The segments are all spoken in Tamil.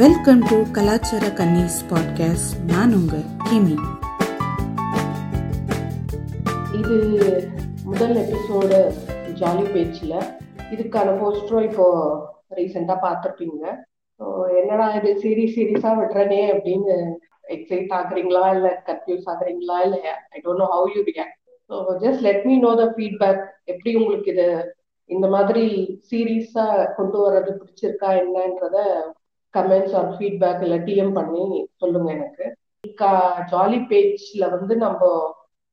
வெல்கம் டு கலாச்சார கன்னிஸ் பாட்காஸ்ட் நான் உங்க கிமி. இது முதல் எபிசோடு ஜாலி பேச்சில். இதுக்கான போஸ்டரும் இப்போ ரீசெண்டாக பார்த்துருப்பீங்க. என்னடா இது சீரியஸ் சீரியஸாக விட்டுறனே அப்படின்னு எக்ஸைட் ஆகுறீங்களா? இல்லை கன்ஃபியூஸ் ஆகுறீங்களா? இல்லை I don't know how you react so just let me know the feedback எப்படி உங்களுக்கு இது இந்த மாதிரி சீரியஸா கொண்டு வர்றது பிடிச்சிருக்கா என்னன்றத கமெண்ட்ஸ் ஆர் ஃபீட்பேக் இல்லை டிஎம் பண்ணி சொல்லுங்க எனக்கு. ஜாலி பேஜ்ல வந்து நம்ம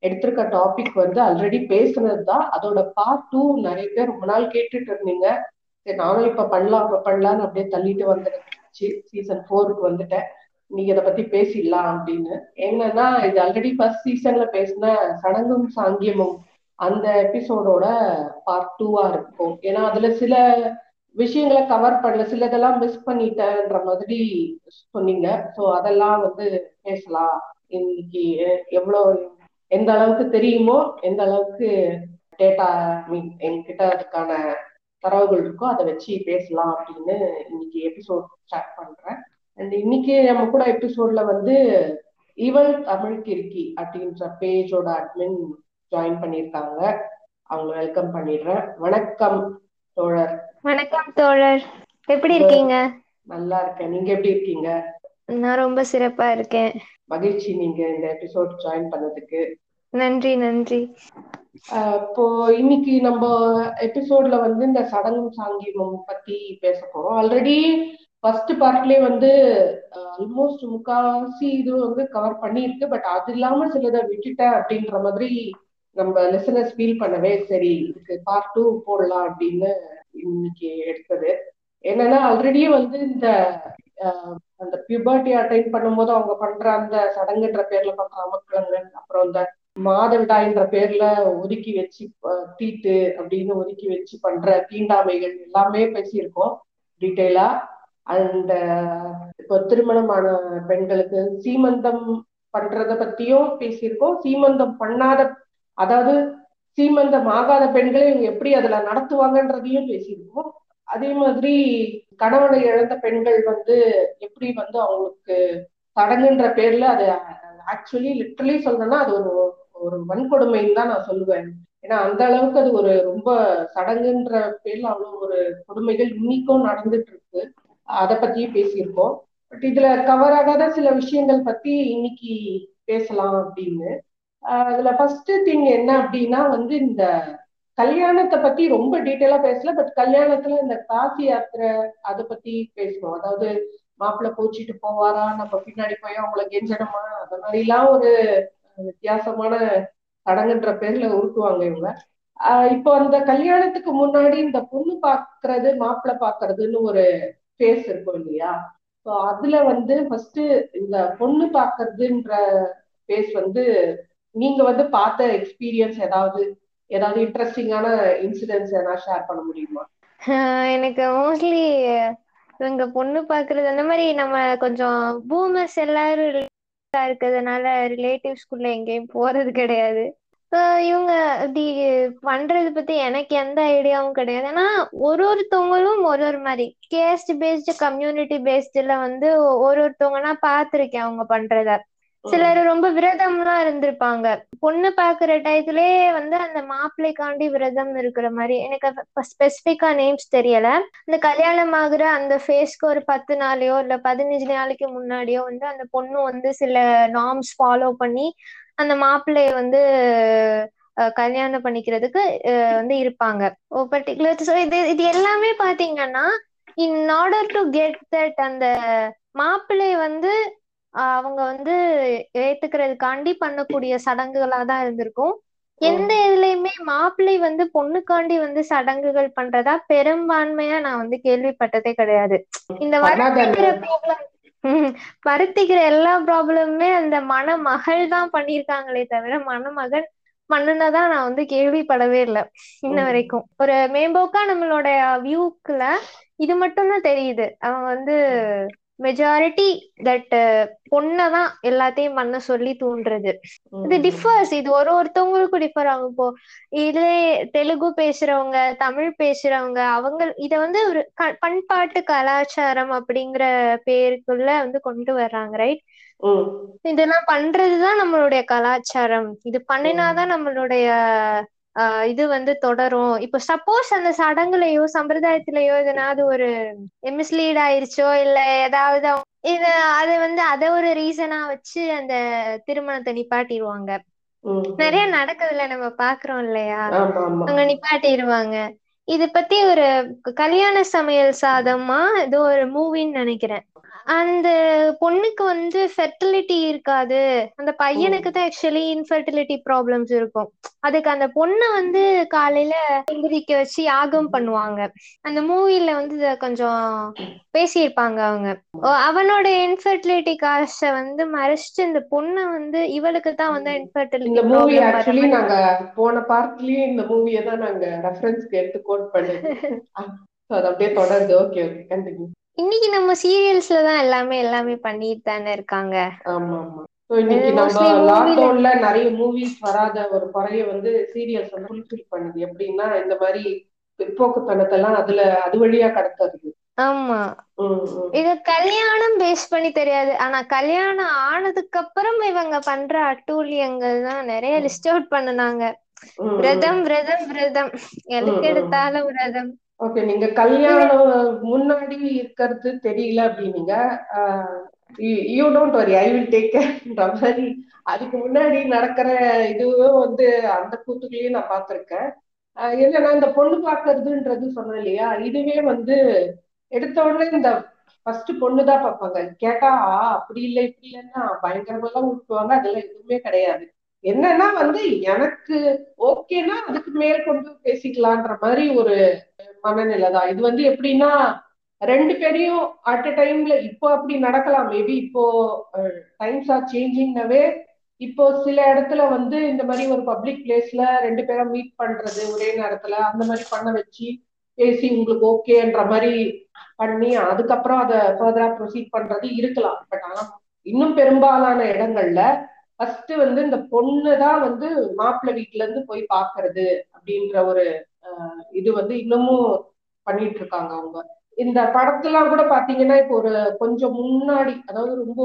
எடுத்திருக்க டாபிக் வந்து ஆல்ரெடி பேசுனது தான் அதோட பார்ட் டூ நிறைய பேர் ரொம்ப நாள் கேட்டுட்டு இருந்தீங்க. சரி நானும் இப்ப பண்ணலாம் இப்ப பண்ணலாம்னு அப்படியே தள்ளிட்டு வந்துருச்சு சீசன் ஃபோருக்கு வந்துட்டேன். நீங்க இதை பத்தி பேசிடலாம் அப்படின்னு. என்னன்னா இது ஆல்ரெடி ஃபர்ஸ்ட் சீசன்ல பேசின சடங்கும் சாங்கியமும் அந்த எபிசோடோட பார்ட் டூவா இருக்கும். ஏன்னா அதுல சில விஷயங்களை கவர் பண்ணல. சிலதெல்லாம் மிஸ் பண்ணிட்டேன்ற மாதிரி சொன்னீங்க. ஸோ அதெல்லாம் வந்து பேசலாம். இன்னைக்கு எவ்வளோ எந்த அளவுக்கு தெரியுமோ எந்த அளவுக்கு டேட்டா மீன் என்கிட்ட அதுக்கான தரவுகள் இருக்கோ அதை வச்சு பேசலாம் அப்படின்னு இன்னைக்கு எபிசோட் ஸ்டார்ட் பண்றேன். அண்ட் இன்னைக்கு நம்ம கூட எபிசோட்ல வந்து இவள் தமிழ் கிருக்கி அப்படின்ற பேஜோட அட்மின் ஜாயின் பண்ணியிருக்காங்க. அவங்க வெல்கம் பண்ணிடுறேன். வணக்கம் தோழர். வணக்கம் தோழர். எப்படி இருக்கீங்க? நல்லா இருக்கேன். நீங்க எப்படி இருக்கீங்க? நான் ரொம்ப சிறப்பா இருக்கேன். மகிழ்ச்சி நீங்க இந்த எபிசோட் ஜாயின் பண்ணதுக்கு. நன்றி நன்றி. இப்போ இன்னைக்கு நம்ம எபிசோட்ல வந்து இந்த சடங்கும் சாங்கியமும் பத்தி பேச போறோம். ஆல்ரெடி ஃபர்ஸ்ட் பார்ட்லயே வந்து ஆல்மோஸ்ட் முக்காவாசி இது வந்து கவர் பண்ணியிருக்கு. பட் அது இல்லாம சிலதை விட்டுட்டேன் அப்படின்ற மாதிரி நம்ம லிசனர்ஸ் ஃபீல் பண்ணவே சரி. இதுக்கு பார்ட் டூ போடலாம் அப்படின்னு இன்னைக்கு எடுத்தது. என்னன்னா ஆல்ரெடி வந்து இந்த அந்த பியூபர்ட்டி அட்டைன் பண்ணும்போது அவங்க பண்ற அந்த சடங்குன்ற பேர்ல பண்ற அமக்கலங்கள் அப்புறம் இந்த மாதவிடாயின்ற பேர்ல ஒதுக்கி வச்சு தீட்டு அப்படின்னு ஒதுக்கி வச்சு பண்ற தீண்டாமைகள் எல்லாமே பேசியிருக்கோம் டீட்டெயிலா. அண்ட் இப்போ திருமணமான பெண்களுக்கு சீமந்தம் பண்றத பத்தியும் பேசியிருக்கோம். சீமந்தம் பண்ணாத அதாவது சீமந்தம் ஆகாத பெண்களை இவங்க எப்படி அதுல நடத்துவாங்கன்றதையும் பேசியிருக்கோம். அதே மாதிரி கணவனை இழந்த பெண்கள் வந்து எப்படி வந்து அவங்களுக்கு சடங்குன்ற பேர்ல அது ஆக்சுவலி லிட்டரலி சொல்லணும்னா அது ஒரு ஒரு வன்கொடுமைன்னு தான் நான் சொல்லுவேன். ஏன்னா அந்த அளவுக்கு அது ஒரு ரொம்ப சடங்குன்ற பேர்ல அவ்வளவு ஒரு கொடுமைகள் இன்னைக்கும் நடந்துட்டு இருக்கு அதை பத்தியும் பேசியிருக்கோம். பட் இதுல கவர் ஆகாத சில விஷயங்கள் பத்தி இன்னைக்கு பேசலாம் அப்படின்னு. அதுல ஃபர்ஸ்ட் திங் என்ன அப்படின்னா வந்து இந்த கல்யாணத்தை பத்தி ரொம்ப டீட்டெயிலா பேசல பட் கல்யாணத்துல இந்த காசி யாத்திரை அதை பத்தி பேசணும். அதாவது மாப்பிள்ள போச்சிட்டு போவாரா? நம்ம பின்னாடி போய் அவங்கள கெஞ்சணுமா? அந்த மாதிரிலாம் ஒரு வித்தியாசமான சடங்குன்ற பேர்ல உருட்டுவாங்க இவங்க. இப்போ அந்த கல்யாணத்துக்கு முன்னாடி இந்த பொண்ணு பாக்குறது மாப்பிள்ள பாக்குறதுன்னு ஒரு ஃபேஸ் இருக்கும் இல்லையா? ஸோ அதுல வந்து ஃபர்ஸ்ட் இந்த பொண்ணு பாக்குறதுன்ற ஃபேஸ் வந்து நீங்க வந்து பார்த்த எக்ஸ்பீரியன்ஸ் ஏதாவது ஏதாவது இன்ட்ரெஸ்டிங்கான இன்சிடென்ட்ஸ் ஏதாவது ஷேர் பண்ண முடியுமா? எனக்கு மோஸ்ட்லி இவங்க பொண்ணு பாக்குறது அந்த மாதிரி நம்ம கொஞ்சம் பூமர்ஸ் எல்லாரும் இருக்கிறதுனால ரிலேட்டிவ்ஸ்குள்ள எங்கேயும் போறது கிடையாது. இவங்க அப்படி பண்றது பத்தி எனக்கு எந்த ஐடியாவும் கிடையாது. ஏன்னா ஒரு ஒருத்தவங்களும் ஒரு ஒரு மாதிரி கேஸ்ட் பேஸ்டு கம்யூனிட்டி பேஸ்டுல வந்து ஒரு ஒருத்தவங்க நான் பாத்திருக்கேன் அவங்க பண்றத. சிலர் ரொம்ப விரதம்லாம் இருந்திருப்பாங்க. பொண்ணு பாக்குற டயத்துலயே வந்து அந்த மாப்பிள்ளைக்காண்டி விரதம் இருக்கிற மாதிரி எனக்கு ஸ்பெசிபிக்கா நேம்ஸ் தெரியல. இந்த கல்யாணம் ஆகுற அந்த ஃபேஸ்க்கு ஒரு பத்து நாளையோ இல்ல பதினஞ்சு நாளைக்கு முன்னாடியோ வந்து அந்த பொண்ணு வந்து சில நார்ம்ஸ் ஃபாலோ பண்ணி அந்த மாப்பிள்ளைய வந்து கல்யாணம் பண்ணிக்கிறதுக்கு வந்து இருப்பாங்க. பர்டிகுலர் இது இது எல்லாமே பாத்தீங்கன்னா in order to get that அந்த மாப்பிள்ளை வந்து அவங்க வந்து ஏத்துக்கிறதுக்காண்டி பண்ணக்கூடிய சடங்குகளா தான் இருந்திருக்கும் எந்த இதுலயுமே மாப்பிள்ளை வந்து பொண்ணுக்காண்டி வந்து சடங்குகள் பண்றதா பெரும்பான்மையா நான் வந்து கேள்விப்பட்டதே கிடையாது. இந்த வருத்திக்கிற ப்ராப்ளம் வருத்திக்கிற எல்லா ப்ராப்ளமுமே அந்த மணமகள் தான் பண்ணிருக்காங்களே தவிர மணமகன் பண்ணுனதான் நான் வந்து கேள்விப்படவே இல்லை இன்ன வரைக்கும். ஒரு மேம்போக்கா நம்மளோட வியூக்குல இது மட்டும் தான் தெரியுது. அவங்க வந்து மெஜாரிட்டி தட் பொண்ணதான் எல்லாத்தையும் பண்ண சொல்லி தூண்டுறது. இது டிஃபர்ஸ் இது ஒரு ஒருத்தவங்களுக்கும் டிஃபர் ஆகும். இப்போ இதே தெலுங்கு பேசுறவங்க தமிழ் பேசுறவங்க அவங்க இத வந்து ஒரு பண்பாட்டு கலாச்சாரம் அப்படிங்கிற பேருக்குள்ள வந்து கொண்டு வர்றாங்க ரைட் இதெல்லாம் பண்றதுதான் நம்மளுடைய கலாச்சாரம். இது பண்ணினாதான் நம்மளுடைய இது வந்து தொடரும். இப்ப சப்போஸ் அந்த சடங்குலயோ சம்பிரதாயத்திலயோ எதனாவது ஒரு மிஸ்லீட் ஆயிருச்சோ இல்ல ஏதாவது இது அதை வந்து அத ஒரு ரீசனா வச்சு அந்த திருமணத்தை நிப்பாட்டிடுவாங்க நிறைய நடக்குதுல நம்ம பாக்குறோம் இல்லையா? அங்க நிப்பாட்டிடுவாங்க இது பத்தி ஒரு கல்யாண சமையல் சாதமா ஏதோ ஒரு மூவின்னு நினைக்கிறேன். அந்த பொண்ணுக்கு வந்து ஃபெர்டிலிட்டி இருக்காது. அந்த பையனுக்கு தான் ஆக்சுவலி இன்ஃபெர்டிலிட்டி ப்ராப்ளம்ஸ் இருக்கும். அதுக்கு அந்த பொண்ணை வந்து காலையில எந்திரிக்க வச்சு யாகம் பண்ணுவாங்க. அந்த மூவில வந்து கொஞ்சம் பேசியிருப்பாங்க அவங்க. அவனோட இன்ஃபெர்டிலிட்டி காச வந்து மறைச்சிட்டு இந்த பொண்ணை வந்து இவளுக்கு தான் வந்து இன்ஃபெர்டிலிட்டி இந்த மூவி ஆக்சுவலி நாங்க போன பார்ட்லயே இந்த மூவியை தான் நாங்க ரெஃபரன்ஸ்க்கு எடுத்து கோட் பண்ணது அது அப்படியே தொடருது. ஓகே ஓகே கண்டினியூ இன்னைக்கு நம்ம சீரியல்ஸ்ல தான் எல்லாமே எல்லாமே பண்ணிட்டு தானே இருக்காங்க. ஆமா ஆமா இன்னைக்கு நம்ம லாக்டவுன்ல நிறைய மூவிஸ் வராத ஒரு குறைய வந்து சீரியல்ஸ் வந்து ஃபுல்ஃபில் பண்ணுது. எப்படின்னா இந்த மாதிரி பிற்போக்குத்தனத்தெல்லாம் அதுல அது வழியா கடத்துறது ஆமா. இது கல்யாணம் பேஸ் பண்ணி தெரியாது. ஆனா கல்யாணம் ஆனதுக்கு அப்புறம் இவங்க பண்ற அட்டூழியங்கள் தான் நிறைய லிஸ்ட் அவுட் பண்ணுனாங்க. விரதம் விரதம் விரதம். எதுக்கு எடுத்தாலும் விரதம். ஓகே நீங்க கல்யாணம் முன்னாடி இருக்கிறது தெரியல அப்படின்னீங்க. You don't worry I will take கேர்ன்ற மாதிரி அதுக்கு முன்னாடி நடக்கிற இதுவும் வந்து அந்த கூத்துக்களையும் நான் பார்த்திருக்கேன். என்னன்னா இந்த பொண்ணு பாக்குறதுன்றது சொன்னேன் இல்லையா? இதுவே வந்து எடுத்த உடனே இந்த ஃபர்ஸ்ட் பொண்ணுதான் பார்ப்பாங்க. கேட்டா அப்படி இல்லை இப்படி இல்லைன்னா பயங்கரமெல்லாம் ஊட்டுவாங்க. அதெல்லாம் எதுவுமே கிடையாது. என்னன்னா வந்து எனக்கு ஓகேனா அதுக்கு மேல் கொண்டு பேசிக்கலான்ற மாதிரி ஒரு மனநிலை தான். இது வந்து எப்படின்னா ரெண்டு பேரையும் அட் அ டைம்ல இப்போ அப்படி நடக்கலாம். மேபி இப்போ டைம்ஸ் ஆர் சேஞ்சிங்னவே இப்போ சில இடத்துல வந்து இந்த மாதிரி ஒரு பப்ளிக் பிளேஸ்ல ரெண்டு பேரும் மீட் பண்றது ஒரே நேரத்துல அந்த மாதிரி பண்ண வச்சு பேசி உங்களுக்கு ஓகேன்ற மாதிரி பண்ணி அதுக்கப்புறம் அதை ஃபர்தரா ப்ரொசீட் பண்றது இருக்கலாம். பட் ஆனா இன்னும் பெரும்பாலான இடங்கள்ல ஃபர்ஸ்ட் வந்து இந்த பொண்ணு தான் வந்து மாப்பிள்ளை வீட்டுல இருந்து போய் பாக்குறது அப்படின்ற ஒரு இது வந்து இன்னமும் பண்ணிட்டு இருக்காங்க அவங்க. இந்த படத்தெல்லாம் கூட பாத்தீங்கன்னா இப்போ ஒரு கொஞ்சம் முன்னாடி அதாவது ரொம்ப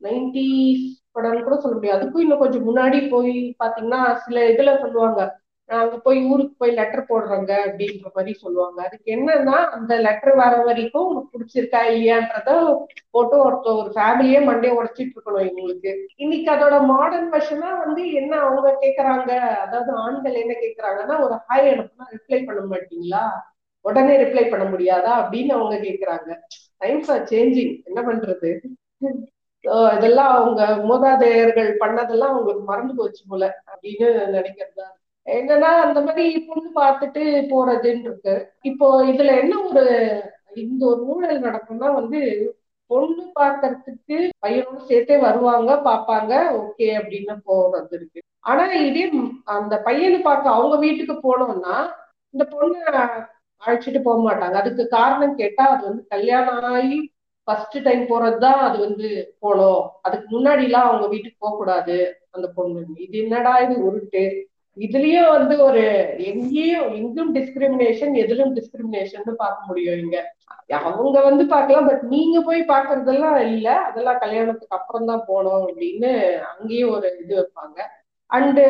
நைன்டிஸ் படம்னு கூட சொல்ல முடியாது. அதுக்கும் இன்னும் கொஞ்சம் முன்னாடி போய் பாத்தீங்கன்னா சில இதுல சொல்லுவாங்க. நாங்க போய் ஊருக்கு போய் லெட்டர் போடுறோங்க அப்படின்ற மாதிரி சொல்லுவாங்க. அதுக்கு என்னன்னா அந்த லெட்டர் வர வரைக்கும் உங்களுக்கு பிடிச்சிருக்கா இல்லையான்றத போட்டு ஒருத்த ஒரு ஃபேமிலியே மண்டே உடைச்சிட்டு இருக்கணும் எங்களுக்கு இன்னைக்கு அதோட மாடர்ன் வெர்ஷனா வந்து என்ன அவங்க கேக்குறாங்க? அதாவது ஆண்கள் என்ன கேக்குறாங்கன்னா ஒரு ஹாய் அனுப்புனா ரிப்ளை பண்ண மாட்டீங்களா? உடனே ரிப்ளை பண்ண முடியாதா அப்படின்னு அவங்க கேக்குறாங்க. டைம்ஸ் ஆர் சேஞ்சிங் என்ன பண்றது? இதெல்லாம் அவங்க மூதாதையர்கள் பண்ணதெல்லாம் அவங்களுக்கு மறந்து போச்சு போல அப்படின்னு நினைக்கிறதா என்னன்னா அந்த மாதிரி பொண்ணு பார்த்துட்டு போறதுன்னு இருக்கு இப்போ இதுல என்ன ஒரு இந்த ஒரு ஊழல் நடக்கும்னா வந்து பொண்ணு பார்க்கறதுக்கு பையனோட சேர்த்தே வருவாங்க பார்ப்பாங்க ஓகே அப்படின்னு போறது இருக்கு. ஆனா இதே அந்த பையனை பார்க்க அவங்க வீட்டுக்கு போனோம்னா இந்த பொண்ணு அழைச்சிட்டு போக மாட்டாங்க. அதுக்கு காரணம் கேட்டா அது வந்து கல்யாணம் ஆகி ஃபர்ஸ்ட் டைம் போறதுதான் அது வந்து போனோம். அதுக்கு முன்னாடி எல்லாம் அவங்க வீட்டுக்கு போக கூடாது அந்த பொண்ணு. இது என்னடா இது உருட்டு? இதுலயும் வந்து ஒரு எங்கேயும் எங்கும் டிஸ்கிரிமினேஷன் எதிலும் டிஸ்கிரிமினேஷன் பார்க்க முடியும் இங்க. அவங்க வந்து பார்க்கலாம் பட் நீங்க போய் பாக்குறதெல்லாம் இல்ல. அதெல்லாம் கல்யாணத்துக்கு அப்புறம் தான் போனோம் அப்படின்னு அங்கேயும் ஒரு இது வைப்பாங்க. அண்டு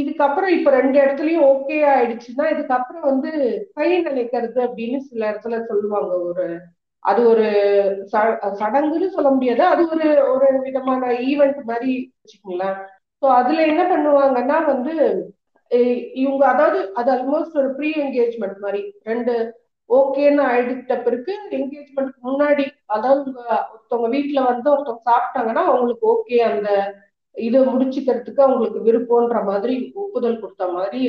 இதுக்கப்புறம் இப்ப ரெண்டு இடத்துலயும் ஓகே ஆயிடுச்சுன்னா இதுக்கப்புறம் வந்து கை நினைக்கிறது அப்படின்னு சில இடத்துல சொல்லுவாங்க. ஒரு அது ஒரு சடங்குன்னு சொல்ல முடியாது. அது ஒரு ஒரு விதமான ஈவெண்ட் மாதிரி வச்சுக்கோங்களேன். ஸோ அதுல என்ன பண்ணுவாங்கன்னா வந்து இவங்க அதாவது அது ஆல்மோஸ்ட் ஒரு ப்ரீ என்கேஜ்மெண்ட் மாதிரி. ரெண்டு ஓகேன்னு ஆயிடுத்த பிறகு என்கேஜ்மெண்ட்க்கு முன்னாடி அதாவது ஒருத்தவங்க வீட்டுல வந்து ஒருத்தவங்க சாப்பிட்டாங்கன்னா அவங்களுக்கு ஓகே அந்த இதை முடிச்சுக்கிறதுக்கு அவங்களுக்கு விருப்பம்ன்ற மாதிரி ஒப்புதல் கொடுத்த மாதிரி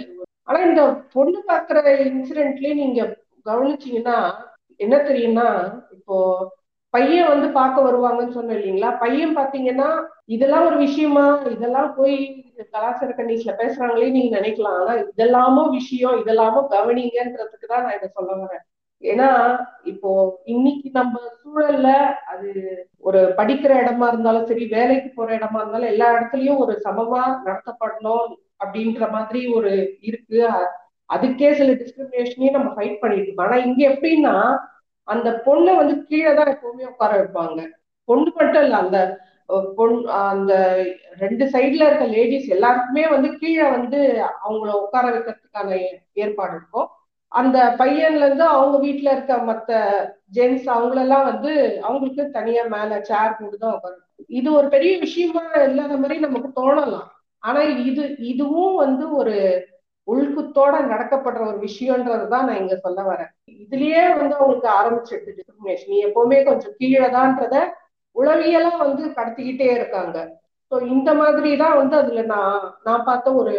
ஆனா இந்த பொண்ணு பாக்குற இன்சிடென்ட்லயே நீங்க கவனிச்சீங்கன்னா என்ன தெரியும்னா இப்போ பையன் வந்து பார்க்க வருவாங்கன்னு சொன்ன இல்லைங்களா? பையன் பாத்தீங்கன்னா இதெல்லாம் ஒரு விஷயமா? இதெல்லாம் போய் கலாச்சார கண்டிஷன்ல பேசுறாங்களே நீங்க நினைக்கலாம். ஆனா இதெல்லாமோ விஷயம் இதெல்லாமோ கவனிங்கன்றதுக்கு தான் நான் இதை சொல்ல வரேன். ஏன்னா இப்போ இன்னைக்கு நம்ம சூழல்ல அது ஒரு படிக்கிற இடமா இருந்தாலும் சரி வேலைக்கு போற இடமா இருந்தாலும் எல்லா இடத்துலயும் ஒரு சமமா நடத்தப்படணும் அப்படின்ற மாதிரி ஒரு இருக்கு. அதுக்கே சில டிஸ்கிரிமினேஷனையும் நம்ம ஃபைட் பண்ணிட்டு இருக்கோம். ஆனா இங்க எப்படின்னா அந்த பொண்ணை வந்து கீழே தான் எப்பவுமே உட்கார வைப்பாங்க. பொண்ணு மட்டும் இல்ல அந்த பொன் அந்த ரெண்டு சைட்ல இருக்க லேடிஸ் எல்லாருக்குமே வந்து கீழே வந்து அவங்கள உட்கார வைக்கிறதுக்கான ஏற்பாடு இருக்கும். அந்த பையன்ல இருந்து அவங்க வீட்டுல இருக்க மத்த ஜென்ஸ் அவங்களெல்லாம் வந்து அவங்களுக்கு தனியா மேல சேர் போட்டுதான் உட்காரு இது ஒரு பெரிய விஷயமா இல்லாத மாதிரி நமக்கு தோணலாம். ஆனா இது இதுவும் வந்து ஒரு உள்குத்தோட நடக்கப்படுற ஒரு விஷயம்ன்றதுதான் நான் இங்க சொல்ல வரேன். இதுலயே வந்து அவங்களுக்கு ஆரம்பிச்சிருக்கு டிஸ்கிரிமினேஷன் நீ எப்பவுமே கொஞ்சம் கீழேதான்றத உளவியலா வந்து கடத்திக்கிட்டே இருக்காங்க. ஸோ இந்த மாதிரி தான் வந்து அதுல நான் நான் பார்த்த ஒரு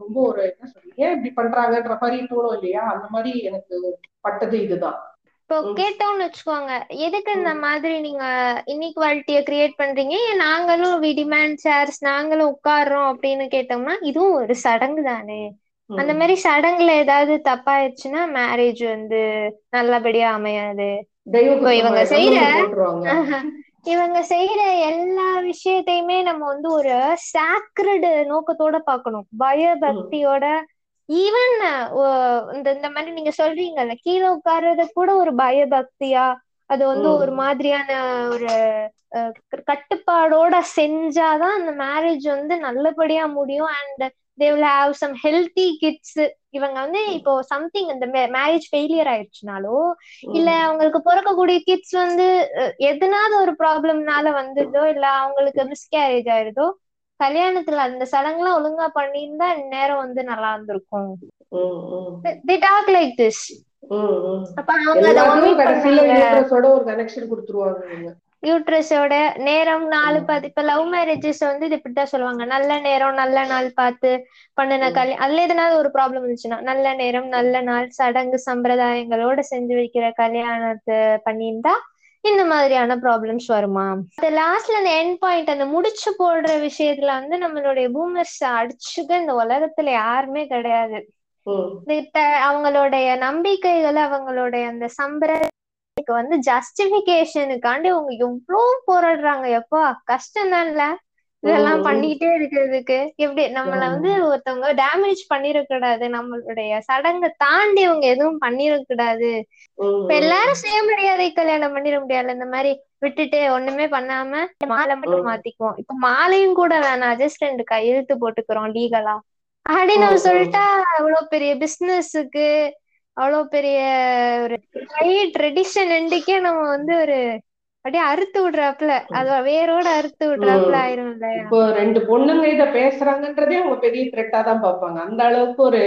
ரொம்ப ஒரு என்ன சொல்றீங்க இப்படி பண்றாங்கன்ற மாதிரி தோணும் இல்லையா? அந்த மாதிரி எனக்கு பட்டது இதுதான். இப்போ கேட்டோம்னு வச்சுக்கோங்க எதுக்கு இந்த மாதிரி நீங்க இன்இக்வாலிட்டிய கிரியேட் பண்றீங்க? நாங்களும் வி டிமாண்ட் சேர்ஸ் நாங்களும் உட்கார்றோம் அப்படின்னு கேட்டோம்னா இதுவும் ஒரு சடங்கு தானே. அந்த மாதிரி சடங்குல ஏதாவது தப்பாயிடுச்சுன்னா மேரேஜ் வந்து நல்லபடியா அமையாது. இவங்க செய்யற இவங்க செய்யற எல்லா விஷயத்தையுமே நம்ம வந்து ஒரு சாக்ரடு நோக்கத்தோட பாக்கணும் பயபக்தியோட ஈவன் இந்த இந்த மாதிரி நீங்க சொல்றீங்கல்ல கீழே உட்கார்றது கூட ஒரு பயபக்தியா அது வந்து ஒரு மாதிரியான ஒரு கட்டுப்பாடோட செஞ்சாதான் அந்த மேரேஜ் வந்து நல்லபடியா முடியும். And they will have some healthy kids இவங்க வந்து இப்போ சம்திங் இந்த மேரேஜ் ஃபெயிலியர் ஆயிடுச்சுனாலோ இல்ல அவங்களுக்கு பிறக்கக்கூடிய கிட்ஸ் வந்து எதனாவது ஒரு ப்ராப்ளம்னால வந்துதோ இல்ல அவங்களுக்கு மிஸ்கேரேஜ் ஆயிருதோ கல்யாணத்துல அந்த சடங்குலாம் ஒழுங்கா பண்ணியிருந்தா நேரம் வந்து நல்லா இருந்திருக்கும். தி டாக் லைக் திஸ் அப்ப அவங்க ஒரு கனெக்ஷன் கொடுத்துருவாங்க யூட்ரஸோட நேரம் நாலு பார்த்து இப்ப லவ் மேரேஜஸ் வந்து இது இப்படித்தான் சொல்லுவாங்க. நல்ல நேரம் நல்ல நாள் பார்த்து பண்ணின கல்யாணம் அதுல எதனால ஒரு ப்ராப்ளம் இருந்துச்சுன்னா நல்ல நேரம் நல்ல நாள் சடங்கு சம்பிரதாயங்களோட செஞ்சு வைக்கிற கல்யாணத்தை பண்ணியிருந்தா இந்த மாதிரியான ப்ராப்ளம்ஸ் வருமா? அந்த லாஸ்ட்ல அந்த என் பாயிண்ட் அந்த முடிச்சு போடுற விஷயத்துல வந்து நம்மளுடைய பூமர்ஸ் அடிச்சுக்க இந்த உலகத்துல யாருமே கிடையாது. அவங்களுடைய நம்பிக்கைகள் அவங்களுடைய அந்த சம்பிரதாய வந்து ஜஸ்டிபிகேஷனுக்காண்டி அவங்க எவ்வளவு போராடுறாங்க எப்பா? கஷ்டம் தான்ல இதெல்லாம் பண்ணிக்கிட்டே இருக்கிறதுக்கு. எப்படி? நம்மள வந்து ஒருத்தவங்க டேமேஜ் பண்ணிடக்கூடாது நம்மளுடைய சடங்கை தாண்டி அவங்க எதுவும் பண்ணிடக்கூடாது இப்ப எல்லாரும் சுயமரியாதை கல்யாணம் பண்ணிட முடியாது இந்த மாதிரி விட்டுட்டு ஒண்ணுமே பண்ணாம மாலை மட்டும் மாத்திக்குவோம். இப்ப மாலையும் கூட வேணாம். ஜஸ்ட் ரெண்டு கையெழுத்து போட்டுக்கிறோம் லீகலா அப்படின்னு சொல்லிட்டா அவ்வளவு பெரிய பிசினஸுக்கு அவ்வளவு பெரிய ஒரு ட்ரெடிஷன் ரெண்டுக்கே நம்ம வந்து ஒரு அப்படியே அறுத்து விடுறாப்புல. அது வேரோட அறுத்து விடுறாப்புல ஆயிரும் இப்போ ரெண்டு பொண்ணுங்க இத பேசுறாங்கன்றதே அவங்க பெரிய த்ரெட்டா தான் பார்ப்பாங்க. அந்த அளவுக்கு ஒரு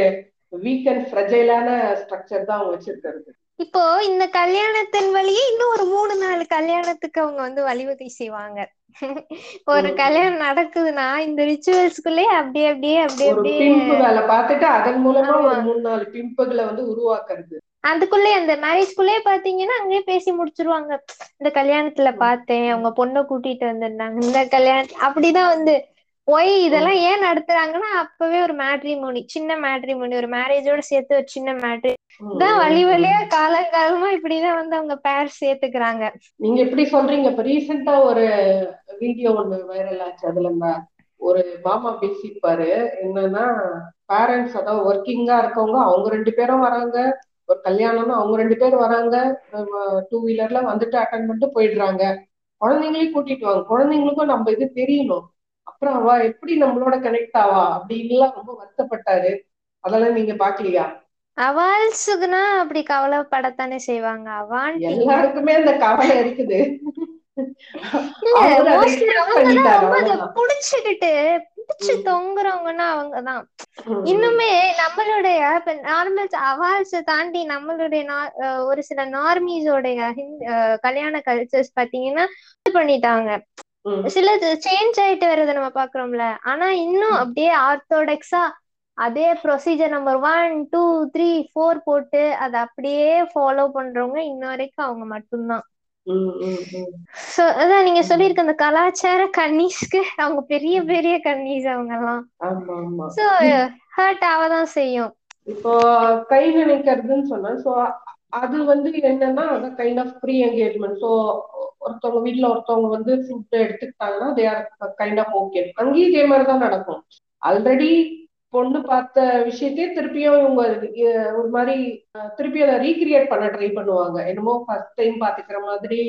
வீக் அண்ட் ஃப்ரெஜைலான ஸ்ட்ரக்சர் தான் அவங்க வச்சிருக்கிறது. இப்போ இந்த கல்யாணத்தின் வழியே இன்னும் ஒரு மூணு நாலு கல்யாணத்துக்கு அவங்க வந்து வழிவகை செய்வாங்க. ஒரு கல்யாணம் நடக்குதுன்னா இந்த ரிச்சுவல்ஸ்குள்ளே அப்படியே அப்படியே அப்படியே அப்படியே பார்த்துட்டு அதன் மூலமா ஒரு மூணு நாலு பிம்புகளை வந்து உருவாக்குறது. அதுக்குள்ளே அந்த மேரேஜ்குள்ளே பாத்தீங்கன்னா அங்கேயே பேசி முடிச்சிருவாங்க. இந்த கல்யாணத்துல பார்த்தேன் அவங்க பொண்ணை கூட்டிட்டு வந்திருந்தாங்க. இந்த கல்யாணம் அப்படிதான் வந்து போய் இதெல்லாம் ஏன் நடத்துறாங்கன்னா அப்பவே ஒரு மேட்ரிமோனி சின்ன மேட்ரிமோனி ஒரு மேரேஜோட சேர்த்து ஒரு சின்ன மேட்ரி தான் வழி வழியா காலங்காலமா இப்படிதான் வந்து அவங்க பேர் சேர்த்துக்கிறாங்க. நீங்க எப்படி சொல்றீங்க? இப்ப ரீசெண்டா ஒரு வீடியோ ஒண்ணு வைரல் ஆச்சு. அதுல ஒரு மாமா பேசிப்பாரு. என்னன்னா பேரண்ட்ஸ் அதாவது ஒர்க்கிங்கா இருக்கவங்க அவங்க ரெண்டு பேரும் வராங்க. ஒரு கல்யாணம்னா அவங்க ரெண்டு பேரும் வராங்க. டூ வீலர்ல வந்துட்டு அட்டன் பண்ணிட்டு போயிடுறாங்க. குழந்தைங்களையும் கூட்டிட்டு வாங்க. குழந்தைங்களுக்கும் நம்ம இது தெரியணும். அப்புறம் அவ எப்படி நம்மளோட கனெக்ட் ஆவா? அப்படின்லாம் ரொம்ப வருத்தப்பட்டாரு. அதெல்லாம் நீங்க பாக்கலையா? அவால்ஸுக்குனா அப்படி கவலைப்படத்தானே செய்வாங்க. அவான் எல்லாருக்குமே அந்த கவலை இருக்குது. புடிச்சுக்கிட்டு புடிச்சு தொங்குறவங்கன்னா அவங்கதான். இன்னுமே நம்மளுடைய இப்ப நார்மல் அவால்ஸ் தாண்டி நம்மளுடைய ஒரு சில நார்மீஸோடைய கல்யாண கல்ச்சர்ஸ் பாத்தீங்கன்னா பண்ணிட்டாங்க. சில சேஞ்ச் ஆயிட்டு வர்றத நம்ம பாக்குறோம்ல ஆனா இன்னும் அப்படியே ஆர்த்தோடெக்ஸா அதே procedure number one two three four போட்டு அதை அப்படியே ஃபாலோ பண்றவங்க இன்ன வரைக்கும் அவங்க மட்டும்தான். சோ அதான் நீங்க சொல்லிருக்க அந்த கலாச்சார கன்னிஸ்க்கு அவங்க பெரிய பெரிய கன்னிஸ் அவங்க எல்லாம் சோ ஹர்ட் ஆவதான் செய்யும். இப்போ கை நினைக்கிறதுன்னு சொன்னா சோ அது வந்து என்னன்னா அதான் kind of pre engagement so ஒருத்தவங்க வீட்ல ஒருத்தவங்க வந்து food எடுத்துக்கிட்டாங்கன்னா they are kind of okay அங்கேயும் இதே மாதிரி தான் நடக்கும். ஆல்ரெடி பொண்ணு பார்த்த விஷயத்தையே திருப்பியும் இவங்க ஒரு மாதிரி திருப்பி அதை ரீக்ரியேட் பண்ண ட்ரை பண்ணுவாங்க. என்னமோ ஃபர்ஸ்ட் டைம் பாத்துக்கிற மாதிரி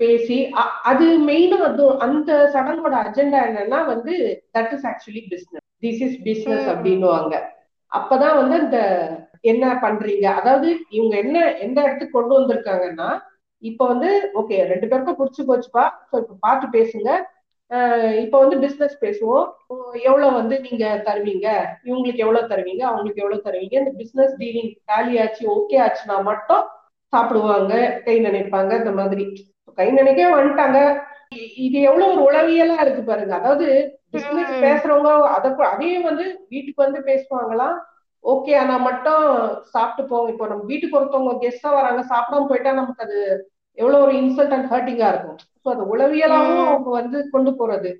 பேசி அது மெயினா அது அந்த சடங்கோட அஜெண்டா என்னன்னா வந்து that is actually business this is business. அப்படின்னுவாங்க. அப்பதான் வந்து இந்த என்ன பண்றீங்க? அதாவது இவங்க என்ன எந்த இடத்துக்கு கொண்டு வந்திருக்காங்கன்னா இப்ப வந்து ஓகே ரெண்டு பேருக்கும் புடிச்சு போச்சுப்பா. இப்ப பார்த்து பேசுங்க. இப்ப வந்து பிசினஸ் பேசுவோம். எவ்வளவு வந்து நீங்க தருவீங்க? இவங்களுக்கு எவ்வளவு தருவீங்க? அவங்களுக்கு எவ்வளவு தருவீங்க? இந்த பிசினஸ் டீலிங் டேலி ஆச்சு ஓகே ஆச்சுன்னா மட்டும் சாப்பிடுவாங்க கை நினைப்பாங்க இந்த மாதிரி. கை நினைக்க வந்துட்டாங்க. இது எவ்வளவு ஒரு உளவியலா இருக்கு பாருங்க. அதாவது பிசினஸ். பேசுறவங்க அத அதையும் வந்து வீட்டுக்கு வந்து பேசுவாங்களாம். ஓகே ஆனா மட்டும் சாப்பிட்டு போவோம் இப்போ நம்ம வீட்டுக்கு ஒருத்தவங்க கெஸ்டா வராங்க சாப்பிடாம போயிட்டா நமக்கு அது எவ்வளவு ஒரு இன்சல்ட் அண்ட் ஹர்ட்டிங்கா இருக்கும். ஸோ அது உளவியலாவும். அவங்க வந்து கொண்டு போறது.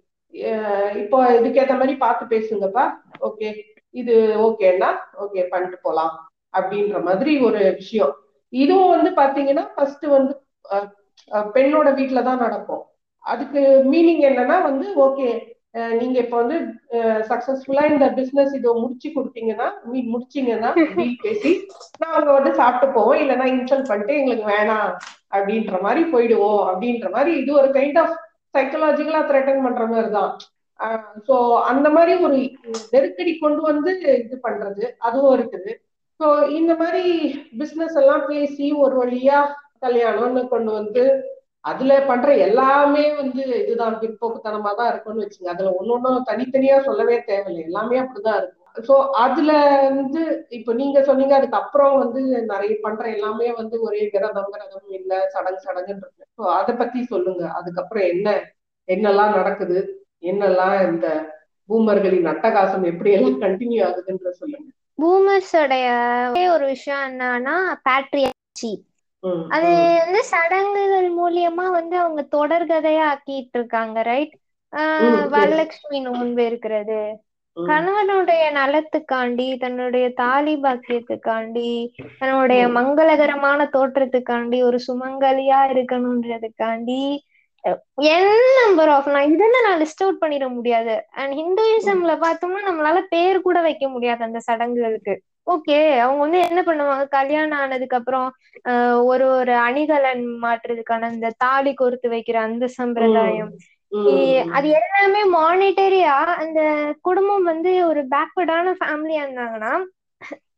இப்போ இதுக்கேத்த மாதிரி பார்த்து பேசுங்கப்பா. ஓகே இது ஓகேன்னா ஓகே பண்ணிட்டு போலாம் அப்படின்ற மாதிரி ஒரு விஷயம். இதுவும் வந்து பாத்தீங்கன்னா ஃபர்ஸ்ட் வந்து பெண்ணோட வீட்டுல தான் நடக்கும். அதுக்கு மீனிங் என்னன்னா வந்து ஓகே நீங்க இப்ப வந்து சக்சஸ்ஃபுல்லா இந்த பிசினஸ் இதை முடிச்சு கொடுத்தீங்கன்னா மீன் முடிச்சீங்கன்னா பேசி பேசி நாங்க வந்து சாப்பிட்டு போவோம் இல்லைன்னா இன்சல்ட் பண்ணிட்டு எங்களுக்கு வேணாம் அப்படின்ற மாதிரி போயிடுவோம் அப்படின்ற மாதிரி இது ஒரு கைண்ட் ஆஃப் சைக்கலாஜிக்கலா த்ரெட்டன் பண்ற மாதிரி தான். ஸோ அந்த மாதிரி ஒரு நெருக்கடி கொண்டு வந்து இது பண்றது அதுவும் இருக்குது. ஸோ இந்த மாதிரி பிசினஸ் எல்லாம் பேசி ஒரு வழியா கல்யாணம்னு கொண்டு வந்து அதுல பண்ற எல்லாமே வந்து இதுதான் பிற்போக்குத்தனமா தான் இருக்கும்னு வச்சுங்க. அதுல ஒன்னொன்னும் தனித்தனியா சொல்லவே தேவையில்லை. எல்லாமே அப்படிதான் இருக்கும். சோ அதுல வந்து இப்ப நீங்க சொன்னீங்க அதுக்கு அப்புறம் வந்து நிறைய பண்ற எல்லாமே வந்து ஒரே விரதம் விரதம் இல்ல சடங்கு சடங்குன்னு இருக்கு. ஸோ அதை பத்தி சொல்லுங்க. அதுக்கப்புறம் என்ன என்னெல்லாம் நடக்குது? என்னெல்லாம் இந்த பூமர்களின் அட்டகாசம் எப்படி எல்லாம் கண்டினியூ ஆகுதுன்ற சொல்லுங்க. பூமர்ஸோடைய ஒரே ஒரு விஷயம் என்னன்னா பேட்ரியாச்சி அது வந்து சடங்குகள் மூலியமா வந்து அவங்க தொடர்கதையா ஆக்கிட்டு இருக்காங்க ரைட். வரலட்சுமி நோன்பு இருக்கிறது. கணவனுடைய நலத்துக்காண்டி தன்னுடைய தாலி பாக்கியத்துக்காண்டி தன்னுடைய. மங்களகரமான தோற்றத்துக்காண்டி ஒரு சுமங்கலியா இருக்கணும்ன்றதுக்காண்டி என் நம்பர் ஆஃப் நான் இதெல்லாம் நான் லிஸ்ட் அவுட் பண்ணிட முடியாது. அண்ட் ஹிந்துயிசம்ல பார்த்தோம்னா நம்மளால பேர் கூட வைக்க முடியாது அந்த சடங்குகளுக்கு. ஓகே அவங்க வந்து என்ன பண்ணுவாங்க? கல்யாணம் ஆனதுக்கு அப்புறம் ஒரு ஒரு அணிகலன் மாற்றுறதுக்கான இந்த தாலி கோர்த்து வைக்கிற அந்த சம்பிரதாயம். அது எல்லாமே மானிட்டரியா அந்த குடும்பம் வந்து ஒரு பேக்வர்டான ஃபேமிலியா இருந்தாங்கன்னா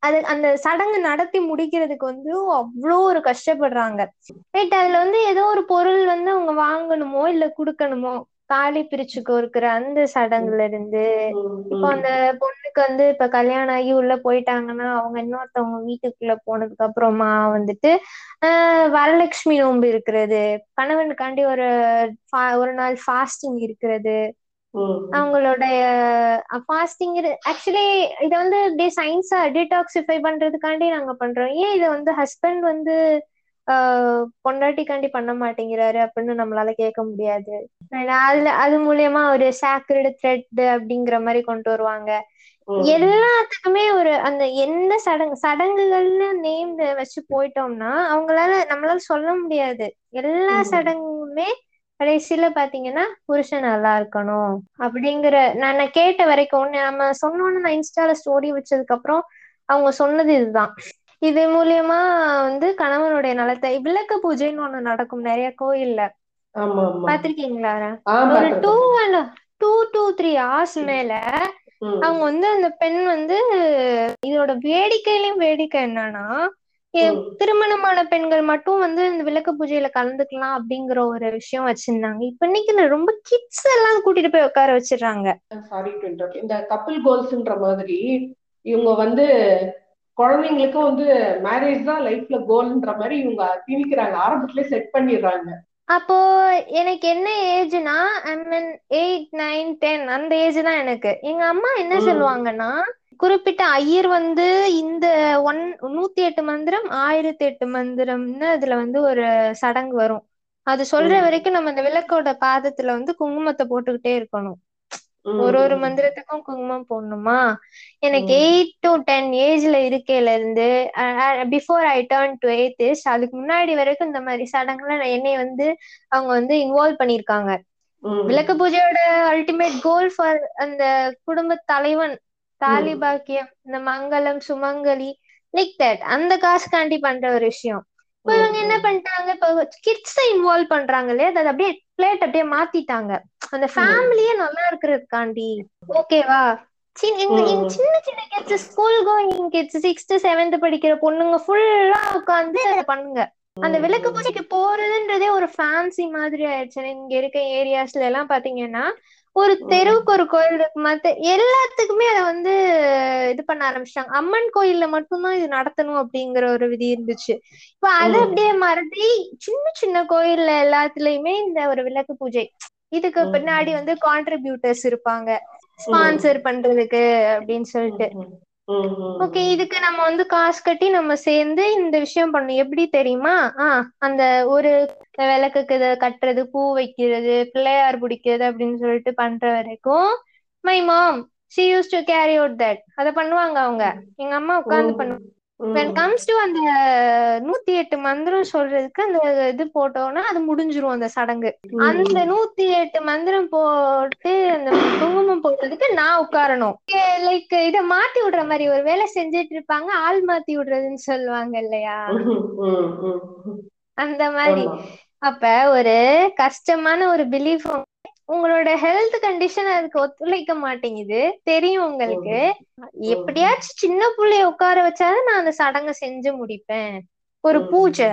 அது அந்த சடங்கு நடத்தி முடிக்கிறதுக்கு வந்து அவ்வளோ ஒரு கஷ்டப்படுறாங்க. ரைட் அதுல வந்து ஏதோ ஒரு பொருள் வந்து அவங்க வாங்கணுமோ இல்ல கொடுக்கணுமோ தாலி பிரிச்சு கோர்க்கிற அந்த சடங்குல இருந்து இப்போ. அந்த பொண்ணுக்கு வந்து இப்ப கல்யாணம் ஆகி உள்ள போயிட்டாங்கன்னா அவங்க இன்னொருத்தவங்க வீட்டுக்குள்ள போனதுக்கு அப்புறமா வந்துட்டு ஆஹ் வரலட்சுமி நோன்பு இருக்கிறது. கணவனுக்காண்டி ஒரு fa- ஒரு நாள் ஃபாஸ்டிங் இருக்கிறது. அவங்களுடைய ஃபாஸ்டிங் ஆக்சுவலி இதை வந்து அப்படியே சயின்ஸா டிடாக்சிஃபை பண்றதுக்காண்டி நாங்க பண்றோம். ஏன் இதை வந்து ஹஸ்பண்ட் வந்து பொண்டாட்டிக்காண்டி பண்ண மாட்டேங்கிறாரு அப்படின்னு நம்மளால கேட்க முடியாது அதுல அது மூலியமா ஒரு சாக்ரட் த்ரெட் அப்படிங்கிற மாதிரி கொண்டு வருவாங்க. எல்லாத்துக்குமே ஒரு அந்த எந்த சடங்கு சடங்குகள்னு நேம் வச்சு போயிட்டோம்னா அவங்களால நம்மளால சொல்ல முடியாது எல்லா. சடங்குமே கடைசியில பாத்தீங்கன்னா புருஷன் நல்லா இருக்கணும் அப்படிங்கிற நான் நான் கேட்ட வரைக்கும் நம்ம சொன்னோன்னு நான் இன்ஸ்டால ஸ்டோரி வச்சதுக்கு அப்புறம் அவங்க சொன்னது இதுதான் இது மூலியமா வந்து கணவனுடைய நலத்தை விளக்கு பூஜைன்னு ஒண்ணு நடக்கும் நிறைய கோயில்ல. பாத்திருக்கீங்களா ஆ ஒரு டூ பாத்திருக்கேன் and two two three hours மேல ம், அவங்க வந்து அந்த பெண் வந்து இதோட வேடிக்கையிலும் வேடிக்கை என்னன்னா. திருமணமான பெண்கள் மட்டும் வந்து இந்த விளக்கு பூஜையில கலந்துக்கலாம் அப்படிங்கிற ஒரு விஷயம் வச்சிருந்தாங்க. இப்ப இன்னைக்கு ரொம்ப கிட்ஸ் எல்லாம் கூட்டிட்டு போய் உட்கார வச்சிடுறாங்க. சாரி இந்த கப்பிள் கோல்ஸ்ன்ற மாதிரி இவங்க வந்து குழந்தைங்களுக்கும் வந்து மேரேஜ் தான் லைஃப்ல கோல்ன்ற மாதிரி இவங்க திணிக்கிறாங்க. ஆரம்பத்திலே செட் பண்ணிடுறாங்க. அப்போ எனக்கு என்ன ஏஜ்னா I mean eight nine ten அந்த ஏஜ் தான் எனக்கு. எங்க அம்மா என்ன. சொல்லுவாங்கன்னா குறிப்பிட்ட ஐயர் வந்து இந்த ஒன் நூத்தி எட்டு மந்திரம் ஆயிரத்தி எட்டு மந்திரம்னு அதுல வந்து ஒரு சடங்கு வரும். அது சொல்ற. வரைக்கும் நம்ம அந்த விளக்கோட பாதத்துல வந்து குங்குமத்தை போட்டுக்கிட்டே இருக்கணும். ஒரு ஒரு மந்திரத்துக்கும் குங்குமம் போடணுமா எனக்கு. எயிட் டு டென் ஏஜ்ல இருக்கையில இருந்து before I turn to eight அதுக்கு முன்னாடி வரைக்கும் இந்த மாதிரி சடங்குல என்னை வந்து அவங்க வந்து இன்வால்வ் பண்ணிருக்காங்க. விளக்கு பூஜையோட அல்டிமேட் கோல் ஃபார் அந்த குடும்ப தலைவன் தாலி ம். பாக்கியம் இந்த மங்களம் சுமங்கலி லைக் தட் அந்த காசுக்காண்டி பண்ற ஒரு விஷயம் இப்போ இவங்க என்ன பண்ணிட்டாங்க? இப்போ கிட்ஸை இன்வால்வ் பண்றாங்க இல்லையா அதை அப்படியே பிளேட் அப்படியே மாத்திட்டாங்க. அந்த ஃபேமிலியே நல்லா இருக்கிறதுக்காண்டி. ஓகேவா? சின்ன. சின்ன சின்ன kids school going kids sixth seventh படிக்கிற பொண்ணுங்க ஃபுல்லா உட்காந்து பண்ணுங்க. அந்த விளக்கு பூஜைக்கு போறதுன்றதே ஒரு ஃபேன்சி மாதிரி ஆயிடுச்சு இங்க இருக்க ஏரியாஸ்ல எல்லாம் பாத்தீங்கன்னா ஒரு தெருவுக்கு ஒரு கோயில் இருக்கு மத்த எல்லாத்துக்குமே அதை வந்து இது பண்ண ஆரம்பிச்சிட்டாங்க. அம்மன் கோயில்ல மட்டும்தான் இது நடத்தணும் அப்படிங்கிற ஒரு விதி இருந்துச்சு. இப்ப அதை. அப்படியே மறந்து சின்ன சின்ன கோயில்ல எல்லாத்துலயுமே இந்த ஒரு விளக்கு பூஜை. இதுக்கு. பின்னாடி வந்து கான்ட்ரிபியூட்டர்ஸ் இருப்பாங்க. ஸ்பான்சர் பண்றதுக்கு அப்படின்னு சொல்லிட்டு. ஓகே இதுக்கு நம்ம வந்து காசு கட்டி நம்ம சேர்ந்து இந்த விஷயம் பண்ணணும். எப்படி தெரியுமா? ஆஹ் அந்த ஒரு விளக்குக்கு இதை கட்டுறது பூ வைக்கிறது பிள்ளையார் பிடிக்கிறது அப்படின்னு சொல்லிட்டு பண்ற வரைக்கும் my mom she used to carry out that அதை பண்ணுவாங்க அவங்க. எங்க அம்மா உட்கார்ந்து பண்ணுவாங்க. When ம். comes to அந்த நூத்தி எட்டு மந்திரம் சொல்றதுக்கு அந்த இது போட்டோம்னா அது முடிஞ்சிரும் அந்த சடங்கு அந்த நூத்தி எட்டு மந்திரம் போட்டு அந்த குங்குமம் போடுறதுக்கு நான் உட்காரணும் லைக் இத மாத்தி விடுற மாதிரி ஒரு வேலை செஞ்சுட்டு இருப்பாங்க ஆள் மாத்தி விடுறதுன்னு சொல்லுவாங்க இல்லையா. அந்த மாதிரி. அப்ப ஒரு கஷ்டமான ஒரு பிலீஃப் உங்களோட ஹெல்த் கண்டிஷன் அதுக்கு ஒத்துழைக்க மாட்டேங்குது. தெரியும் உங்களுக்கு. எப்படியாச்சும் சின்ன புள்ளைய உட்கார வச்சாதான் நான் அந்த சடங்கை செஞ்சு முடிப்பேன். ஒரு. பூஜை.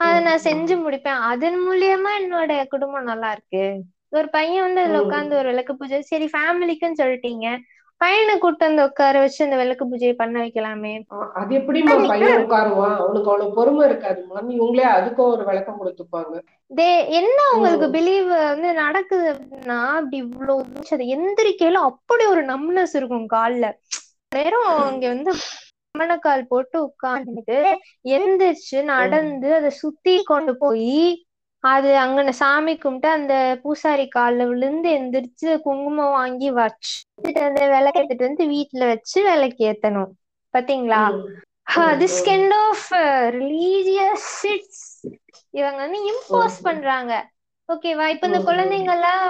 அத நான். செஞ்சு முடிப்பேன். அதன் மூலியமா என்னோட குடும்பம் நல்லா இருக்கு. ஒரு பையன் வந்து அதுல ம். உட்கார்ந்து ஒரு விளக்கு பூஜை. சரி ஃபேமிலிக்குன்னு சொல்லிட்டீங்க. பையனை கூட்டு வந்து உட்கார வச்சு அந்த விளக்கு பூஜையை பண்ண வைக்கலாமே. அது எப்படிம்மா பையன் உட்காருவான்? அவனுக்கு அவ்வளவு பொறுமை இருக்காதும்மா இவங்களே அதுக்கும் ஒரு விளக்கம் கொடுத்துப்பாங்க. தே என்ன உங்களுக்கு ம். பிலீவ் வந்து நடக்குது அப்படின்னா அப்படி இவ்வளவு அது எந்திரிக்கையில அப்படி ஒரு நம்னஸ் இருக்கும் கால்ல. நேரம் இங்க வந்து மணக்கால் போட்டு உட்கார்ந்துட்டு எந்திரிச்சு நடந்து அதை சுத்தி கொண்டு போய் அது அங்கன சாமி கும்பிட்டு அந்த பூசாரி கால்ல விழுந்து எந்திரிச்சு குங்குமம் வாங்கி வச்சு அந்த விளக்கு எடுத்துட்டு வந்து வீட்டுல வச்சு விளக்கு ஏத்தணும் பாத்தீங்களா. This. Kind of religious shits இவங்க வந்து இம்போஸ். பண்றாங்க ஓகேவா இப்ப இந்த. குழந்தைங்க எல்லாம்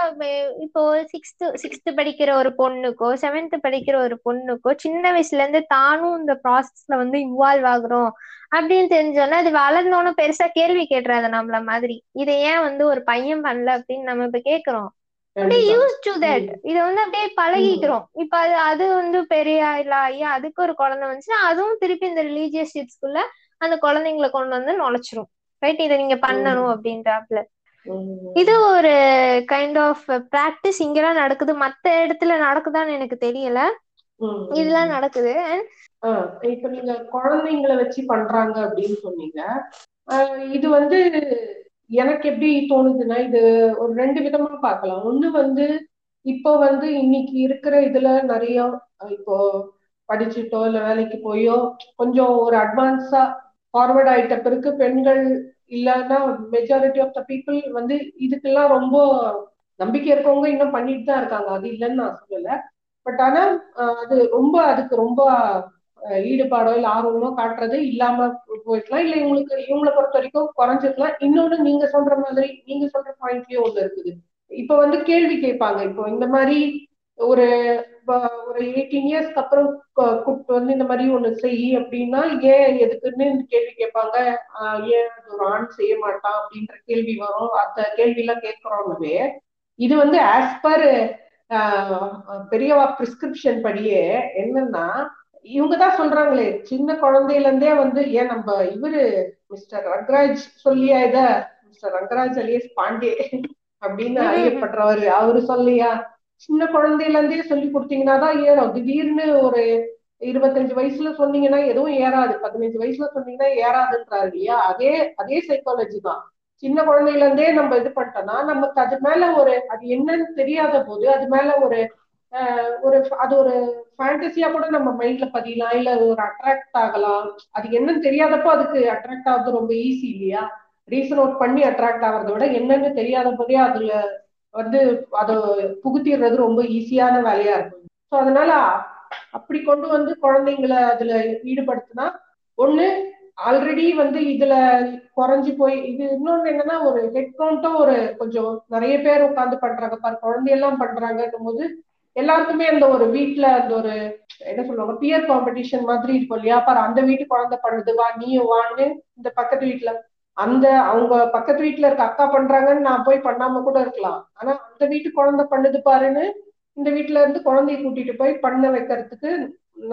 இப்போ சிக்ஸ்த் சிக்ஸ்த் படிக்கிற ஒரு பொண்ணுக்கோ செவன்த் படிக்கிற ஒரு பொண்ணுக்கோ சின்ன வயசுல இருந்து தானும் இந்த ப்ராசஸ்ல வந்து இன்வால்வ் ஆகுறோம் அப்படின்னு தெரிஞ்சோன்னா அது வளர்ந்தோன்னு பெருசா கேள்வி கேட்டுறாது நம்மள மாதிரி. இதை ஏன் வந்து ஒரு பையன் பண்ணல அப்படின்னு நம்ம இப்ப கேக்குறோம் அப்படியே. யூஸ் டு தட் இத வந்து அப்படியே பழகிக்கிறோம். இப்ப அது அது வந்து பெரிய இல்ல ஐயா அதுக்கு ஒரு குழந்தை வந்துச்சுன்னா அதுவும் திருப்பி இந்த ரிலீஜியஸ் ஷிட்ஸ்குள்ள அந்த குழந்தைங்களை கொண்டு வந்து நுழைச்சிரும். ரைட் இதை நீங்க பண்ணணும் அப்படின்றாப்ல. இது ஒரு கைண்ட் ஆஃப் பிராக்டிஸ் இங்கெல்லாம் நடக்குது. மத்த இடத்துல நடக்குதான்னு எனக்கு தெரியல. இதெல்லாம் நடக்குது. அண்ட் இப்ப நீங்க குழந்தைங்களை வச்சு பண்றாங்க அப்படின்னு சொன்னீங்க. இது வந்து எனக்கு எப்படி தோணுதுன்னா இது ஒரு ரெண்டு விதமா பார்க்கலாம். ஒண்ணு வந்து இப்போ வந்து இன்னைக்கு இருக்கிற இதுல நிறைய இப்போ படிச்சுட்டோ இல்ல வேலைக்கு போயோ கொஞ்சம் ஒரு அட்வான்ஸா ஃபார்வர்ட் ஆயிட்ட பிறகு பெண்கள் இல்லைன்னா மெஜாரிட்டி ஆஃப் த பீப்புள் வந்து இதுக்கெல்லாம் ரொம்ப நம்பிக்கை இருக்கவங்க இன்னும் பண்ணிட்டு தான் இருக்காங்க. அது இல்லைன்னு நான் சொல்லல. பட் ஆனா அது ரொம்ப அதுக்கு ரொம்ப ஈடுபாடோ இல்ல ஆர்வமோ காட்டுறது இல்லாம போயிருக்கலாம். இல்ல இவங்களுக்கு இவங்களை பொறுத்த வரைக்கும் குறைஞ்சிருக்கலாம். இன்னொன்னு நீங்க சொல்ற மாதிரி நீங்க சொல்ற பாயிண்ட்லயும் ஒண்ணு இருக்குது. இப்ப வந்து கேள்வி கேட்பாங்க. இப்போ இந்த மாதிரி ஒரு ஒரு எயிட்டீன் இயர்ஸ்க்கு அப்புறம் கூப்பிட்டு வந்து இந்த மாதிரி ஒண்ணு செய் அப்படின்னா ஏன் எதுக்குன்னு கேள்வி கேட்பாங்க. ஏன் அது ஒரு ஆண் செய்ய மாட்டான் அப்படின்ற கேள்வி வரும். அந்த கேள்வி எல்லாம் கேட்கிறோம்னவே இது வந்து ஆஸ் பர் பெரியவா பிரிஸ்கிரிப்ஷன் படியே என்னன்னா இவங்க தான் சொல்றாங்களே சின்ன குழந்தையில இருந்தே வந்து ஏன் நம்ம இவரு மிஸ்டர் ரங்கராஜ் சொல்லியா இத? மிஸ்டர் ரங்கராஜ் அலியஸ் பாண்டே அப்படின்னு அறியப்படுறவரு. அவரு சொல்லியா? சின்ன குழந்தையில இருந்தே சொல்லி கொடுத்தீங்கன்னா தான் ஏறும். திடீர்னு ஒரு இருபத்தஞ்சு வயசுல சொன்னீங்கன்னா எதுவும் ஏறாது. பதினஞ்சு வயசுல சொன்னீங்கன்னா ஏறாதுன்றாரு இல்லையா? அதே அதே சைக்காலஜி தான். சின்ன குழந்தையில இருந்தே நம்ம இது பண்ணிட்டோம்னா நமக்கு அது மேல ஒரு அது என்னன்னு தெரியாத போது அது மேல ஒரு ஒரு அது ஒரு ஃபேண்டசியா கூட நம்ம மைண்ட்ல பதியலாம். இல்ல அது ஒரு அட்ராக்ட் ஆகலாம். அது என்னன்னு தெரியாதப்போ அதுக்கு அட்ராக்ட் ஆகுறது ரொம்ப ஈஸி இல்லையா? ரீசன் அவுட் பண்ணி அட்ராக்ட் ஆகிறத விட என்னன்னு தெரியாத போதே அதுல வந்து அதை புகுத்திடுறது ரொம்ப ஈஸியான வேலையா இருக்கும். ஸோ அதனால அப்படி கொண்டு வந்து குழந்தைங்களை அதுல ஈடுபடுத்தினா ஒண்ணு ஆல்ரெடி வந்து இதுல குறைஞ்சு போய் இது இன்னொன்னு என்னன்னா ஒரு ஹெட் கவுண்டும் ஒரு கொஞ்சம் நிறைய பேர் உட்காந்து பண்றாங்க. பாரு குழந்தையெல்லாம் பண்றாங்கன்னும் போது எல்லாருக்குமே அந்த ஒரு வீட்டுல அந்த ஒரு என்ன சொல்லுவாங்க பியர் காம்படிஷன் மாதிரி இருக்கும் இல்லையா? பாரு அந்த வீட்டு குழந்தை பண்ணுது வா நீயும் வான்னு இந்த பக்கத்து வீட்டுல அந்த அவங்க பக்கத்து வீட்டுல இருக்க அக்கா பண்றாங்கன்னு நான் போய் பண்ணாம கூட இருக்கலாம். ஆனா அந்த வீட்டு குழந்தை பண்ணுது பாருன்னு இந்த வீட்டுல இருந்து குழந்தைய கூட்டிட்டு போய் பண்ண வைக்கிறதுக்கு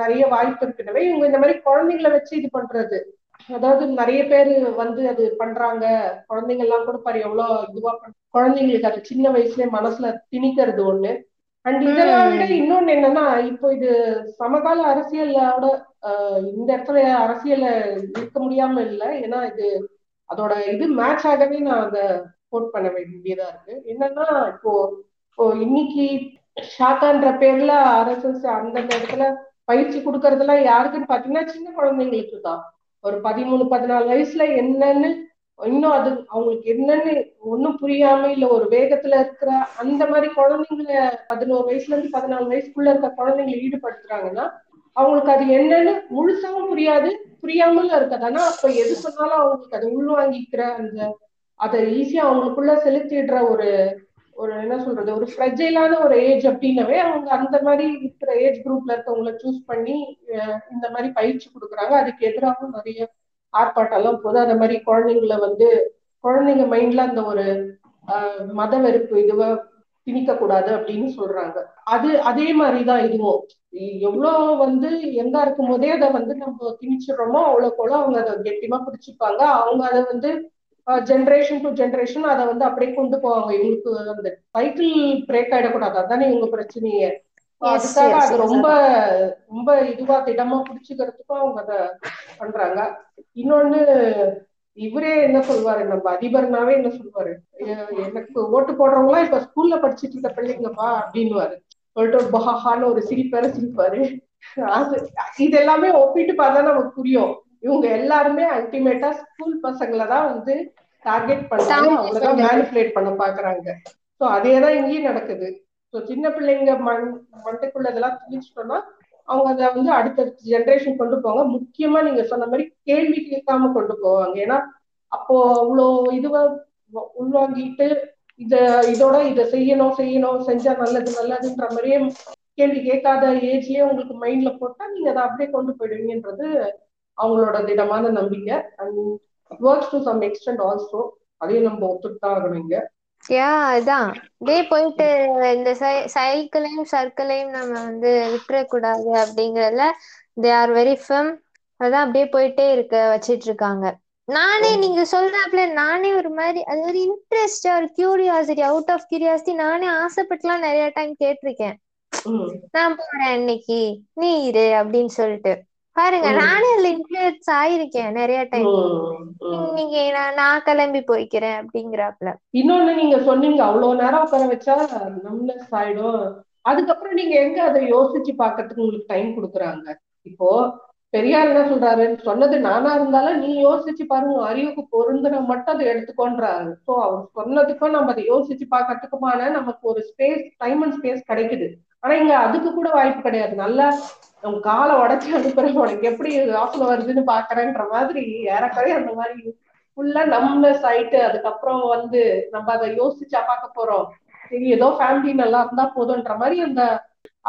நிறைய வாய்ப்பு இருக்குனவே இவங்க இந்த மாதிரி குழந்தைங்களை வச்சு இது பண்றது. அதாவது நிறைய பேர் வந்து அது பண்றாங்க. குழந்தைங்க எல்லாம் கூட பாரு எவ்வளவு இதுவா பண் குழந்தைங்களுக்கு அது சின்ன வயசுலயே மனசுல திணிக்கிறது ஒண்ணு. அண்ட் இதெல்லாம் விட இன்னொன்னு என்னன்னா இப்போ இது சமகால அரசியலோட இந்த இடத்துல அரசியல இருக்க முடியாம இல்லை. ஏன்னா இது அதோட இது மேட்ச் ஆகவே நான் அதை கோட் பண்ண வேண்டியதா இருக்கு. என்னன்னா இப்போ இப்போ இன்னைக்கு ஷாக்கான்ற பேர்ல அரசு அந்தந்த இடத்துல பயிற்சி கொடுக்கறதெல்லாம் யாருக்குன்னு பாத்தீங்கன்னா சின்ன குழந்தைங்களுக்கு தான். ஒரு பதிமூணு பதினாலு வயசுல என்னன்னு இன்னும் அது அவங்களுக்கு என்னன்னு ஒன்னும் புரியாம இல்ல ஒரு வேகத்துல இருக்கிற அந்த மாதிரி குழந்தைங்கள பதினோரு வயசுல இருந்து பதினாலு வயசுக்குள்ள இருக்க குழந்தைங்களை ஈடுபடுத்துறாங்கன்னா அவங்களுக்கு அது என்னன்னு முழுசாவும் புரியாது புரியாமல் இருக்காது. ஆனா அப்ப எது சொன்னாலும் அவங்களுக்கு அதை உள்வாங்கிக்கிற அந்த அதை ஈஸியா அவங்களுக்குள்ள செலுத்திடுற ஒரு ஒரு என்ன சொல்றது ஒரு ஃப்ரெஜைலான ஒரு ஏஜ் அப்படின்னவே அவங்க அந்த மாதிரி இருக்கிற ஏஜ் குரூப்ல இருக்கவங்களை சூஸ் பண்ணி இந்த மாதிரி பயிற்சி கொடுக்குறாங்க. அதுக்கு எதிராகவும் நிறைய ஆர்ப்பாட்டம் எல்லாம் போது. அந்த மாதிரி குழந்தைங்களை வந்து குழந்தைங்க மைண்ட்ல அந்த ஒரு மத வெறுப்பு இதுவ திணிக்க கூடாது அப்படின்னு சொல்றாங்க. அது அதே மாதிரிதான் இதுவும். எவ்வளவு வந்து எங்க இருக்கும் போதே அதை வந்து நம்ம திணிச்சிடுறோமோ அவ்வளோக்குள்ள அவங்க அதை கெட்டியமா பிடிச்சிப்பாங்க. அவங்க அதை வந்து ஜென்ரேஷன் டு ஜென்ரேஷன் அதை வந்து அப்படியே கொண்டு போவாங்க. இவங்களுக்கு அந்த டைட்டில் பிரேக் ஆயிடக்கூடாது. அதானே இவங்க பிரச்சனையே. அதுக்காக அது ரொம்ப ரொம்ப இதுவா திடமா பிடிச்சுக்கிறதுக்கும் அவங்க அத பண்றாங்க. இன்னொன்னு இவரே என்ன சொல்வாரு நம்ம அதிபர்னாவே என்ன சொல்லுவாரு எனக்கு ஓட்டு போடுறவங்களாம் இப்ப ஸ்கூல்ல படிச்சுட்டு இருக்க பிள்ளைங்கப்பா அப்படின்னுவாரு. சொல்லிட்டு ஒரு பஹான்னு ஒரு சிரிப்பாரு சிரிப்பாரு. அது இது எல்லாமே ஒப்பிட்டு பார்த்தா நமக்கு புரியும். இவங்க எல்லாருமே அல்டிமேட்டா ஸ்கூல் பசங்களை தான் வந்து டார்கெட் பண்றாங்க. அவங்களதான் மேனிப்புலேட் பண்ண பாக்குறாங்க. சோ அதேதான் இங்கேயும் நடக்குது. ஸோ சின்ன பிள்ளைங்க மண் மண்டைக்குள்ள இதெல்லாம் திணிச்சிட்டோம்னா அவங்க அதை வந்து அடுத்தடுத்த ஜென்ரேஷன் கொண்டு போவாங்க. முக்கியமா நீங்க சொன்ன மாதிரி கேள்வி கேட்காம கொண்டு போவாங்க. ஏன்னா அப்போ அவ்வளோ இதுவா உள்வாங்கிட்டு இத இதோட இதை செய்யணும் செய்யணும் செஞ்சா நல்லது நல்லதுன்ற மாதிரியே கேள்வி கேட்காத ஏஜ்லயே உங்களுக்கு மைண்ட்ல போட்டா நீங்க அதை அப்படியே கொண்டு போயிடுவீங்கன்றது அவங்களோட திடமான நம்பிக்கை. And works to some extent also அதையும் நம்ம ஒத்துட்டு ஆகணும் இங்க. யா அதான். டே போயிட்டு இந்த சைக்கிளையும் சர்க்கிளையும் நம்ம வந்து விட்டுறக்கூடாது அப்படிங்கறதுல தே ஆர் வெரி ஃபம் அதான் அப்படியே போயிட்டே இருக்க வச்சிட்டு இருக்காங்க. நானே நீங்க சொல்றாப்ல நானே ஒரு மாதிரி அது ஒரு இன்ட்ரெஸ்ட் ஒரு கியூரியாசிட்டி அவுட் ஆஃப் கியூரியாசிட்டி நானே ஆசைப்பட்டுலாம் நிறைய டைம் கேட்டிருக்கேன். நான் போறேன் இன்னைக்கு நீ இரு அப்படின்னு சொல்லிட்டு. பாருங்க நானே அதுல இன்ஃபுளுயன்ஸ் ஆயிருக்கேன் நிறைய டைம் நீங்க நான் கிளம்பி போய்க்கிறேன் அப்படிங்கிறாப்ல இன்னொன்னு நீங்க சொன்னீங்க அவ்வளவு நேரம் உட்கார வச்சா நம்னஸ் ஆயிடும். அதுக்கப்புறம் நீங்க எங்க அதை யோசிச்சு பாக்கிறதுக்கு உங்களுக்கு டைம் கொடுக்குறாங்க? இப்போ பெரியார் என்ன சொல்றாரு? சொன்னது நானா இருந்தாலும் நீ யோசிச்சு பாருங்க அறிவுக்கு பொருந்துன மட்டும் அதை எடுத்துக்கோன்றாரு. ஸோ அவர் சொன்னதுக்கும் நம்ம அதை யோசிச்சு பாக்கிறதுக்குமான நமக்கு ஒரு ஸ்பேஸ் டைம் அண்ட் ஸ்பேஸ் கிடைக்குது. ஆனா இங்க அதுக்கு கூட வாய்ப்பு கிடையாது. நல்லா உன் காலை உடச்சி அனுப்புறேன். உனக்கு எப்படி ஆஃப்ல வருதுன்னு பாக்குறேன்ற மாதிரி ஏறக்குறைய அந்த மாதிரி ஃபுல்லா நம்னஸ் ஆயிட்டு அதுக்கப்புறம் வந்து நம்ம அதை யோசிச்சா பார்க்க போறோம். சரி ஏதோ ஃபேமிலி நல்லா இருந்தா போதுன்ற மாதிரி அந்த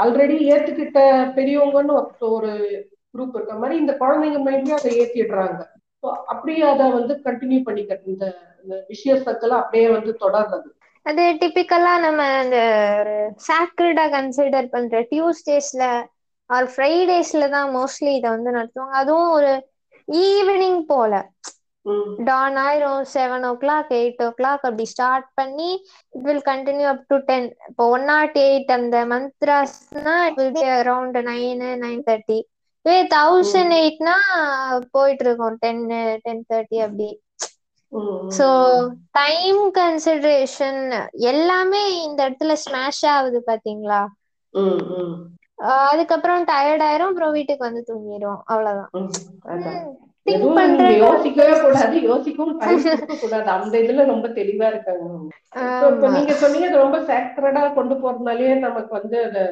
ஆல்ரெடி ஏத்துக்கிட்ட பெரியவங்கன்னு ஒரு குரூப் இருக்க மாதிரி இந்த குழந்தைங்க மைண்ட்லயும் அதை ஏத்திடுறாங்க. ஸோ அப்படியே அதை வந்து கண்டினியூ பண்ணிக்கிறது இந்த விஷய சர்க்கிள் அப்படியே வந்து தொடர்றது. அது டிபிக்கலா நம்ம அந்த ஒரு சாக்ரடா கன்சிடர் பண்ற டியூஸ்டேஸ்ல ஆர் ஃப்ரைடேஸ்ல தான் மோஸ்ட்லி இதை வந்து நடத்துவாங்க. அதுவும் ஒரு ஈவினிங் போல. டான் ஆயிரும் seven o'clock eight o'clock அப்படி ஸ்டார்ட் பண்ணி it will continue up to ten இப்போ ஒன் நாட் எயிட் அந்த மந்த்ராஸ்னா it will be around nine nine thirty இதே தௌசண்ட் எயிட்னா போயிட்டு இருக்கோம் டென் டென் தேர்ட்டி அப்படி. சோ டைம் கன்சிடரேஷன் எல்லாமே இந்த இடத்துல ஸ்மாஷ் ஆகுது பாத்தீங்களா? அதுக்கப்புறம் டயர்ட் ஆயிரும் அப்புறம் வீட்டுக்கு வந்து தூங்கிடும் அவ்வளவுதான். யோசிக்கவே கூடாது யோசிக்கவும் கூடாது அந்த இதுல ரொம்ப தெளிவா இருக்காங்க நீங்க சொன்னீங்க ரொம்ப சேக்ரடா கொண்டு போறதுனாலயே நமக்கு வந்து அது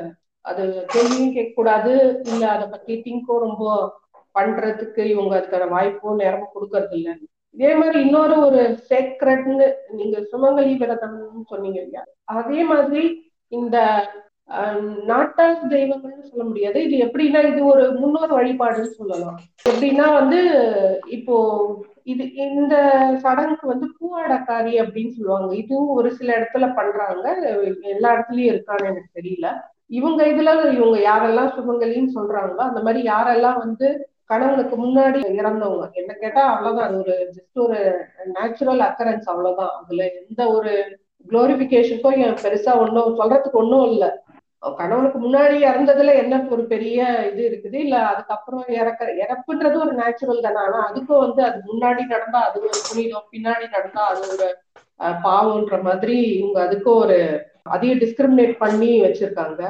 அது கேள்வியும் கேட்க கூடாது இல்ல அதை பத்தி திங்கும் ரொம்ப பண்றதுக்கு இவங்க அதுக்கான வாய்ப்பும் நேரமும் கொடுக்கறது இல்ல இதே மாதிரி இன்னொரு ஒரு சேக்ரட்னு நீங்க சுமங்கலி விரதம்னு சொன்னீங்க இல்லையா? அதே மாதிரி இந்த நாட்டார் தெய்வங்கள்னு சொல்ல முடியாது. இது எப்படின்னா இது ஒரு முன்னோர் வழிபாடுன்னு சொல்லலாம். எப்படின்னா வந்து இப்போ இது இந்த சடங்குக்கு வந்து பூவாடக்காரி அப்படின்னு சொல்லுவாங்க. இதுவும் ஒரு சில இடத்துல பண்றாங்க. எல்லா இடத்துலயும் இருக்கான்னு எனக்கு தெரியல. இவங்க இதுல இவங்க யாரெல்லாம் சுமங்கலின்னு சொல்றாங்களோ அந்த மாதிரி யாரெல்லாம் வந்து கணவனுக்கு முன்னாடி இறந்தவங்க என்ன கேட்டா அவ்வளவுதான். அது ஒரு ஜஸ்ட் ஒரு நேச்சுரல் அக்கரன்ஸ் அவ்வளவுதான். அதுல எந்த ஒரு குளோரிபிகேஷனுக்கும் பெருசா ஒன்றும் சொல்றதுக்கு ஒன்றும் இல்லை. கணவனுக்கு முன்னாடி இறந்ததுல என்ன ஒரு பெரிய இது இருக்குது. இல்ல அதுக்கப்புறம் இறக்க இறப்புன்றது ஒரு நேச்சுரல் தானே. ஆனா அதுக்கும் வந்து அது முன்னாடி நடந்தா அது ஒரு புனிதம் பின்னாடி நடந்தா அது ஒரு பாவம்ன்ற மாதிரி இவங்க அதுக்கும் ஒரு அதையும் டிஸ்கிரிமினேட் பண்ணி வச்சிருக்காங்க.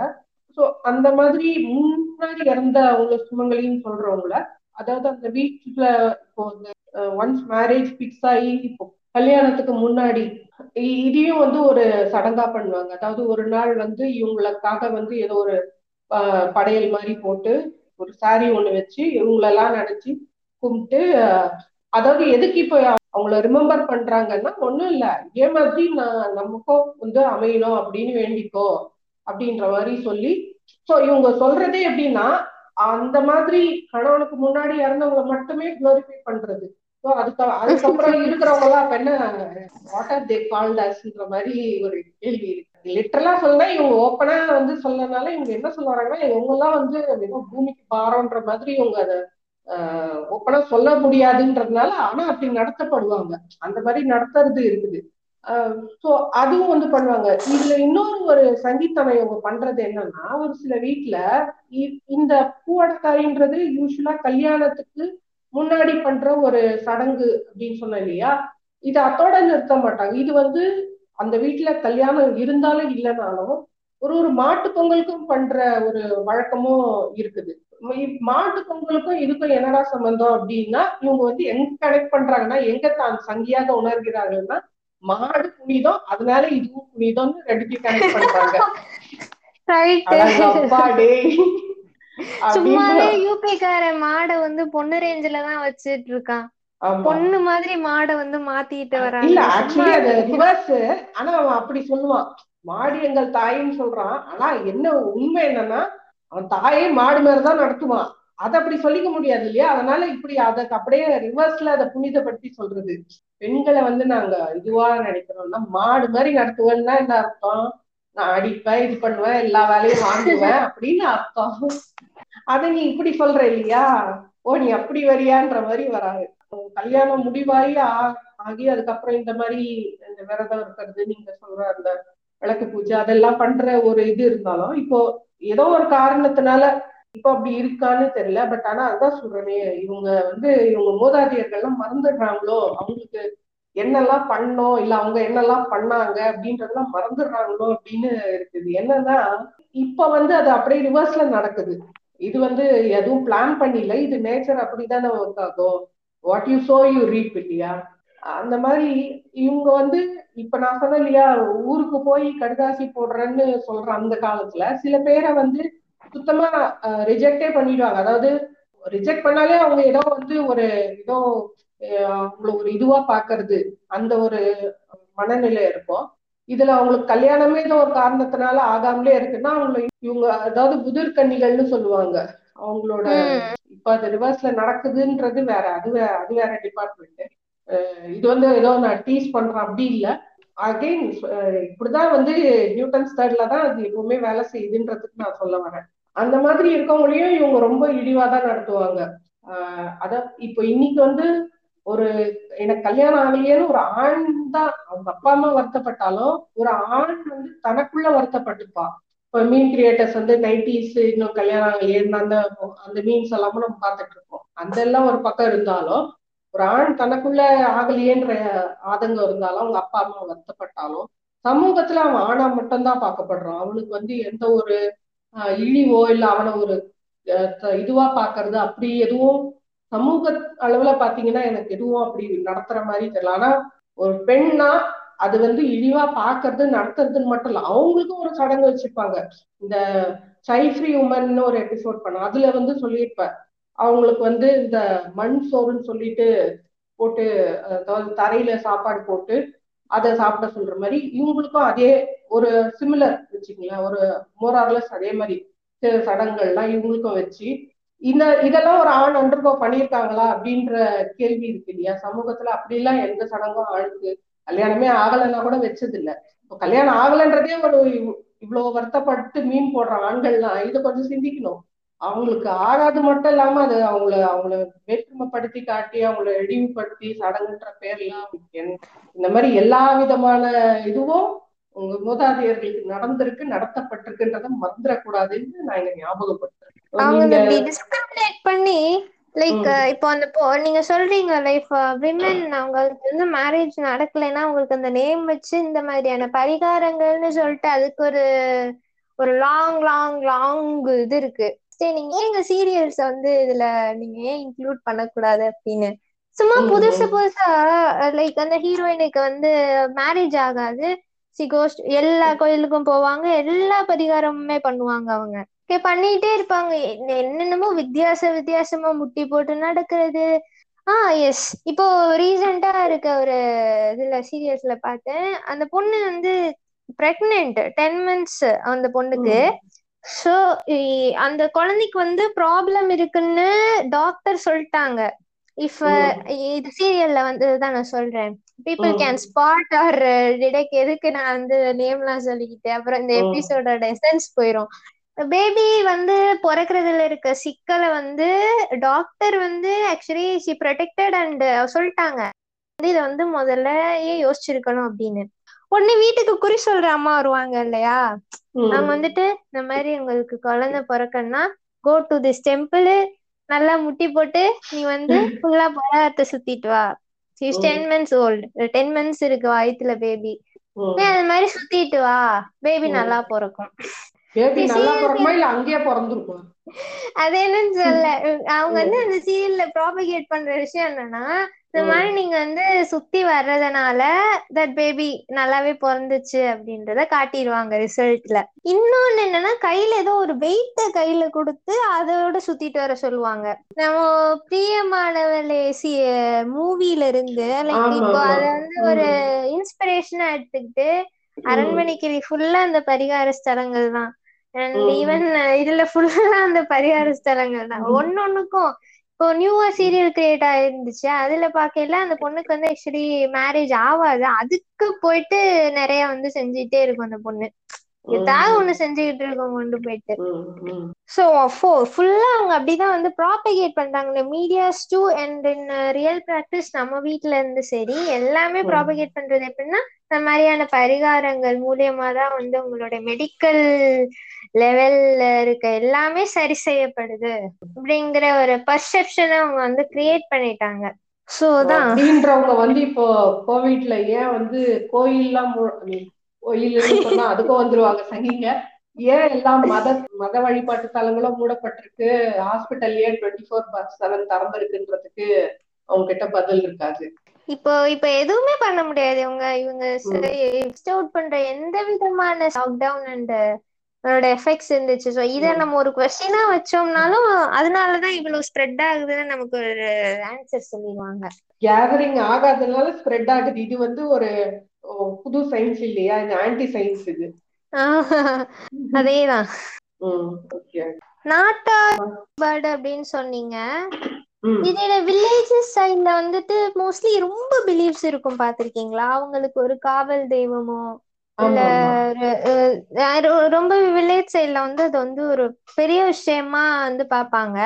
சோ அந்த மாதிரி முன்னாடி இறந்த அவங்க சுமங்கலின்னு சொல்றவங்கள அதாவது அந்த வீட்டுல இப்போ ஒன்ஸ் மேரேஜ் பிக்ஸ் ஆகி இப்போ கல்யாணத்துக்கு முன்னாடி இ- இதையும் வந்து ஒரு சடங்கா பண்ணுவாங்க. அதாவது ஒரு நாள் வந்து இவங்களுக்காக வந்து ஏதோ ஒரு படையல் மாதிரி போட்டு ஒரு சாரி ஒண்ணு வச்சு இவங்களெல்லாம் நினைச்சு கும்பிட்டு அதாவது எதுக்கு இப்போ அவங்கள ரிமெம்பர் பண்றாங்கன்னா ஒண்ணும் இல்ல. இதே மாதிரி நான் நமக்கும் வந்து அமையணும் அப்படின்னு வேண்டிக்கோ அப்படின்ற மாதிரி சொல்லி சோ இவங்க சொல்றதே எப்படின்னா அந்த மாதிரி கணவனுக்கு முன்னாடி இறந்தவங்களை மட்டுமே குளோரிஃபை பண்றது. ஸோ அதுக்கு அதுக்கப்புறம் இருக்கிறவங்க எல்லாம் அப்ப என்ன வாட் ஆர் தே கால்ட் அஸ்ன்ற மாதிரி ஒரு கேள்வி இருக்கு. லிட்டரலா சொன்னா இவங்க ஓப்பனா வந்து சொல்லனால இவங்க என்ன சொல்ல வராங்கன்னா இவங்க எல்லாம் வந்து ஏதோ பூமிக்கு பாரம்ன்ற மாதிரி இவங்க அதை ஓப்பனா சொல்ல முடியாதுன்றதுனால ஆனா அப்படி நடத்தப்படுவாங்க. அந்த மாதிரி நடத்துறது இருக்குது. ஸோ அதுவும் வந்து பண்ணுவாங்க. இதுல இன்னொரு ஒரு சங்கீத்தனை இவங்க பண்றது என்னன்னா ஒரு சில வீட்டுல இ- இந்த பூவடக்காரின்றது யூஸ்வலா கல்யாணத்துக்கு முன்னாடி பண்ற ஒரு சடங்கு அப்படின்னு சொன்னேன் இல்லையா? இது அத்தோட நிறுத்த மாட்டாங்க. இது வந்து அந்த வீட்டுல கல்யாணம் இருந்தாலும் இல்லைனாலும் ஒரு ஒரு மாட்டு பொங்கலுக்கும் பண்ற ஒரு வழக்கமும் இருக்குது. மாட்டு பொங்கலுக்கும் இதுக்கும் என்னடா சம்பந்தம் அப்படின்னா இவங்க வந்து எங்க கனெக்ட் பண்றாங்கன்னா எங்க தான் சங்கியாக உணர்கிறார்கள்னா மாடு புனிதம் அதனால இதுவும் புனிதம்னு ரெண்டுத்தையும் கனெக்ட் பண்றாங்க. சும்மாவே அப்படின்னு யூபி கார மாடை வந்து பொண்ணு ரேஞ்சில தான் வச்சிட்டு இருக்கான் பொண்ணு மாதிரி மாடை வந்து மாத்திட்டு இல்ல வராங்க. சும்மா ஆக்சுவலி அது ரிவர்ஸ். ஆனா அவன் அப்படி சொல்லுவான். மாடு எங்கள் தாயின்னு சொல்றான். ஆனா என்ன உண்மை என்னன்னா அவன் தாயே மாடு மாதிரிதான் நடத்துவான். அதை அப்படி சொல்லிக்க முடியாது இல்லையா? அதனால இப்படி அதுக்கு அப்படியே ரிவர்ஸ்ல அதை புனிதப்படுத்தி சொல்றது. பெண்களை வந்து நாங்க இதுவா நினைக்கிறோம்னா மாடு மாதிரி நடத்துவேன்னா என்ன அர்த்தம்? நான் அடிப்பேன் இது பண்ணுவேன் எல்லா வேலையும் வாங்குவேன் அப்படின்னு அர்த்தம். அதை நீ இப்படி சொல்ற இல்லையா? ஓ நீ அப்படி வரியான்ற மாதிரி வராது. கல்யாணம் முடிவாகி ஆ- ஆகி அதுக்கப்புறம் இந்த மாதிரி இந்த விரதம் இருக்கிறது நீங்க சொல்ற அந்த விளக்கு பூஜை அதெல்லாம் பண்ற ஒரு இது இருந்தாலும் இப்போ ஏதோ ஒரு காரணத்தினால இப்போ அப்படி இருக்கான்னு தெரியல. பட் ஆனா அதான் சொல்றேனே இவங்க வந்து இவங்க மூதாதையர்கள்லாம் மறந்துடுறாங்களோ? அவங்களுக்கு என்னெல்லாம் பண்ணோம்? இல்ல அவங்க என்னெல்லாம் பண்ணாங்க? அப்படின்றதெல்லாம் மறந்துடுறாங்களோ அப்படின்னு இருக்குது. என்னன்னா இப்ப வந்து அது அப்படியே ரிவர்ஸ்ல நடக்குது. இது வந்து எதுவும் பிளான் பண்ணில இது நேச்சர் அப்படிதானே ஒர்க் ஆகும். What you sow you reap இல்லையா? அந்த மாதிரி இவங்க வந்து இப்ப நான் சொன்னேன் இல்லையா ஊருக்கு போய் கடுதாசி போடுறேன்னு சொல்ற அந்த காலத்துல சில பேரை வந்து சுத்தமா ரிஜெக்டே பண்ணிடுவாங்க. அதாவது ரிஜெக்ட் பண்ணாலே அவங்க ஏதோ வந்து ஒரு ஏதோ அவங்கள ஒரு இதுவா பாக்குறது அந்த ஒரு மனநிலை இருக்கும் இதுல அவங்களுக்கு கல்யாணமே ஏதோ ஒரு காரணத்தினால ஆகாமலே இருக்குன்னா அவங்கள இவங்க அதாவது புதிர் கன்னிகள்னு சொல்லுவாங்க. அவங்களோட. இப்ப அது ரிவர்ஸ்ல நடக்குதுன்றது வேற அது வேற அது வேற டிபார்ட்மெண்ட் இது வந்து ஏதோ நான் டீஸ் பண்றேன் அப்படி இல்ல. அகைன் இப்படிதான் வந்து நியூட்டன்ஸ் தேர்ட்ல தான் அது எப்பவுமே வேலை செய்யுதுன்றதுக்கு நான் சொல்ல வரேன். அந்த மாதிரி இருக்கவங்களையும் இவங்க ரொம்ப இழிவாதான் நடத்துவாங்க. ஆஹ் அதான் இப்போ இன்னைக்கு வந்து ஒரு எனக்கு கல்யாணம் ஆகலையேன்னு ஒரு ஆண் தான் அவங்க அப்பா அம்மா வருத்தப்பட்டாலும் ஒரு ஆண் வந்து தனக்குள்ள வருத்தப்பட்டுப்பா. இப்போ மீன் கிரியேட்டர்ஸ் வந்து நைன்டிஸ் இன்னும் கல்யாணம் ஆகலையேன்னு அந்த அந்த மீன்ஸ் எல்லாமும் நம்ம பார்த்துட்டு இருக்கோம் அந்த எல்லாம் ஒரு பக்கம் இருந்தாலும் ஒரு ஆண் தனக்குள்ள ஆகலையேன்ற ஆதங்கம் இருந்தாலும் அவங்க அப்பா அம்மா வருத்தப்பட்டாலும் சமூகத்துல அவன் ஆணா மட்டும்தான் பார்க்கப்படுறான். அவனுக்கு வந்து எந்த ஒரு இழிவோ இல்ல அவனை ஒரு இதுவா பாக்குறது அப்படி எதுவும் சமூக அளவுல பாத்தீங்கன்னா எனக்கு எதுவும் அப்படி நடத்துற மாதிரி தெரியல. ஆனா ஒரு பெண்ணா அது வந்து இழிவா பாக்குறது நடத்துறதுன்னு மட்டும் இல்ல அவங்களுக்கும் ஒரு சடங்கு வச்சிருப்பாங்க. இந்த சைல்ட் ஃப்ரீ உமன் ஒரு எபிசோட் பண்ண அதுல வந்து சொல்லியிருப்பேன் அவங்களுக்கு வந்து இந்த மண் சோறுன்னு சொல்லிட்டு போட்டு அதாவது தரையில சாப்பாடு போட்டு அதை சாப்பிட சொல்ற மாதிரி இவங்களுக்கும் அதே ஒரு சிமிலர் வச்சுக்கங்களேன் ஒரு மோரார்லஸ் அதே மாதிரி சடங்குகள்லாம் இவங்களுக்கும் வச்சு இந்த இதெல்லாம் ஒரு ஆண் அண்டர்கோ பண்ணியிருக்காங்களா அப்படின்ற கேள்வி இருக்கு இல்லையா? சமூகத்துல அப்படிலாம் எந்த சடங்கும் ஆளுக்கு கல்யாணமே ஆகலைன்னா கூட வச்சது இல்ல இப்போ கல்யாணம் ஆகலைன்றதே ஒரு இவ்வளவு வருத்தப்பட்டு மீன் போடுற ஆண்கள்லாம் இதை கொஞ்சம் சிந்திக்கணும். அவங்களுக்கு ஆகாது மட்டும் இல்லாம அது அவங்கள அவங்கள வேற்றுமைப்படுத்தி காட்டி அவங்கள இழிவுபடுத்தி சடங்குன்ற பேர்லாம் இந்த மாதிரி எல்லா விதமான இதுவும் உங்க மூதாதையர்களுக்கு நடந்திருக்கு நடத்தப்பட்டிருக்குன்றத மறந்துடக்கூடாதுன்னு நான் இங்க ஞாபகப்படுத்துறேன். பண்ணி லைக் இப்போ அந்த நீங்க சொல்றீங்க லைஃப் விமன் அவங்களுக்கு வந்து மேரேஜ் நடக்கலைன்னா அவங்களுக்கு அந்த நேம் வச்சு இந்த மாதிரியான பரிகாரங்கள்னு சொல்லிட்டு அதுக்கு ஒரு ஒரு லாங் லாங் லாங் இது இருக்கு. சரி நீங்க ஏன் இந்த சீரியல்ஸ் வந்து இதுல நீங்க ஏன் இன்க்ளூட் பண்ணக்கூடாது அப்படின்னு? சும்மா புதுசு புதுசா லைக் அந்த ஹீரோயினுக்கு வந்து மேரேஜ் ஆகாது. சி கோஸ்ட் எல்லா கோயிலுக்கும் போவாங்க எல்லா பரிகாரமுமே பண்ணுவாங்க அவங்க. பண்ணிட்டே இருப்பாங்க. என்னென்னமோ வித்தியாச வித்தியாசமா முட்டி போட்டு நடக்கிறது. ஆஹ் எஸ் இப்போ ரீசெண்டா இருக்க ஒரு இதுல சீரியல்ஸ்ல பார்த்தேன். அந்த பொண்ணு வந்து பிரெக்னென்ட் டென் மந்த்ஸ் அந்த பொண்ணுக்கு. சோ அந்த குழந்தைக்கு வந்து ப்ராப்ளம் இருக்குன்னு டாக்டர் சொல்லிட்டாங்க. இஃப் இது சீரியல்ல வந்து தான் நான் சொல்றேன். People can spot or detect எதுக்கு நான் வந்து நேம்லாம் சொல்லிக்கிட்டேன் அப்புறம் இந்த எபிசோடோட எசன்ஸ் போயிரும். பேபி வந்து பிறக்கிறதுல இருக்க சிக்கலை வந்து டாக்டர் வந்து ஆக்சுவலி சி ப்ரொடெக்டட் அண்ட் சொல்லிட்டாங்க. வந்து இதை வந்து முதல்ல ஏன் யோசிச்சிருக்கணும் அப்படின்னு. உடனே வீட்டுக்கு குறி சொல்ற அம்மா வருவாங்க இல்லையா? அவங்க வந்துட்டு இந்த மாதிரி உங்களுக்கு குழந்தை பிறக்கணும்னா கோ டு திஸ் டெம்பிள் நல்லா முட்டி போட்டு நீ வந்து ஃபுல்லா பராத்தை சுத்திட்டு வா. Ten months old ten months இருக்கு வயிற்றுல பேபி அது மாதிரி சுத்திட்டு வா. பேபி நல்லா பிறக்கும். அது என்னன்னு சொல்ல அவங்க வந்து அந்த சீரியல்ல ப்ராபகேட் பண்ற விஷயம் என்னன்னா இந்த மாதிரி நீங்க வந்து சுத்தி வர்றதுனால தட் பேபி நல்லாவே பிறந்துச்சு அப்படின்றத காட்டிடுவாங்க ரிசல்ட்ல இன்னொன்னு என்னன்னா கையில ஏதோ ஒரு வெயிட்ட கையில கொடுத்து அதோட சுத்திட்டு வர சொல்லுவாங்க. நம்ம பிரியமானவளே சி மூவில இருந்து லைக் இப்போ அத வந்து ஒரு இன்ஸ்பிரேஷனா எடுத்துக்கிட்டு அரண்மனைக்கு ஃபுல்லா அந்த பரிகார ஸ்தலங்கள் தான். அண்ட் ஈவன் இதுல ஃபுல்லா அந்த பரிகார ஸ்தலங்கள் தான். ஒன்னொன்னுக்கும் இப்போ நியூவா சீரியல் கிரியேட் ஆயிருந்துச்சு. அதுல பாக்கல அந்த பொண்ணுக்கு வந்து ஆக்சுவலி மேரேஜ் ஆகாது. அதுக்கு போயிட்டு நிறைய வந்து செஞ்சுட்டே இருக்கும் அந்த பொண்ணு. ஏதாவது ஒண்ணு செஞ்சுக்கிட்டு இருக்கோம் கொண்டு போயிட்டு. சோ ஃபுல்லா அவங்க அப்படிதான் வந்து ப்ராபகேட் பண்றாங்க medias too and in real practice நம்ம வீட்ல இருந்து சரி எல்லாமே ப்ராபகேட் பண்றது எப்படின்னா இந்த மாதிரியான பரிகாரங்கள் மூலியமா தான் வந்து உங்களுடைய மெடிக்கல் லெவல்ல இருக்க எல்லாமே சரி செய்யப்படுது அப்படிங்கிற ஒரு பர்செப்ஷனை அவங்க வந்து கிரியேட் பண்ணிட்டாங்க. அப்படின்றவங்க வந்து இப்போ கோவிட்ல ஏன் வந்து கோயில்லாம் கோயில்னு சொன்னா அதுக்கும் வந்துருவாங்க சங்கிங்க. ஏன் எல்லாம் மத மத வழிபாட்டு தலங்களும் மூடப்பட்டிருக்கு? ஹாஸ்பிட்டல் ஏன் டுவெண்ட்டி ஃபோர் பர் செவன் திறந்து இருக்குன்றதுக்கு அவங்க கிட்ட பதில் இருக்காது. இப்போ இப்ப எதுவுமே பண்ண முடியாது. இவங்க இவங்க அவுட் பண்ற எந்த விதமான லாக்டவுன் அண்ட் அதோட எஃபெக்ட்ஸ் இருந்துச்சு? ஸோ இதை நம்ம ஒரு கொஸ்டினா வச்சோம்னாலும் அதனாலதான் இவ்வளவு ஸ்ப்ரெட் ஆகுதுன்னு நமக்கு ஒரு ஆன்சர் சொல்லிடுவாங்க. கேதரிங் ஆகாதனால ஸ்ப்ரெட் ஆகுது. இது வந்து ஒரு புது சயின்ஸ் இல்லையா? இது ஆன்டி சயின்ஸ் இது அதேதான். நாட்டா பேர்டு அப்படின்னு சொன்னீங்க. இதோட வில்லேஜஸ் சைட்ல வந்துட்டு மோஸ்ட்லி ரொம்ப பிலீவ்ஸ் இருக்கும் பாத்திருக்கீங்களா அவங்களுக்கு ஒரு காவல் தெய்வமோ இல்ல ரொம்ப வில்லேஜ் சைட்ல வந்து அது வந்து ஒரு பெரிய விஷயமா வந்து பாப்பாங்க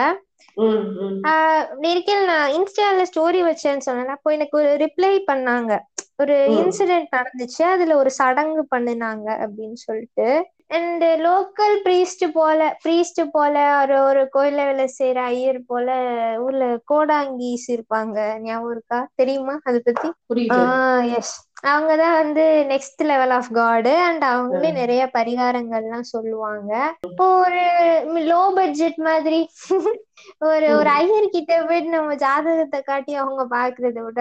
நெருக்கில் நான் இன்ஸ்டால ஸ்டோரி வச்சேன்னு சொன்னேன் அப்போ எனக்கு ஒரு ரிப்ளை பண்ணாங்க. ஒரு இன்சிடென்ட் நடந்துச்சு. அதுல ஒரு சடங்கு பண்ணினாங்க அப்படின்னு சொல்லிட்டு. அண்ட் லோக்கல் ப்ரீஸ்ட் போல ப்ரீஸ்ட் போல ஒரு ஒரு கோயில வேலை செய்யற ஐயர் போல ஊர்ல கோடாங்கீஸ் இருப்பாங்க. ஞாபகம் இருக்கா? தெரியுமா? அதை பத்தி? எஸ் அவங்கதான் வந்து next level of god and அவங்களே நிறைய பரிகாரங்கள்லாம் சொல்லுவாங்க. இப்போ ஒரு லோ பட்ஜெட் மாதிரி ஒரு ஒரு ஐயர் கிட்ட போயிட்டு நம்ம ஜாதகத்தை காட்டி அவங்க பாக்குறத விட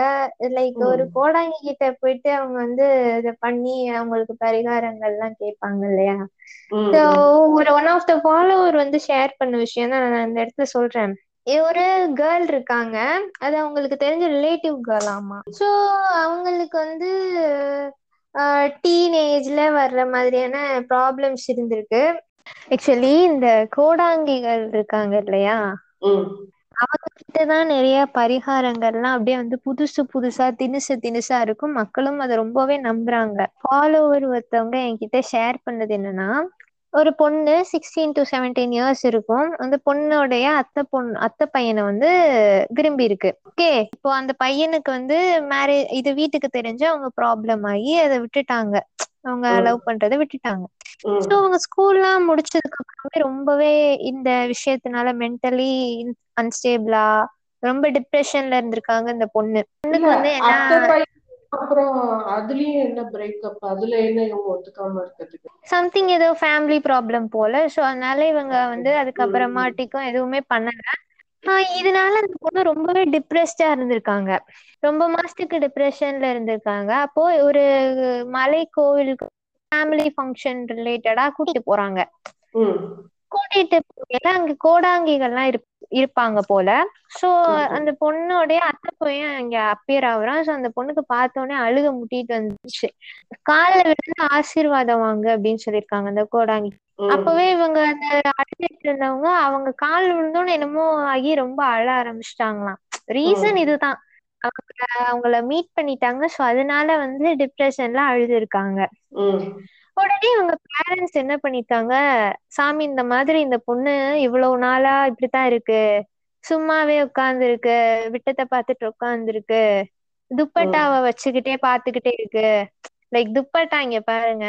லைக். ஒரு கோடாங்கி கிட்ட போயிட்டு அவங்க வந்து இத பண்ணி அவங்களுக்கு பரிகாரங்கள் எல்லாம் கேட்பாங்க இல்லையா? ஒரு ஒன் ஆஃப் த ஃபாலோவர் வந்து ஷேர் பண்ண விஷயம் தான் நான் இந்த இடத்துல சொல்றேன். ஒரு கேர்ள் இருக்காங்க. அது அவங்களுக்கு தெரிஞ்ச ரிலேட்டிவ் கேர்ள் ஆமா. ஸோ அவங்களுக்கு வந்து டீன் ஏஜ்ல வர்ற மாதிரியான ப்ராப்ளம்ஸ் இருந்திருக்கு. ஆக்சுவலி இந்த கோடாங்கிகள் இருக்காங்க இல்லையா? அவங்க கிட்டதான் நிறைய பரிகாரங்கள்லாம் அப்படியே வந்து புதுசு புதுசா தினுசு தினுசா இருக்கும். மக்களும் அதை ரொம்பவே நம்புறாங்க. ஃபாலோவர் ஒருத்தவங்க என்கிட்ட ஷேர் பண்ணது என்னன்னா ஒரு பொண்ணு சிக்ஸ்டீன் டு செவன்டீன் இயர்ஸ் இருக்கும். அந்த பொண்ணுடைய அத்தை பொண்ணு அத்தை பையனை வந்து விரும்பி இருக்கு. ஓகே இப்போ அந்த பையனுக்கு வந்து மேரேஜ் இது வீட்டுக்கு தெரிஞ்சு அவங்க ப்ராப்ளம் ஆகி அதை விட்டுட்டாங்க. அவங்க. லவ் பண்றதை விட்டுட்டாங்க. ஸோ அவங்க ஸ்கூல்லாம் முடிச்சதுக்கு அப்புறமே ரொம்பவே இந்த விஷயத்தினால மென்டலி அன்ஸ்டேபிளா ரொம்ப டிப்ரெஷன்ல இருந்திருக்காங்க இந்த பொண்ணு. பொண்ணுக்கு வந்து என்ன அப்புறம் அதுலயும் என்ன பிரேக்கப் அதுல என்ன இவங்க ஒத்துக்காம இருக்கிறதுக்கு? சம்திங் ஏதோ ஃபேமிலி ப்ராப்ளம் போல. ஸோ அதனால இவங்க வந்து. அதுக்கப்புறமாட்டிக்கும் எதுவுமே பண்ணல. இதனால அந்த பொண்ணு ரொம்பவே டிப்ரெஸ்டா இருந்திருக்காங்க. ரொம்ப மாசத்துக்கு டிப்ரெஷன்ல இருந்திருக்காங்க. அப்போ ஒரு மலை கோவிலுக்கு ஃபேமிலி ஃபங்க்ஷன் ரிலேட்டடா கூட்டிட்டு போறாங்க. கூட்டிட்டு போகையில அங்க கோடாங்கிகள்லாம் இருப் இருப்பாங்க போல. சோ. அந்த பொண்ணோடைய அத்தை பையன் அங்க அப்பியர் ஆகுறான். சோ அந்த பொண்ணுக்கு பார்த்த உடனே அழுக முட்டிட்டு வந்துச்சு கால்ல விழுந்து ஆசீர்வாதம் வாங்க அப்படின்னு சொல்லியிருக்காங்க அந்த கோடாங்கி. அப்பவே இவங்க அந்த அழுதுட்டு இருந்தவங்க அவங்க கால் விழுந்தோன்னு என்னமோ ஆகி ரொம்ப அழ ஆரம்பிச்சிட்டாங்களாம். ரீசன். இதுதான். அவங்க அவங்கள மீட் பண்ணிட்டாங்க. சோ அதனால வந்து டிப்ரெஷன்ல அழுது இருக்காங்க உடனே அவங்க பேரண்ட்ஸ் என்ன பண்ணிட்டாங்க? சாமி இந்த மாதிரி இந்த பொண்ணு இவ்வளவு நாளா இப்படித்தான் இருக்கு. சும்மாவே உட்கார்ந்து இருக்கு விட்டத்தை பார்த்துட்டு உட்கார்ந்து இருக்கு துப்பட்டாவை வச்சுக்கிட்டே பார்த்துக்கிட்டே இருக்கு. லைக் துப்பட்டா இங்க பாருங்க.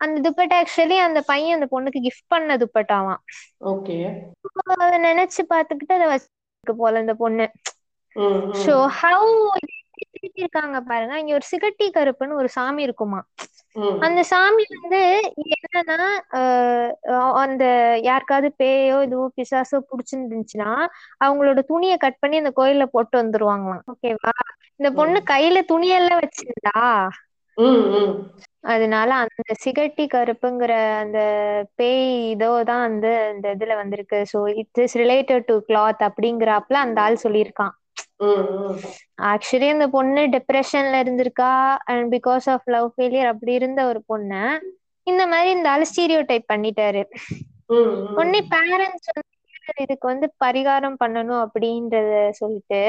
அந்த துப்பட்டா ஆக்சுவலி அந்த பையன் அந்த பொண்ணுக்கு கிஃப்ட் பண்ண அதை நினைச்சு பார்த்துக்கிட்டு அதை வச்சிருக்கு போல இந்த பொண்ணு. சோ ஹவு இருக்காங்க பாருங்க. இங்க ஒரு சிகட்டி கருப்புன்னு ஒரு சாமி இருக்குமா? அந்த சாமி வந்து என்னன்னா அந்த யாருக்காவது பேயோ இதுவோ பிசாசோ புடிச்சிருந்துச்சுன்னா அவங்களோட துணியை கட் பண்ணி அந்த கோயில்ல போட்டு வந்துருவாங்களாம். ஓகேவா? இந்த பொண்ணு கையில துணியெல்லாம் வச்சிருந்தா. அதனால அந்த சிகட்டி கருப்புங்கிற அந்த பேய் இதோ தான் வந்து இந்த இதுல வந்திருக்கு. So it is related to cloth அப்படிங்கிறாப்ல அந்த ஆள் சொல்லியிருக்கான். ஆக்சுவலி அந்த பொண்ணு டிப்ரெஷன்ல இருந்திருக்கா and because of love failure அப்படி இருந்த ஒரு பொண்ண இந்த மாதிரி இந்த ஆள் ஸ்டீரியோ டைப் பண்ணிட்டாரு. உடனே பேரண்ட்ஸ் வந்து இதுக்கு வந்து பரிகாரம் பண்ணணும் அப்படின்றத சொல்லிட்டு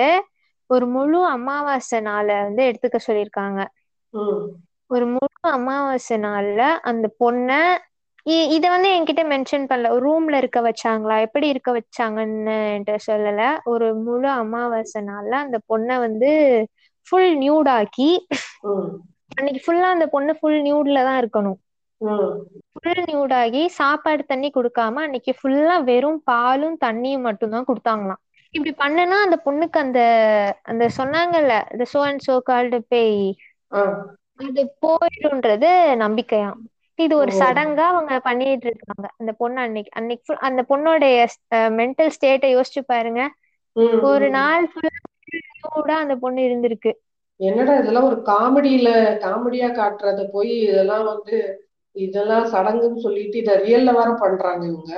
ஒரு முழு அமாவாசை நாளை வந்து எடுத்துக்க சொல்லியிருக்காங்க. ஒரு முழு அமாவாசை நாள்ல அந்த பொண்ண இத வந்து என்கிட்ட மென்ஷன் பண்ணல. ஒரு ரூம்ல இருக்க வச்சாங்களா? எப்படி இருக்க வச்சாங்கன்னு என்கிட்ட சொல்லல. ஒரு முழு அமாவாசை நாள்ல அந்த பொண்ணை வந்து ஃபுல் நியூட் ஆக்கி ம், அன்னைக்கு ஃபுல்லா அந்த பொண்ணு ஃபுல் நியூட்ல தான் இருக்கணும். ஃபுல் நியூட் ஆகி சாப்பாடு தண்ணி கொடுக்காம அன்னைக்கு ஃபுல்லா வெறும் பாலும் தண்ணியும் மட்டும்தான் கொடுத்தாங்களாம். இப்படி பண்ணனா அந்த பொண்ணுக்கு அந்த அந்த சொன்னாங்கல்ல இந்த சோ அண்ட் சோ கால்டு பேய் அது போயிடும்ன்றது நம்பிக்கையாம். இது ஒரு. சடங்கா அவங்க பண்ணிட்டு இருக்காங்க. அந்த பொண்ணு அன்னைக்கு அன்னைக்கு அந்த பொண்ணோடைய மென்டல் ஸ்டேட்டை யோசிச்சு பாருங்க. ஒரு. நாள் ஃபுல்லா அந்த பொண்ணு இருந்திருக்கு. என்னடா இதெல்லாம் ஒரு காமெடியில காமெடியா காட்டுறத போய் இதெல்லாம் வந்து இதெல்லாம் சடங்குன்னு சொல்லிட்டு இத ரியல்ல வேற பண்றாங்க இவங்க.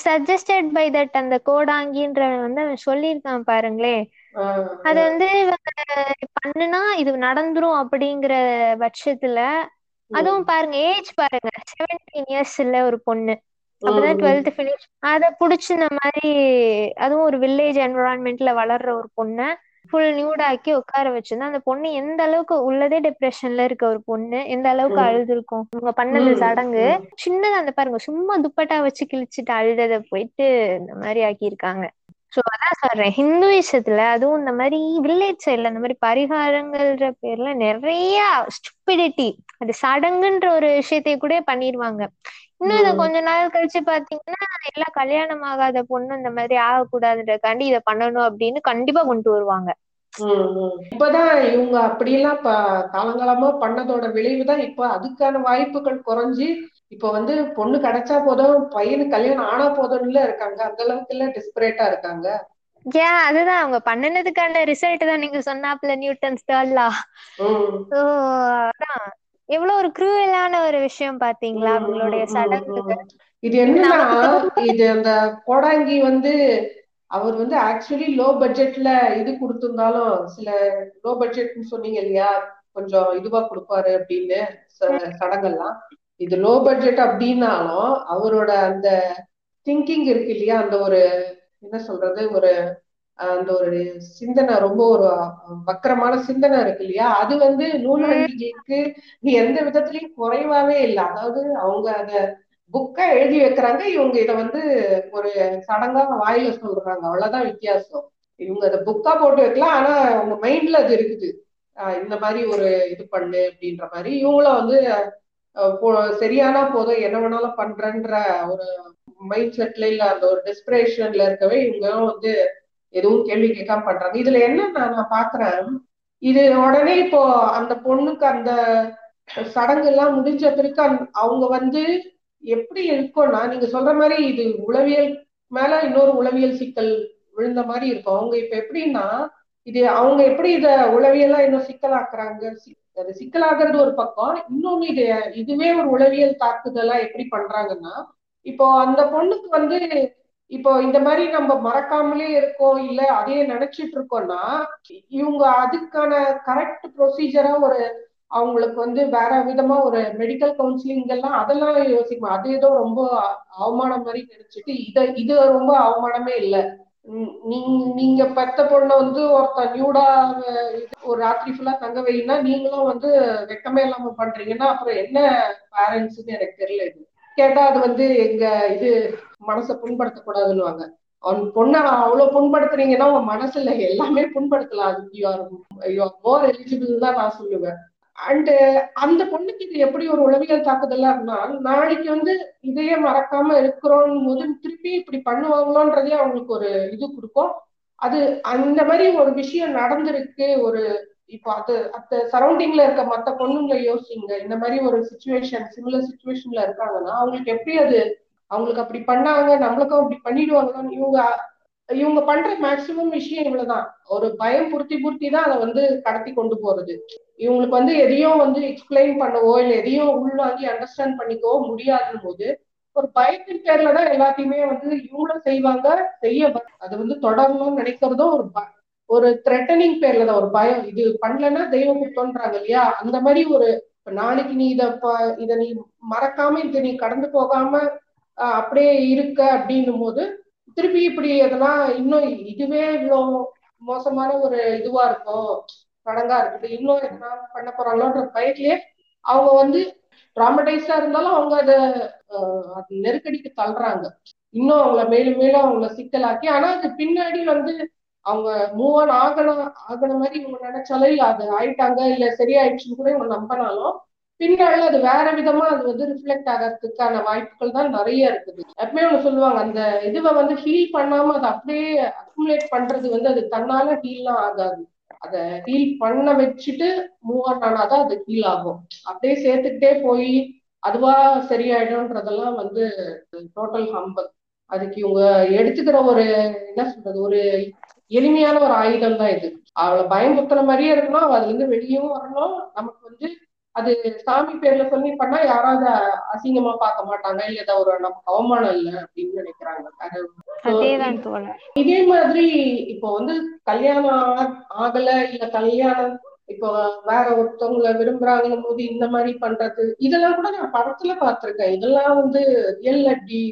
சஜஸ்டட் பை தட் அந்த கோடாங்கின்ற வந்து அவன் சொல்லியிருக்கான் பாருங்களேன் ஆ, அது வந்து இவங்க பண்ணுனா இது நடந்துரும் அப்படிங்கிற பட்சத்துல அதுவும் பாருங்க ஏஜ் பாருங்க. செவன்டீன் இயர்ஸ் இல்ல ஒரு பொண்ணு. அப்பதான் டுவெல்த் ஃபினிஷ் அத புடிச்சு இந்த மாதிரி அதுவும் ஒரு வில்லேஜ் என்விரான்மெண்ட்ல வளர்ற ஒரு பொண்ணை ஃபுல் நியூடாக்கி உட்கார வச்சிருந்தா அந்த பொண்ணு எந்த அளவுக்கு உள்ளதே டிப்ரெஷன்ல இருக்க ஒரு பொண்ணு எந்த அளவுக்கு. அழுதுருக்கும். இவங்க பண்ணது ம், சடங்கு. சின்னதா அந்த பாருங்க சும்மா துப்பட்டா வச்சு கிழிச்சிட்டு அழுதத போயிட்டு இந்த மாதிரி ஆக்கியிருக்காங்க. சோ அதான் சொல்றேன். ஹிந்துயிசத்துல அதுவும் இந்த மாதிரி வில்லேஜ் சைட்ல இந்த மாதிரி பரிகாரங்கள்ன்ற பேர்ல நிறைய ஸ்டூபிடிட்டி அது சடங்குன்ற ஒரு விஷயத்தை கூட பண்ணிடுவாங்க இன்னும் இதை. கொஞ்ச நாள் கழிச்சு பாத்தீங்கன்னா எல்லாம் கல்யாணம் ஆகாத பொண்ணு இந்த மாதிரி ஆகக்கூடாதுன்றதுக்காண்டி இதை பண்ணணும் அப்படின்னு கண்டிப்பா கொண்டு வருவாங்க. இப்பதான் இவங்க அப்படியெல்லாம் காலங்காலமா பண்ணதோட விளைவுதான் இப்ப அதுக்கான வாய்ப்புகள் குறைஞ்சு இப்ப வந்து பொண்ணு கிடைச்சா போதும் பையனுக்கு கல்யாணம் ஆனா போதும்ல இருக்காங்க. அந்த அளவுக்கு எல்லாம் டிஸ்பரேட்டா இருக்காங்க. ஏன்? அதுதான். அவங்க பண்ணுனதுக்கான ரிசல்ட் தான் நீங்க சொன்னாப்ல நியூட்டன்ஸ் டால்லா சோ அதான். எவ்வளவு ஒரு குரூவலான ஒரு விஷயம் பாத்தீங்களா? அவங்களுடைய சடங்குகள். இது என்னன்னா இது அந்த கோடாங்கி வந்து அவர் வந்து ஆக்சுவலி லோ பட்ஜெட்ல இது கொடுத்திருந்தாலும் சில லோ பட்ஜெட்னு சொன்னீங்க இல்லையா? கொஞ்சம் இதுவா கொடுப்பாரு அப்படின்னு சடங்கெல்லாம் இது லோ பட்ஜெட் அப்படின்னாலும் அவரோட அந்த திங்கிங் இருக்கு இல்லையா? அந்த ஒரு என்ன சொல்றது? ஒரு அந்த ஒரு சிந்தனை ரொம்ப ஒரு வக்கரமான சிந்தனை இருக்கு இல்லையா? அது வந்து நூலகங்களுக்கு எந்த விதத்திலயும் குறைவாவே இல்லை. அதாவது அவங்க அத புக்கை எழுதி வைக்கிறாங்க. இவங்க இத வந்து ஒரு சடங்கா வாயில சொல்றாங்க. அவ்வளவுதான் வித்தியாசம். இவங்க அதை புக்கா போட்டு வைக்கலாம். ஆனா அவங்க மைண்ட்ல அது இருக்குது. இந்த மாதிரி ஒரு இது பண்ணு அப்படின்ற மாதிரி. இவங்களும் வந்து சரியானா போதும். என்ன வேணாலும் பண்றன்ற ஒரு மைண்ட் செட்ல இல்ல அந்த ஒரு டெஸ்பிரேஷன்ல இருக்கவே இவங்க வந்து எதுவும் கேள்வி கேட்காம பண்றாங்க. இதுல என்ன நான் பாக்குறேன் இது உடனே இப்போ அந்த பொண்ணுக்கு அந்த சடங்கு எல்லாம் முடிஞ்ச பிறகு அவங்க வந்து எப்படி இருக்கும்னா நீங்க சொல்ற மாதிரி இது உளவியல் மேல இன்னொரு உளவியல் சிக்கல் விழுந்த மாதிரி இருக்கும். அவங்க இப்ப எப்படின்னா இது அவங்க எப்படி இத உளவியெல்லாம் இன்னும் சிக்கலாக்குறாங்க அது சிக்கலாகிறது ஒரு பக்கம். இன்னொன்னு இது இதுவே ஒரு உளவியல் தாக்குதலா எப்படி பண்றாங்கன்னா இப்போ அந்த பொண்ணுக்கு வந்து இப்போ இந்த மாதிரி நம்ம மறக்காமலே இருக்கோம் இல்ல அதையே நினைச்சிட்டு இருக்கோம்னா இவங்க அதுக்கான கரெக்ட் ப்ரொசீஜரா ஒரு அவங்களுக்கு வந்து வேற விதமா ஒரு மெடிக்கல் கவுன்சிலிங் எல்லாம் அதெல்லாம் யோசிக்கணும் அது ஏதோ ரொம்ப அவமானம் மாதிரி நினைச்சிட்டு இத இது ரொம்ப அவமானமே இல்லை. நீங்க நீங்க பெத்த பொண்ணை வந்து ஒருத்த நியூடா ஒரு ராத்திரி ஃபுல்லா தங்க வைனா நீங்களும் வந்து வெக்கமே இல்லாம பண்றீங்கன்னா அப்புறம் என்ன பேரண்ட்ஸ்னு எனக்கு தெரியல இது. கேட்டா அது வந்து எங்க இது மனசை புண்படுத்தக்கூடாதுன்னு அவன் பொண்ணை அவ்வளவு புண்படுத்துறீங்கன்னா உன் மனசுல எல்லாமே புண்படுத்தலாம். யூஆர் மோர் எலிஜிபிள் தான் நான் சொல்லுவேன். அண்டு uh, அந்த பொண்ணுக்கு இது எப்படி ஒரு உளவியல் தாக்குதலா இருந்தால் நாளைக்கு வந்து இதையே மறக்காம இருக்கிறோம் போது திருப்பி இப்படி பண்ணுவாங்களோன்றதே அவங்களுக்கு ஒரு இது கொடுக்கும். அது அந்த மாதிரி ஒரு விஷயம் நடந்திருக்கு ஒரு இப்போ அது அந்த சரௌண்டிங்ல இருக்க மத்த பொண்ணுங்களை யோசிங்க. இந்த மாதிரி ஒரு சுச்சுவேஷன் சிமிலர் சுச்சுவேஷன்ல இருக்காங்கன்னா அவங்களுக்கு எப்படி அது அவங்களுக்கு அப்படி பண்ணாங்க நம்மளுக்கும் அப்படி பண்ணிடுவாங்கன்னு இவங்க இவங்க பண்ற மேக்சிமம் விஷயம் இவ்வளவுதான். ஒரு பயம் பூர்த்தி பூர்த்தி தான் அதை வந்து கடத்தி கொண்டு போறது. இவங்களுக்கு வந்து எதையும் வந்து எக்ஸ்பிளைன் பண்ணவோ இல்லை எதையும் உள்வாங்கி அண்டர்ஸ்டாண்ட் பண்ணிக்கவோ முடியாதுன்னு போது ஒரு பயத்தின் பேர்ல தான் எல்லாத்தையுமே வந்து இவங்களும் செய்வாங்க செய்ய அது வந்து தொடரணும்னு நினைக்கிறதும் ஒரு ஒரு த்ரெட்டனிங் பேர்ல தான் ஒரு பயம். இது பண்ணலன்னா தெய்வ குத்தோன்றாங்க இல்லையா? அந்த மாதிரி ஒரு நாளைக்கு நீ இத இத நீ மறக்காம இத நீ கடந்து போகாம அப்படியே இருக்க அப்படின்னும் போது திருப்பி இப்படி அதெல்லாம் இன்னும் இதுவே இவ்வளோ மோசமான ஒரு இதுவா இருக்கும் படங்கா இருக்குது இன்னும் என்ன பண்ண போறாங்களோன்ற பயத்திலேயே அவங்க வந்து ட்ராமடைஸா இருந்தாலும் அவங்க அதை நெருக்கடிக்கு தள்ளுறாங்க. இன்னும் அவங்கள மேலும் மேலும் அவங்கள சிக்கலாக்கி ஆனா அது பின்னாடி வந்து அவங்க மூவ் ஆன் ஆகணும் ஆகணும் மாதிரி இவங்க நினைச்சாலும் இல்ல அது ஆயிட்டாங்க இல்ல சரியாயிடுச்சுன்னு கூட இவங்க நம்பினாலும் பின்னால அது வேற விதமா அது வந்து ரிஃப்ளெக்ட் ஆகிறதுக்கான வாய்ப்புகள் தான் நிறைய இருக்குது. எப்பவுமே அவங்க சொல்லுவாங்க அந்த இதுவை வந்து ஹீல் பண்ணாம அதை அப்படியே அக்குமுலேட் பண்றது வந்து அது தன்னால ஹீல்லாம் ஆகாது. அதை ஹீல் பண்ண வச்சுட்டு மூவ் ஆன் ஆனாதான் அது ஹீல் ஆகும். அப்படியே சேர்த்துக்கிட்டே போய் அதுவா சரியாயிடும்ன்றதெல்லாம் வந்து டோட்டல் ஹம்பல் அதுக்கு இவங்க எடுத்துக்கிற ஒரு என்ன சொல்றது ஒரு எளிமையான ஒரு ஆயுதம் தான் இது. அவளை பயமுத்துற மாதிரியே இருக்கணும் அதுல இருந்து வெளியும் வரணும் நமக்கு அது சாமி பேர்ல சொல்லி பண்ணா யாராவது அசிங்கமா பார்க்க மாட்டாங்க இல்ல ஏதாவது ஒரு நமக்கு அவமானம் இல்லை அப்படின்னு நினைக்கிறாங்க. இதே மாதிரி இப்போ வந்து கல்யாணம் ஆகல இல்ல கல்யாணம் இப்போ வேற ஒருத்தவங்களை விரும்புறாங்கன்னும் போது இந்த மாதிரி பண்றது இதெல்லாம் கூட நான் படத்துல பார்த்திருக்கேன். இதெல்லாம் வந்து ரியல் அடி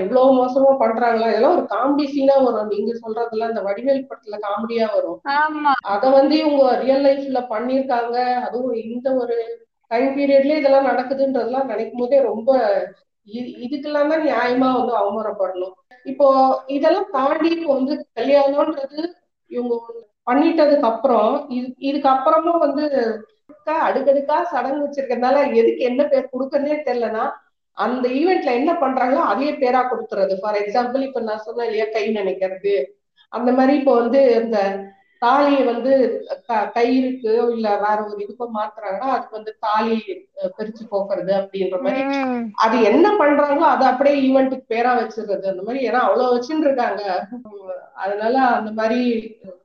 இவ்வளவு மோசமா பண்றாங்களா? இதெல்லாம் ஒரு காமெடி சீனா வரும். நீங்க சொல்றதெல்லாம் இந்த வடிவேல் படத்துல காமெடியா வரும். அத வந்து இவங்க ரியல் லைஃப்ல பண்ணிருக்காங்க அதுவும் இந்த ஒரு டைம் பீரியட்ல இதெல்லாம் நடக்குதுன்றதெல்லாம் நினைக்கும் போதே ரொம்ப இதுக்கெல்லாம் தான் நியாயமா வந்து அவமானப்படணும். இப்போ இதெல்லாம் தாண்டி இப்போ வந்து கல்யாணம்ன்றது இவங்க பண்ணிட்டதுக்கு அப்புறம் இது இதுக்கு அப்புறமும் வந்து அடுக்கடுக்கா சடங்கு வச்சிருக்கிறதுனால எதுக்கு என்ன பேர் கொடுக்கறதே தெரியலன்னா அந்த ஈவெண்ட்ல என்ன பண்றாங்களோ அதையே பேரா கொடுத்துறது. ஃபார் எக்ஸாம்பிள் இப்ப நான் சொன்னேன் இல்லையா கை நினைக்கிறது. அந்த மாதிரி இப்போ வந்து இந்த தாலியை வந்து கயிறுக்கு இல்ல வேற ஒரு இதுக்கோ மாத்துறாங்கன்னா அதுக்கு வந்து தாலி பிரிச்சு போக்குறது அப்படின்ற மாதிரி. அது என்ன பண்றாங்களோ அதை அப்படியே ஈவெண்ட்டுக்கு பேரா வச்சிருக்கிறது அந்த மாதிரி ஏன்னா அவ்வளவு வச்சுட்டு இருக்காங்க. அதனால அந்த மாதிரி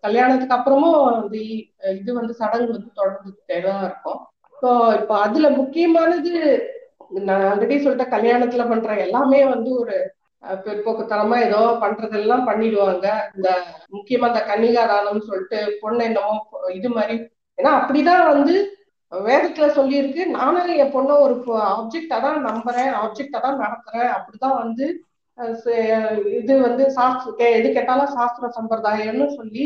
கல்யாணத்துக்கு அப்புறமும் அந்த இது வந்து சடங்கு வந்து தொடர்ந்துட்டே தான் இருக்கும். ஸோ இப்போ அதுல முக்கியமானது நான் ஆல்ரெடி சொல்லிட்டேன் கல்யாணத்துல பண்ற எல்லாமே வந்து ஒரு பிற்போக்குத்தனமா ஏதோ பண்றதெல்லாம் பண்ணிடுவாங்க. இந்த முக்கியமா இந்த கன்னிகாதானம்னு சொல்லிட்டு பொண்ணு என்னமோ இது மாதிரி. ஏன்னா அப்படிதான் வந்து வேதத்துல சொல்லியிருக்கு. நானும் என் பொண்ணை ஒரு ஆப்ஜெக்டா தான் நம்புறேன். ஆப்ஜெக்டா தான் நடத்துறேன். அப்படிதான் வந்து இது வந்து சாஸ்திர கே- எது கேட்டாலும் சாஸ்திர சம்பிரதாயம்னு சொல்லி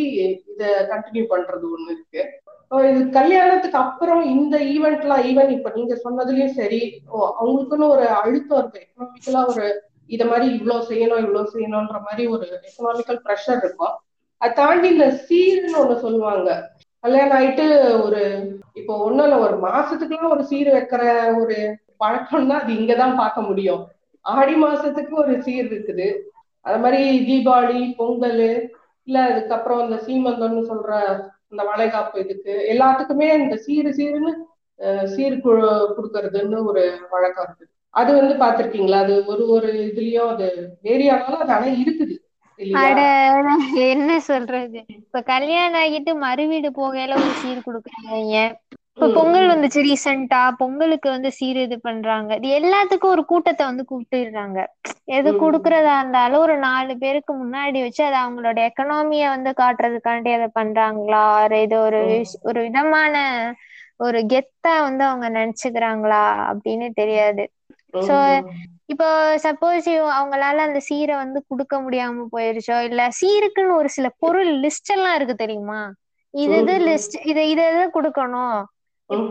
இத கண்டினியூ பண்றது ஒண்ணு இருக்கு. இது கல்யாணத்துக்கு அப்புறம் இந்த ஈவெண்ட்லாம் ஈவன் இப்ப நீங்க சொன்னதுலயும் சரி ஓ, அவங்களுக்குன்னு ஒரு அழுத்தம் இருக்கு. எக்கனாமிக்கலா ஒரு இத மாதிரி இவ்வளவு செய்யணும் இவ்வளவு செய்யணும்ன்ற மாதிரி ஒரு எக்கனாமிக்கல் ப்ரெஷர் இருக்கும். அதை தாண்டி இந்த சீருன்னு ஒண்ணு சொல்லுவாங்க. கல்யாணம் ஆயிட்டு ஒரு இப்போ ஒண்ணும் இல்ல ஒரு மாசத்துக்குலாம் ஒரு சீர் வைக்கிற ஒரு பழக்கம்னா அது இங்கதான் பார்க்க முடியும். ஆடி மாசத்துக்கு ஒரு சீர் இருக்குது. அது மாதிரி தீபாவளி பொங்கல் இல்ல அதுக்கப்புறம் இந்த சீமந்தம்னு சொல்ற இந்த வளைகாப்பு இதுக்கு எல்லாத்துக்குமே இந்த சீரு சீருன்னு சீர் கு- கொடுக்கறதுன்னு ஒரு வழக்கம் இருக்குது அது வந்து பாத்திருக்கீங்களா அது ஒரு ஒரு இதுலயும் அது வேரி ஆனாலும் அது ஆனா இருக்குது என்ன சொல்றது? இப்ப கல்யாணம் ஆகிட்டு மறுவீடு போகையில ஒரு சீர் கொடுக்குறாங்க. இப்ப பொங்கல் வந்துச்சு ரீசெண்டா பொங்கலுக்கு வந்து சீர் இது பண்றாங்க. இது எல்லாத்துக்கும் ஒரு கூட்டத்தை வந்து கூப்பிட்டுடுறாங்க. எது குடுக்கறதா இருந்தாலும் ஒரு நாலு பேருக்கு முன்னாடி வச்சு அது அவங்களோட எக்கனாமிய வந்து காட்டுறதுக்காண்டி அதை பண்றாங்களா? இது ஒரு ஒரு விதமான ஒரு கெத்தா வந்து அவங்க நினைச்சுக்கிறாங்களா? அப்படின்னு தெரியாது. சோ இப்போ சப்போஸ் அவங்களால அந்த சீரை வந்து கொடுக்க முடியாம போயிருச்சோ? இல்ல சீருக்குன்னு ஒரு சில பொருள் லிஸ்ட் எல்லாம் இருக்கு தெரியுமா? இது இது லிஸ்ட் இது இது கொடுக்கணும்?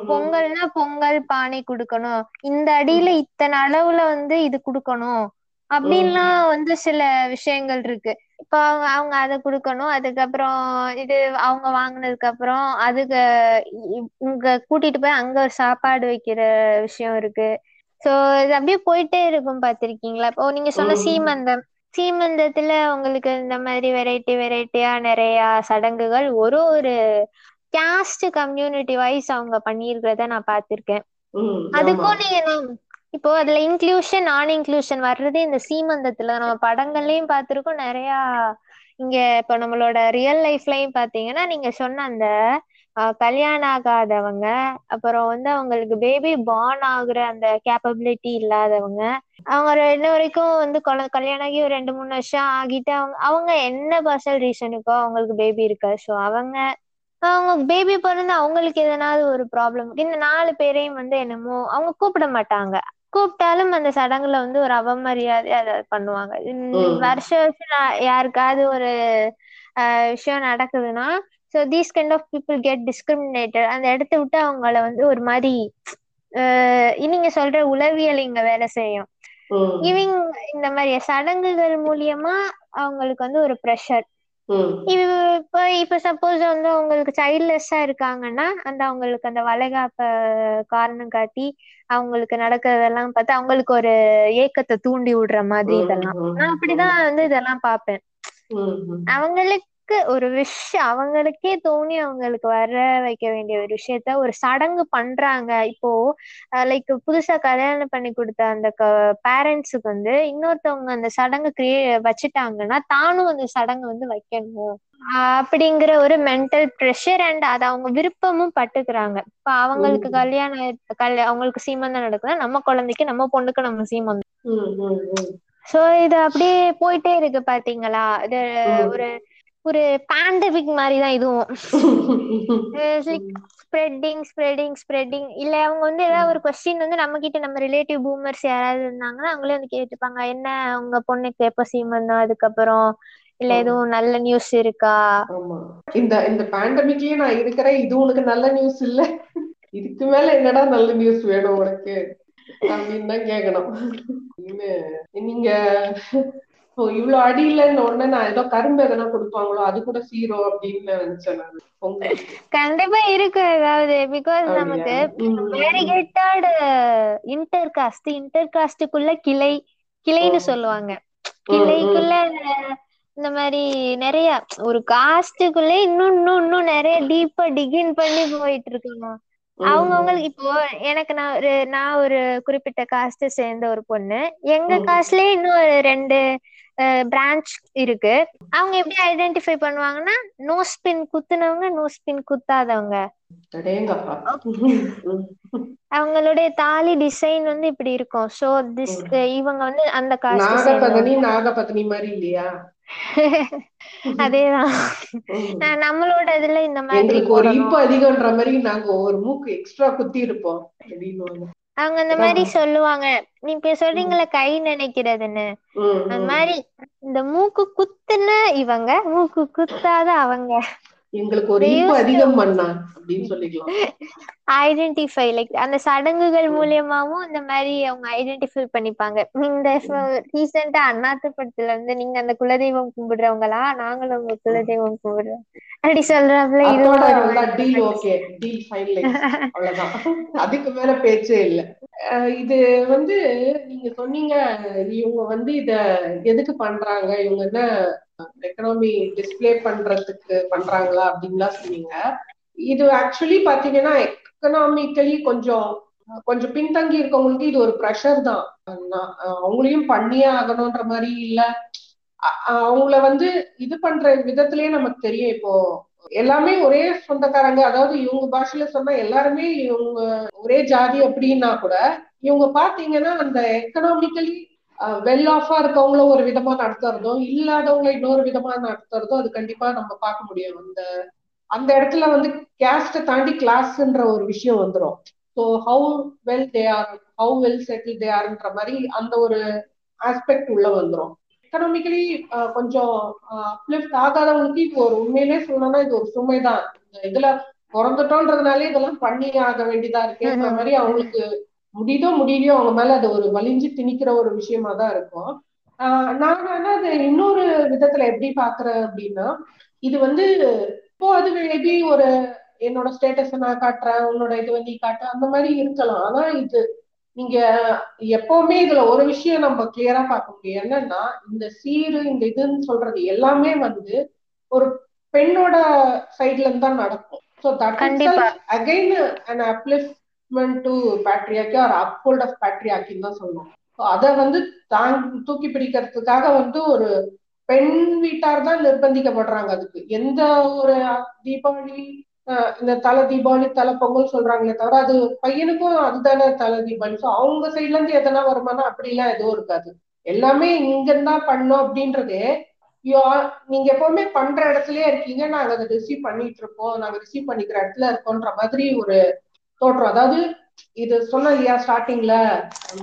பொங்கல்னா பொங்கல் பானை கொடுக்கணும். இந்த அடியில இத்தனை அளவுல வந்து இது கொடுக்கணும். அப்படின்லாம் வந்து சில விஷயங்கள் இருக்கு. இப்ப அவங்க அவங்க அதை கொடுக்கணும். அதுக்கப்புறம் இது அவங்க வாங்கினதுக்கு அப்புறம் அதுக்கு இங்க கூட்டிட்டு போய் அங்க ஒரு சாப்பாடு வைக்கிற விஷயம் இருக்கு. சோ இது அப்படியே போயிட்டே இருக்கும் பாத்திருக்கீங்களா இப்போ நீங்க சொன்ன சீமந்தம். சீமந்தத்துல உங்களுக்கு இந்த மாதிரி வெரைட்டி வெரைட்டியா நிறைய சடங்குகள் ஒரு ஒரு காஸ்ட் கம்யூனிட்டி வைஸ் அவங்க பண்ணியிருக்கிறத நான் பார்த்திருக்கேன். அதுக்கும் நீங்க இப்போ அதுல இன்க்ளூஷன் நான் இன்க்ளூஷன் வர்றது இந்த சீமந்தத்துல. நம்ம படங்கள்லயும் பார்த்திருக்கோம். நிறைய இங்க இப்ப நம்மளோட ரியல் லைஃப்லயும் பாத்தீங்கன்னா நீங்க சொன்ன அந்த கல்யாணம் ஆகாதவங்க அப்புறம் வந்து அவங்களுக்கு பேபி பார்ன் ஆகுற அந்த கேப்பபிலிட்டி இல்லாதவங்க அவங்க இன்ன வரைக்கும் வந்து கொல- கல்யாணம் ஆகி ஒரு ரெண்டு மூணு வருஷம் ஆகிட்டு அவங்க அவங்க என்ன பர்சனல் ரீசனுக்கோ அவங்களுக்கு பேபி இருக்கா? ஸோ அவங்க அவங்க பேபி பிறந்து அவங்களுக்கு எதனாவது ஒரு ப்ராப்ளம் இந்த நாலு பேரையும் வந்து என்னமோ அவங்க கூப்பிட மாட்டாங்க. கூப்பிட்டாலும் அந்த சடங்குல வந்து ஒரு அவமரியாதை அதை பண்ணுவாங்க. ம், வருஷம் யாருக்காவது ஒரு விஷயம் நடக்குதுன்னா so these kind of people get discriminated அந்த இடத்த விட்டு அவங்கள வந்து ஒரு மாதிரி நீங்க சொல்ற உளவியல் இங்க வேலை செய்யும். இவங்க இந்த மாதிரி சடங்குகள் மூலியமா அவங்களுக்கு வந்து ஒரு ப்ரெஷர் இப்ப இப்ப சப்போஸ் வந்து அவங்களுக்கு சைல்ட்லெஸ்ஸா இருக்காங்கன்னா அந்த அவங்களுக்கு அந்த வளைகாப்ப காரணம் காட்டி அவங்களுக்கு நடக்கிறதெல்லாம் பார்த்து அவங்களுக்கு ஒரு ஏக்கத்தை தூண்டி விடுற மாதிரி இதெல்லாம். நான் அப்படிதான் வந்து இதெல்லாம் பார்ப்பேன். ம், ம், அவங்களுக்கு ஒரு விஷயம் அவங்களுக்கே தோணி அவங்களுக்கு வர வைக்க வேண்டிய ஒரு விஷயத்த ஒரு சடங்கு பண்றாங்க. இப்போ லைக் புதுசா கல்யாணம் பண்ணி கொடுத்த அந்த பேரண்ட்ஸுக்கு வந்து இன்னொருத்தவங்க அந்த சடங்கு கிரியே வச்சுட்டாங்கன்னா தானும் அந்த சடங்கு வந்து வைக்கணும். அப்படிங்கிற ஒரு மென்டல் ப்ரெஷர் அண்ட் அதை அவங்க விருப்பமும் பட்டுக்கிறாங்க. இப்ப அவங்களுக்கு கல்யாணம் கல்யா அவங்களுக்கு சீமந்தம் நடக்குதுன்னா நம்ம குழந்தைக்கு நம்ம பொண்ணுக்கு நம்ம சீமந்தம். சோ இது அப்படியே போயிட்டே இருக்கு பாத்தீங்களா? இது. ஒரு ஒரு பேண்டமிக் மாதிரி தான் இதுவும் ஸ்ப்ரெட்டிங் ஸ்ப்ரெட்டிங் ஸ்ப்ரெட்டிங் இல்ல அவங்க வந்து ஏதாவது ஒரு கொஸ்டின் வந்து நம்ம கிட்ட நம்ம ரிலேட்டிவ் பூமர்ஸ் யாராவது இருந்தாங்கன்னா அவங்களே வந்து கேட்டுப்பாங்க. என்ன உங்க பொண்ணுக்கு எப்ப சீமந்தம் அதுக்கப்புறம் இல்ல. எதுவும் நல்ல நியூஸ் இருக்கா? இந்த இந்த பேண்டமிக்லயே நான் இருக்கிறேன். இது உனக்கு நல்ல நியூஸ் இல்ல. இதுக்கு மேல என்னடா நல்ல நியூஸ் வேணும் உனக்கு? அப்படின்னு தான் கேட்கணும் நீங்க ஓ, இவ்வளவு அடி இல்லைன்னு உடனே நான் ஏதோ கரும்பு எதனா கொடுப்பாங்களோ அது கூட சீரோ அப்படின்னு நினைச்சேன் கண்டிப்பா இருக்கு ஏதாவது பிகாஸ் நமக்கு வேரிகேட்டட் இன்டர் காஸ்ட் இன்டர் காஸ்டுக்குள்ள கிளை கிளைன்னு சொல்லுவாங்க. கிளைக்குள்ள இந்த மாதிரி நிறைய ஒரு காஸ்டுக்குள்ளே இன்னும் இன்னும் இன்னும் நிறைய டீப்பா டிகின் பண்ணி போயிட்டு இருக்காங்க அவங்கவுங்களுக்கு இப்போ எனக்கு நான் ஒரு நான் ஒரு குறிப்பிட்ட காஸ்ட் சேர்ந்த ஒரு பொண்ணு. எங்க. காஸ்ட்லயே இன்னும் ரெண்டு பிரான்ச் இருக்கு. அவங்க எப்படி ஐடென்டிஃபை பண்ணுவாங்கன்னா நோ ஸ்பின் குத்துனவங்க நோ ஸ்பின் குத்தாதவங்க. அவங்களுடைய தாலி டிசைன் வந்து இப்படி இருக்கும். சோ திஸ் இவங்க வந்து அந்த காஸ்ட் நாகபதனி நாகபத்னி மாதிரி இல்லையா? அதேதான். நம்மளோட இதுல இந்த மாதிரி ஒரு இப்பு அதிகம்ன்ற மாதிரி நாங்க ஒரு மூக்கு எக்ஸ்ட்ரா குத்தி இருப்போம் அவங்க இந்த மாதிரி சொல்லுவாங்க. நீ இப்ப சொல்றீங்களே கை நினைக்கிறதுன்னு. அந்த. மாதிரி இந்த மூக்கு குத்துன இவங்க மூக்கு குத்தாத அவங்க. எங்களுக்கு ஒரு அதிகம் பண்ணா அப்படின்னு சொல்லிக்கலாம். ஐடென்டிஃபை லைக் அந்த சடங்குகள் மூலியமாவும் இந்த மாதிரி அவங்க ஐடென்டிஃபை பண்ணிப்பாங்க. இந்த ரீசெண்டா அண்ணாத்து படத்துல இருந்து நீங்க அந்த குலதெய்வம் கும்பிடுறவங்களா? நாங்களும் உங்க குலதெய்வம் கும்பிடுறோம். அப்படி ஃபைனலைஸ் அவ்வளவுதான். அதுக்கு மேல பேச்சே இல்ல. இது வந்து நீங்க சொன்னீங்க இவங்க வந்து இத எதுக்கு பண்றாங்க? இவங்க என்ன எக்கனாமி டிஸ்ப்ளே பண்றதுக்கு பண்றாங்களா அப்படின்லாம் சொன்னீங்க. இது ஆக்சுவலி பாத்தீங்கன்னா எக்கனாமிக்கலி கொஞ்சம் கொஞ்சம் பின்தங்கி இருக்கவங்களுக்கு இது ஒரு ப்ரெஷர் தான். அவங்களையும் பண்ணியே ஆகணும்ன்ற மாதிரி இல்ல. அவங்கள வந்து இது பண்ற விதத்திலேயே நமக்கு தெரியும். இப்போ எல்லாமே ஒரே சொந்தக்காரங்க. அதாவது இவங்க பாஷையில சொன்னா எல்லாருமே இவங்க ஒரே ஜாதி அப்படின்னா கூட இவங்க பாத்தீங்கன்னா அந்த எக்கனாமிக்கலி வெல் ஆஃபா இருக்கவங்கள ஒரு விதமா நடத்துறதும் இல்லாதவங்களை இன்னொரு விதமா நடத்துறதும் அது கண்டிப்பா நம்ம பார்க்க முடியும். அந்த அந்த இடத்துல வந்து கேஸ்ட தாண்டி கிளாஸ்ன்ற ஒரு விஷயம் வந்துரும். So how well they are how well settle they ஆர்ன்ற மாதிரி அந்த ஒரு ஆஸ்பெக்ட் உள்ள வந்துரும். எக்கனாமிக்கலி கொஞ்சம் அப்லிஃப்ட் ஆகாதவங்களுக்கு இது ஒரு உண்மையிலே சொல்லணும்னா இது ஒரு சுமைதான் இதுல பிறந்துட்டோன்றதுனாலே இதெல்லாம் பண்ணி ஆக வேண்டியதா இருக்குன்ற மாதிரி அவங்களுக்கு முடியுதோ முடியலையோ அவங்க மேல அது ஒரு வலிஞ்சு திணிக்கிற ஒரு விஷயமா தான் இருக்கும். நான் ஆனா அது இன்னொரு விதத்துல எப்படி பாக்குறேன் அப்படின்னா இது வந்து இப்போ அது மேபி ஒரு என்னோட ஸ்டேட்டஸ நான் காட்டுறேன் உன்னோட இது வந்து நீ காட்டு அந்த மாதிரி இருக்கலாம். ஆனா இது நீங்க எப்பவுமே இதுல ஒரு விஷயம் நம்ம கிளியரா பார்க்க முடியும். என்னன்னா இந்த சீரு இந்த இதுன்னு சொல்றது எல்லாமே வந்து ஒரு பெண்ணோட சைட்ல இருந்து தான் நடக்கும். So that. Again an upliftment to patriarchy or uphold of பேட்ரியாக்கின்னு தான் சொல்லணும் ஸோ அதை வந்து தாங் தூக்கி பிடிக்கிறதுக்காக வந்து ஒரு பெண் வீட்டார் தான் நிர்பந்திக்கப்படுறாங்க அதுக்கு. எந்த ஒரு தீபாவளி இந்த தலை தீபாவளி தலை பொங்கல் சொல்றாங்களே தவிர அது பையனுக்கும் அதுதானே தலை தீபாவளி. ஸோ அவங்க சைட்ல இருந்து எதனா அப்படி அப்படிலாம் எதுவும் இருக்காது. எல்லாமே இங்க தான் பண்ணோம் அப்படின்றதே நீங்க எப்பவுமே பண்ற இடத்துலயே இருக்கீங்க நாங்க அதை ரிசீவ் பண்ணிட்டு இருக்கோம் நாங்க ரிசீவ் பண்ணிக்கிற இடத்துல இருக்கோன்ற மாதிரி ஒரு தோற்றம். அதாவது இது சொன்ன இல்லையா ஸ்டார்டிங்ல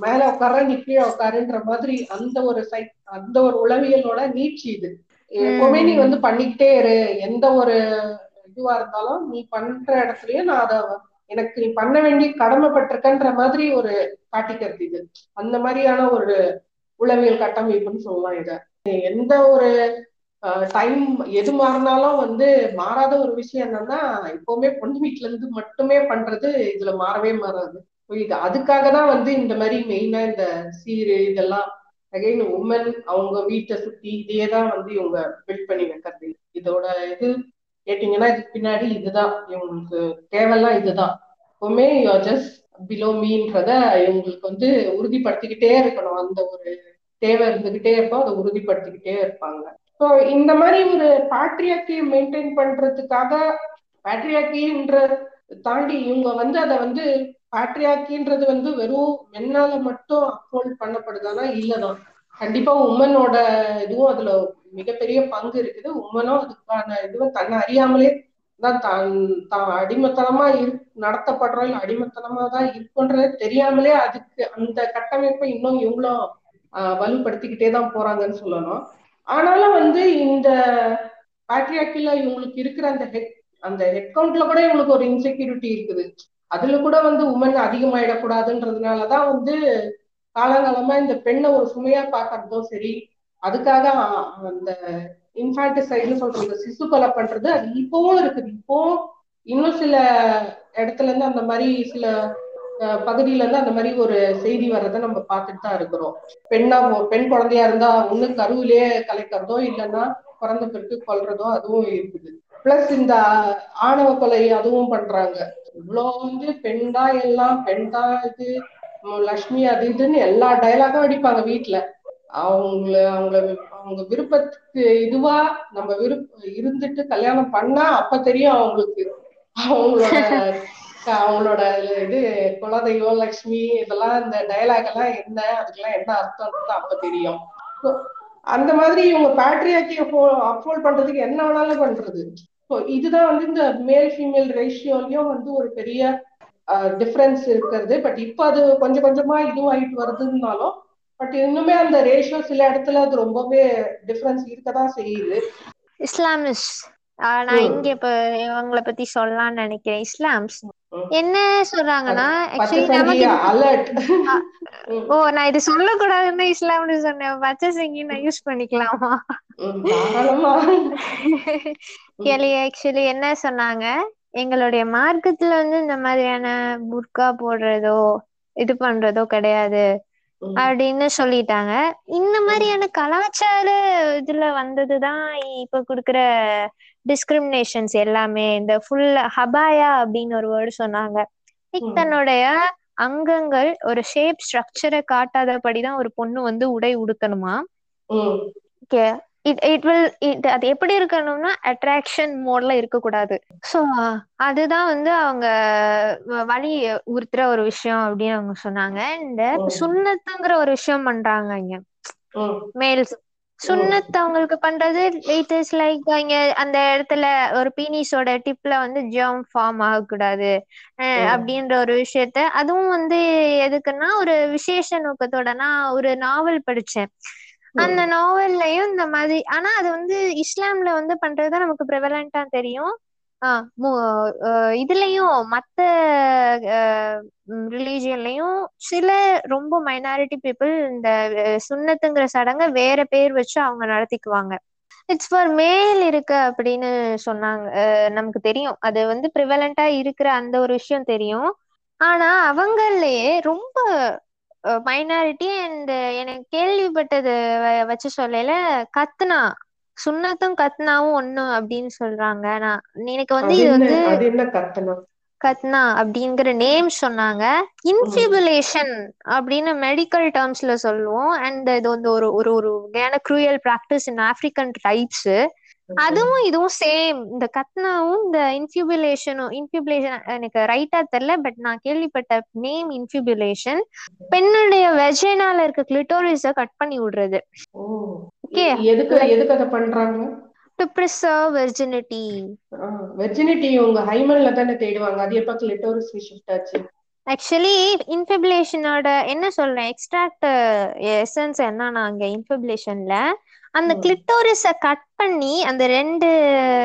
மேல உட்கார நீ கீழே உட்காருன்ற மாதிரி அந்த ஒரு சைட் அந்த ஒரு உளவியலோட நீட்சி இது. எப்பவுமே நீ வந்து பண்ணிக்கிட்டே இரு. எந்த ஒரு இதுவா இருந்தாலும் நீ பண்ற இடத்துலயே நான் அதை எனக்கு நீ பண்ண வேண்டிய கடமைப்பட்டிருக்கன்ற மாதிரி ஒரு காட்டிக்கிறது இது. அந்த மாதிரியான ஒரு உளவியல் கட்டமைப்புன்னு சொல்லலாம் இத. எந்த ஒரு டைம் எது மாறினாலும் வந்து மாறாத ஒரு விஷயம் என்னன்னா எப்பவுமே பொண்ணு வீட்டுல இருந்து மட்டுமே பண்றது இதுல மாறவே மாறாது. இது அதுக்காக தான் வந்து இந்த மாதிரி மெயினா இந்த சீரு இதெல்லாம் அகைன் உமன் அவங்க வீட்டை சுத்தி இதே தான் வந்து இவங்க பில்ட் பண்ணி வைக்கிறது. இதோட இது கேட்டீங்கன்னா இதுக்கு பின்னாடி இதுதான். இவங்களுக்கு தேவையெல்லாம் இதுதான். எப்பவுமே ஜஸ்ட் பிலோ மீன்றத இவங்களுக்கு வந்து உறுதிப்படுத்திக்கிட்டே இருக்கணும். அந்த ஒரு தேவை இருந்துகிட்டே இருப்போம் அதை உறுதிப்படுத்திக்கிட்டே இருப்பாங்க. ஸோ இந்த மாதிரி ஒரு பேட்ரியாக்கியை மெயின்டைன் பண்றதுக்காக பேட்ரியாக்கின்ற தாண்டி இவங்க வந்து அதை வந்து பேட்ரியாக்கின்றது வந்து வெறும் மென்னால மட்டும் அப்ஹோல்ட் பண்ணப்படுதானா? இல்லதான். கண்டிப்பா உமனோட இதுவும் அதுல மிகப்பெரிய பங்கு இருக்குது. உமனும் அதுக்கான இதுவும் தன்னை அறியாமலே தான் தான் தான் அடிமத்தனமா இரு நடத்தப்படுறோம் இல்லை அடிமத்தனமா தான் இருக்குன்றது தெரியாமலே அதுக்கு அந்த கட்டமைப்பை இன்னும் இவங்களும் வலுப்படுத்திக்கிட்டே தான் போறாங்கன்னு சொல்லணும். ஆனாலும் வந்து இந்த பேட்ரியாக்கில இவங்களுக்கு இருக்கிற அந்த ஹெட் அந்த ஹெட் கவுண்ட்ல கூட இவங்களுக்கு ஒரு இன்செக்யூரிட்டி இருக்குது. அதுல கூட வந்து உமன் அதிகமாயிடக்கூடாதுன்றதுனாலதான் வந்து காலங்காலமா இந்த பெண்ணை ஒரு சுமையா பாக்குறதும் சரி அதுக்காக அந்த இன்ஃபான்டிசைட்னு சொல்ற சிசு கொலை பண்றது அது இப்பவும் இருக்குது. இப்போ இன்னும் சில இடத்துல இருந்து அந்த மாதிரி சில பகுதியில இருந்து அந்த மாதிரி ஒரு செய்தி வர்றதை நம்ம பார்த்துட்டு தான் இருக்கிறோம். பெண்ணா பெண் குழந்தையா இருந்தா ஒண்ணு கருவிலேயே கலைக்கிறதோ இல்லைன்னா பிறந்த பிறகு கொல்றதோ அதுவும் இருக்குது. பிளஸ் இந்த ஆணவ கொலை அதுவும் பண்றாங்க. இவ்வளோ வந்து பெண்டா எல்லாம் பெண்டா இது லக்ஷ்மி அது இதுன்னு எல்லா டயலாகும் அடிப்பாங்க வீட்டுல அவங்கள அவங்கள அவங்க விருப்பத்துக்கு இதுவா நம்ம விருப்ப இருந்துட்டு கல்யாணம் பண்ணா அப்ப தெரியும் அவங்களுக்கு. அவங்களோட அவங்களோட இது குலதெய்வம் லக்ஷ்மி இதெல்லாம் இந்த டயலாக் எல்லாம் என்ன அதுக்கெல்லாம் என்ன அர்த்தம் அப்ப தெரியும். அந்த மாதிரி இவங்க பேட்ரியாக்கி அப்ஹோல்ட் பண்றதுக்கு என்ன வேணாலும் பண்றது. இதுதான் வந்து இந்த மேல் ஃபீமேல் ரேஷியோலயும் வந்து ஒரு பெரிய டிஃபரன்ஸ் இருக்கிறது. பட் இப்போ அது கொஞ்சம் கொஞ்சமா இதுவாயிட்டு வருதுன்னாலும் பட் இன்னுமே அந்த ரேஷியோ சில இடத்துல அது ரொம்பவே டிஃபரன்ஸ் இருக்கதான் செய்யுது. இஸ்லாமிஸ் நான். இங்க இப்ப இவங்கள பத்தி சொல்லலாம்னு நினைக்கிறேன். இஸ்லாம்ஸ். என்ன சொல்றாங்கன்னா ஓ நான் இது சொல்லக்கூடாதுன்னு இஸ்லாம்னு சொன்னேன். பச்சை சங்கி நான் யூஸ் பண்ணிக்கலாமா? கேள்வி ஆக்சுவலி என்ன சொன்னாங்க? எங்களுடைய மார்க்கத்துல வந்து இந்த மாதிரியான புர்கா போடுறதோ இது பண்றதோ கிடையாது. அப்படின்னு சொல்லிட்டாங்க. இந்த மாதிரியான கலாச்சார இதுல வந்ததுதான் இப்ப குடுக்குற டிஸ்கிரிமினேஷன்ஸ் எல்லாமே. இந்த ஃபுல் ஹபாயா அப்படின்னு ஒரு வேர்டு சொன்னாங்க. தன்னுடைய அங்கங்கள் ஒரு ஷேப் ஸ்ட்ரக்சரை காட்டாதபடிதான் ஒரு பொண்ணு வந்து உடை உடுத்தணுமா? ம். Okay. It it will it அது எப்படி இருக்கணும்னா அட்ராக்ஷன் மோட்ல இருக்கக்கூடாது. ஸோ அதுதான் வந்து அவங்க வழி உறுத்துற ஒரு விஷயம் அப்படின்னு அவங்க சொன்னாங்க. இந்த. சுண்ணத்துங்கிற ஒரு விஷயம் பண்றாங்க இங்க. மேல்ஸ் சுண்ணத் அவங்களுக்கு பண்றது இட் இஸ் லைக் இங்க அந்த இடத்துல ஒரு பீனிஸோட டிப்ல வந்து ஜெர்ம் ஃபார்ம் ஆகக்கூடாது. அப்படின்ற ஒரு விஷயத்த. அதுவும் வந்து எதுக்குன்னா ஒரு விசேஷ நோக்கத்தோட நான் ஒரு நாவல் படிச்சேன். அந்த நாவல்லையும் இந்த மாதிரி ஆனா அது வந்து இஸ்லாம்ல வந்து பண்றதுதான் நமக்கு ப்ரெவலண்டா தெரியும். ஆஹ் இதுலயும் மத்த ரிலீஜியன்லயும் சில ரொம்ப மைனாரிட்டி பீப்புள் இந்த சுண்ணத்துங்கிற சுன்னத்துங்கிற சடங்கை வேற பேர் வச்சு அவங்க நடத்திக்குவாங்க. இட்ஸ் ஃபார் மேல் இருக்கு அப்படின்னு சொன்னாங்க நமக்கு தெரியும். அது வந்து ப்ரிவலண்டா இருக்கிற அந்த ஒரு விஷயம் தெரியும். ஆனா அவங்களே ரொம்ப மைனாரிட்டி அண்ட் எனக்கு கேள்விப்பட்டது வச்சு சொல்லல கத்னா. சுன்னத்தும் கத்னாவும் ஒண்ணு அப்படின்னு சொல்றாங்க. நான் எனக்கு வந்து இது வந்து கத்னா? அப்படிங்கிற நேம் சொன்னாங்க. இன்ஃபிபுலேஷன் அப்படின்னு மெடிக்கல் டேர்ம்ஸ்ல சொல்லுவோம். அண்ட் இது வந்து ஒரு ஒரு ஒரு வகையான cruel practice in African tribes அதுவும் இதுவும் சேம் இந்த கத்னாவும் இந்த இன்ஃபிபுலேஷனும் இன்ஃபிபுலேஷன் எனக்கு ரைட்டா தெரியல பட் நான் கேள்விப்பட்ட நேம் இன்ஃபிபுலேஷன் பெண்ணுடைய வெஜைனால இருக்க கிளிட்டோரிஸ கட் பண்ணி விடுறது. ஓ. Okay. எ- எதுக்கு எதுக்கு அதை பண்றாங்க? டு ப்ரிசர்வ் வெர்ஜினிட்டி வெர்ஜினிட்டி உங்க ஹைமன்ல தானே தேடுவாங்க. அது எப்ப கிளிட்டோரிஸ் ஷிஃப்ட் ஆச்சு? ஆக்சுவலி இன்ஃபிபுலேஷனோட என்ன சொல்றேன்? எக்ஸ்ட்ராக்ட் எசன்ஸ் என்னன்னா அங்க இன்ஃபிபுலேஷன்ல அந்த. கிளிட்டோரிஸ கட் பண்ணி அந்த ரெண்டு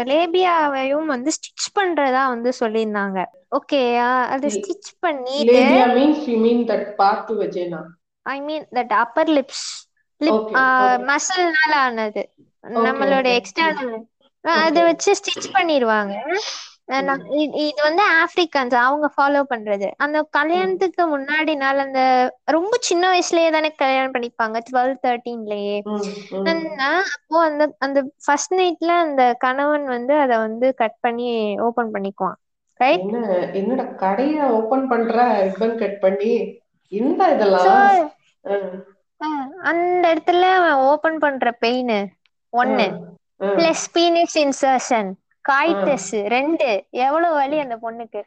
லேபியாவையும் வந்து ஸ்டிச் பண்றதா வந்து சொல்லியிருந்தாங்க ஓகே அது ஸ்டிச் பண்ணிட்டு labia means you mean that part vagina I mean that upper lips lip. மசில்னால ஆனது நம்மளோட. எக்ஸ்டர்னல் அதை. வச்சு ஸ்டிச் பண்ணிடுவாங்க இ- இது வந்து ஆப்பிரிக்கன்ஸ் அவங்க ஃபாலோ பண்றது. அந்த கல்யாணத்துக்கு முன்னாடி நாள் அந்த ரொம்ப சின்ன வயசுலயே தானே கல்யாணம் பண்ணிப்பாங்க டுவெல் தேர்ட்டீன்லயே. அப்போ அந்த அந்த ஃபர்ஸ்ட் நைட்ல அந்த கணவன் வந்து அதை வந்து கட் பண்ணி ஓபன் பண்ணிக்குவான். ரைட் என்ன என்னடா கடைய ஓபன் பண்ற ரிப்பன் கட் பண்ணி? இந்த இதெல்லாம்? அந்த இடத்துல ஓபன் பண்ற பெயின் ஒண்ணு. ம், பிளஸ் பீனிஸ் இன்சர்ஷன் காய்டஸ் ரெண்டு. எவ்வளவு வலி அந்த பொண்ணுக்கு.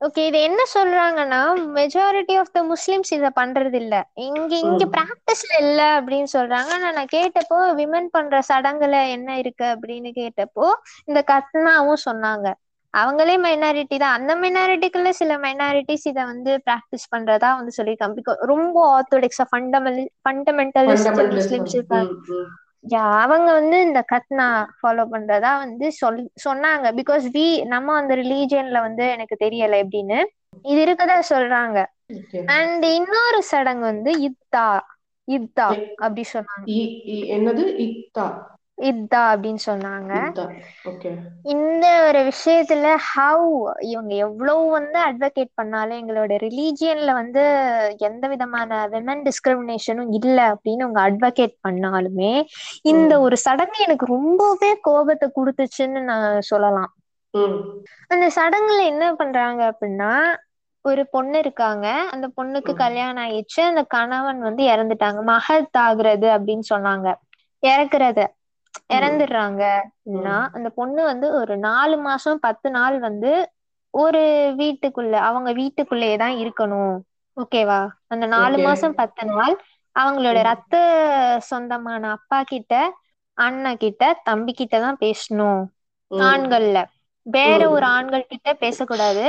ஓகே இது என்ன சொல்றாங்கன்னா மெஜாரிட்டி ஆஃப் த முஸ்லிம்ஸ் இத பண்றது இல்ல இங்க இங்க. பிராக்டிஸ்ல இல்ல அப்படின்னு சொல்றாங்க. ஆனா நான் கேட்டப்போ விமன் பண்ற சடங்குல என்ன இருக்கு அப்படின்னு கேட்டப்போ இந்த கத்னாவும் சொன்னாங்க. அவங்களே மைனாரிட்டி தான். அந்த மைனாரிட்டிக்குள்ள சில மைனாரிட்டிஸ் இத வந்து பிராக்டிஸ் பண்றதா வந்து சொல்லியிருக்காங்க. Because ரொம்ப ஆர்த்தோடாக்ஸா ஃபண்டமெண்டல் ஃபண்டமெண்டலிஸ்ட். முஸ்லிம்ஸ் இருக்காங்க. அவங்க வந்து இந்த கத்னா ஃபாலோ பண்றதா வந்து சொல் சொன்னாங்க. பிகாஸ் வி நம்ம அந்த ரிலீஜியன்ல வந்து எனக்கு தெரியல எப்படின்னு. இது இருக்கதா சொல்றாங்க. அண்ட் இன்னொரு சடங்கு வந்து இத்தா இத்தா அப்படி சொன்னாங்க. என்னது? இத்தா இதா அப்படின்னு சொன்னாங்க. இந்த ஒரு விஷயத்துல ஹவ் இவங்க எவ்வளவு வந்து அட்வொகேட் பண்ணாலும் எங்களோட ரிலீஜியன்ல வந்து எந்த விதமான விமன் டிஸ்கிரிமினேஷனும் இல்ல அப்படின்னு அவங்க அட்வொகேட் பண்ணாலுமே இந்த ஒரு சடங்கு எனக்கு ரொம்பவே கோபத்தை கொடுத்துச்சுன்னு நான் சொல்லலாம். அந்த சடங்குல என்ன பண்றாங்க அப்படின்னா ஒரு பொண்ணு இருக்காங்க. அந்த பொண்ணுக்கு. கல்யாணம் ஆயிடுச்சு. அந்த கணவன் வந்து இறந்துட்டாங்க. மகத் ஆகுறது அப்படின்னு சொன்னாங்க. இறக்குறத. இறந்துடுறாங்க அப்படின்னா அந்த பொண்ணு வந்து ஒரு நாலு மாசம் பத்து நாள் வந்து ஒரு வீட்டுக்குள்ள அவங்க வீட்டுக்குள்ளேயே தான் இருக்கணும் ஓகேவா அந்த நாலு. மாசம் பத்து நாள் அவங்களோட. ரத்த சொந்தமான அப்பா கிட்ட அண்ணன் கிட்ட தம்பி கிட்ட தான் பேசணும். ஆண்கள்ல வேற. ஒரு ஆண்கள் கிட்ட பேசக்கூடாது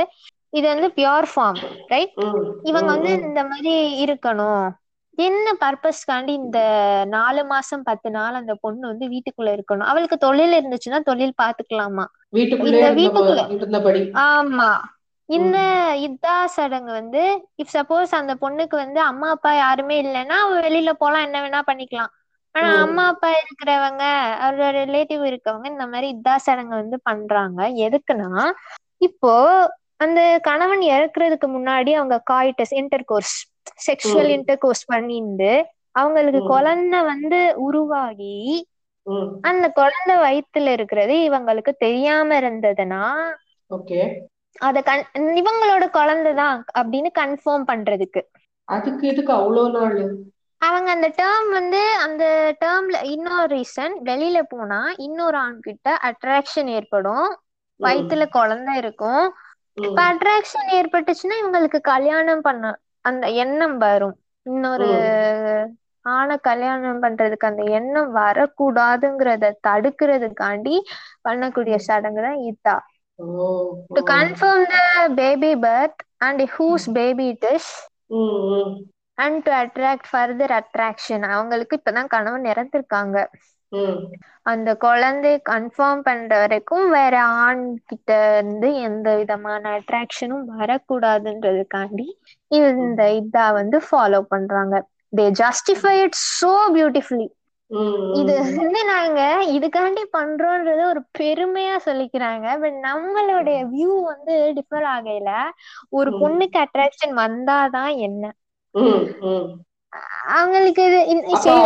இது வந்து பியோர் ஃபார்ம் ரைட். இவங்க. வந்து. இந்த மாதிரி இருக்கணும் என்ன பர்பஸ்க்காண்டி இந்த நாலு மாசம் பத்து நாள் அந்த பொண்ணு வந்து வீட்டுக்குள்ள இருக்கணும்? அவளுக்கு தொழில் இருந்துச்சுன்னா தொழில் பாத்துக்கலாமா? இந்த வீட்டுக்குள்ள ஆமா. இந்த இதா சடங்கு வந்து இப் சப்போஸ் அந்த பொண்ணுக்கு வந்து அம்மா அப்பா யாருமே இல்லைன்னா அவ வெளியில போலாம் என்ன வேணா பண்ணிக்கலாம். ஆனா. அம்மா அப்பா இருக்கிறவங்க அவரோட ரிலேட்டிவ் இருக்கவங்க இந்த மாதிரி இதா சடங்கு வந்து பண்றாங்க. எதுக்குன்னா இப்போ அந்த கணவன் இறக்குறதுக்கு முன்னாடி அவங்க காய்டஸ் intercourse sexual. Intercourse பண்ணிட்டு அவங்களுக்கு ம். குழந்தை வந்து உருவாகி ம். அந்த குழந்தை வயித்துல இருக்கிறது இவங்களுக்கு தெரியாம இருந்ததுன்னா அத கன் இவங்களோட குழந்தைதான் அப்படின்னு கன்ஃபார்ம் பண்றதுக்கு. அதுக்கு எதுக்கு அவ்வளோ நாள்? அவங்க அந்த டேர்ம் வந்து அந்த டேர்ம்ல இன்னொரு ரீசன் வெளியில போனா இன்னொரு ஆண் கிட்ட அட்ராக்ஷன் ஏற்படும் வயித்துல குழந்தை இருக்கும். இப்ப அட்ராக்ஷன் ஏற்பட்டுச்சுன்னா இவங்களுக்கு கல்யாணம் பண்ண அந்த எண்ணம் வரும். இன்னொரு ஆணை கல்யாணம் பண்றதுக்கு அந்த எண்ணம் வரக்கூடாதுங்கிறத தடுக்கிறதுக்காண்டி பண்ணக்கூடிய சடங்கு தான் இதா. To confirm the baby birth and whose baby it is and to attract further attraction அவங்களுக்கு இப்பதான் கணவன் இறந்திருக்காங்க. ம், அந்த குழந்தை கன்ஃபார்ம் பண்ற வரைக்கும் வேற ஆண் கிட்ட இருந்து எந்த விதமான அட்ராக்ஷனும் வரக்கூடாதுன்றதுக்காண்டி இந்த இதா வந்து ஃபாலோ பண்றாங்க. They justify it so beautifully இது. வந்து நாங்க இதுக்காண்டி பண்றோம்ன்றத ஒரு பெருமையா சொல்லிக்கிறாங்க. பட் நம்மளுடைய வியூ வந்து டிஃபர் ஆகையில. ஒரு. பொண்ணுக்கு அட்ராக்ஷன் வந்தாதான் என்ன.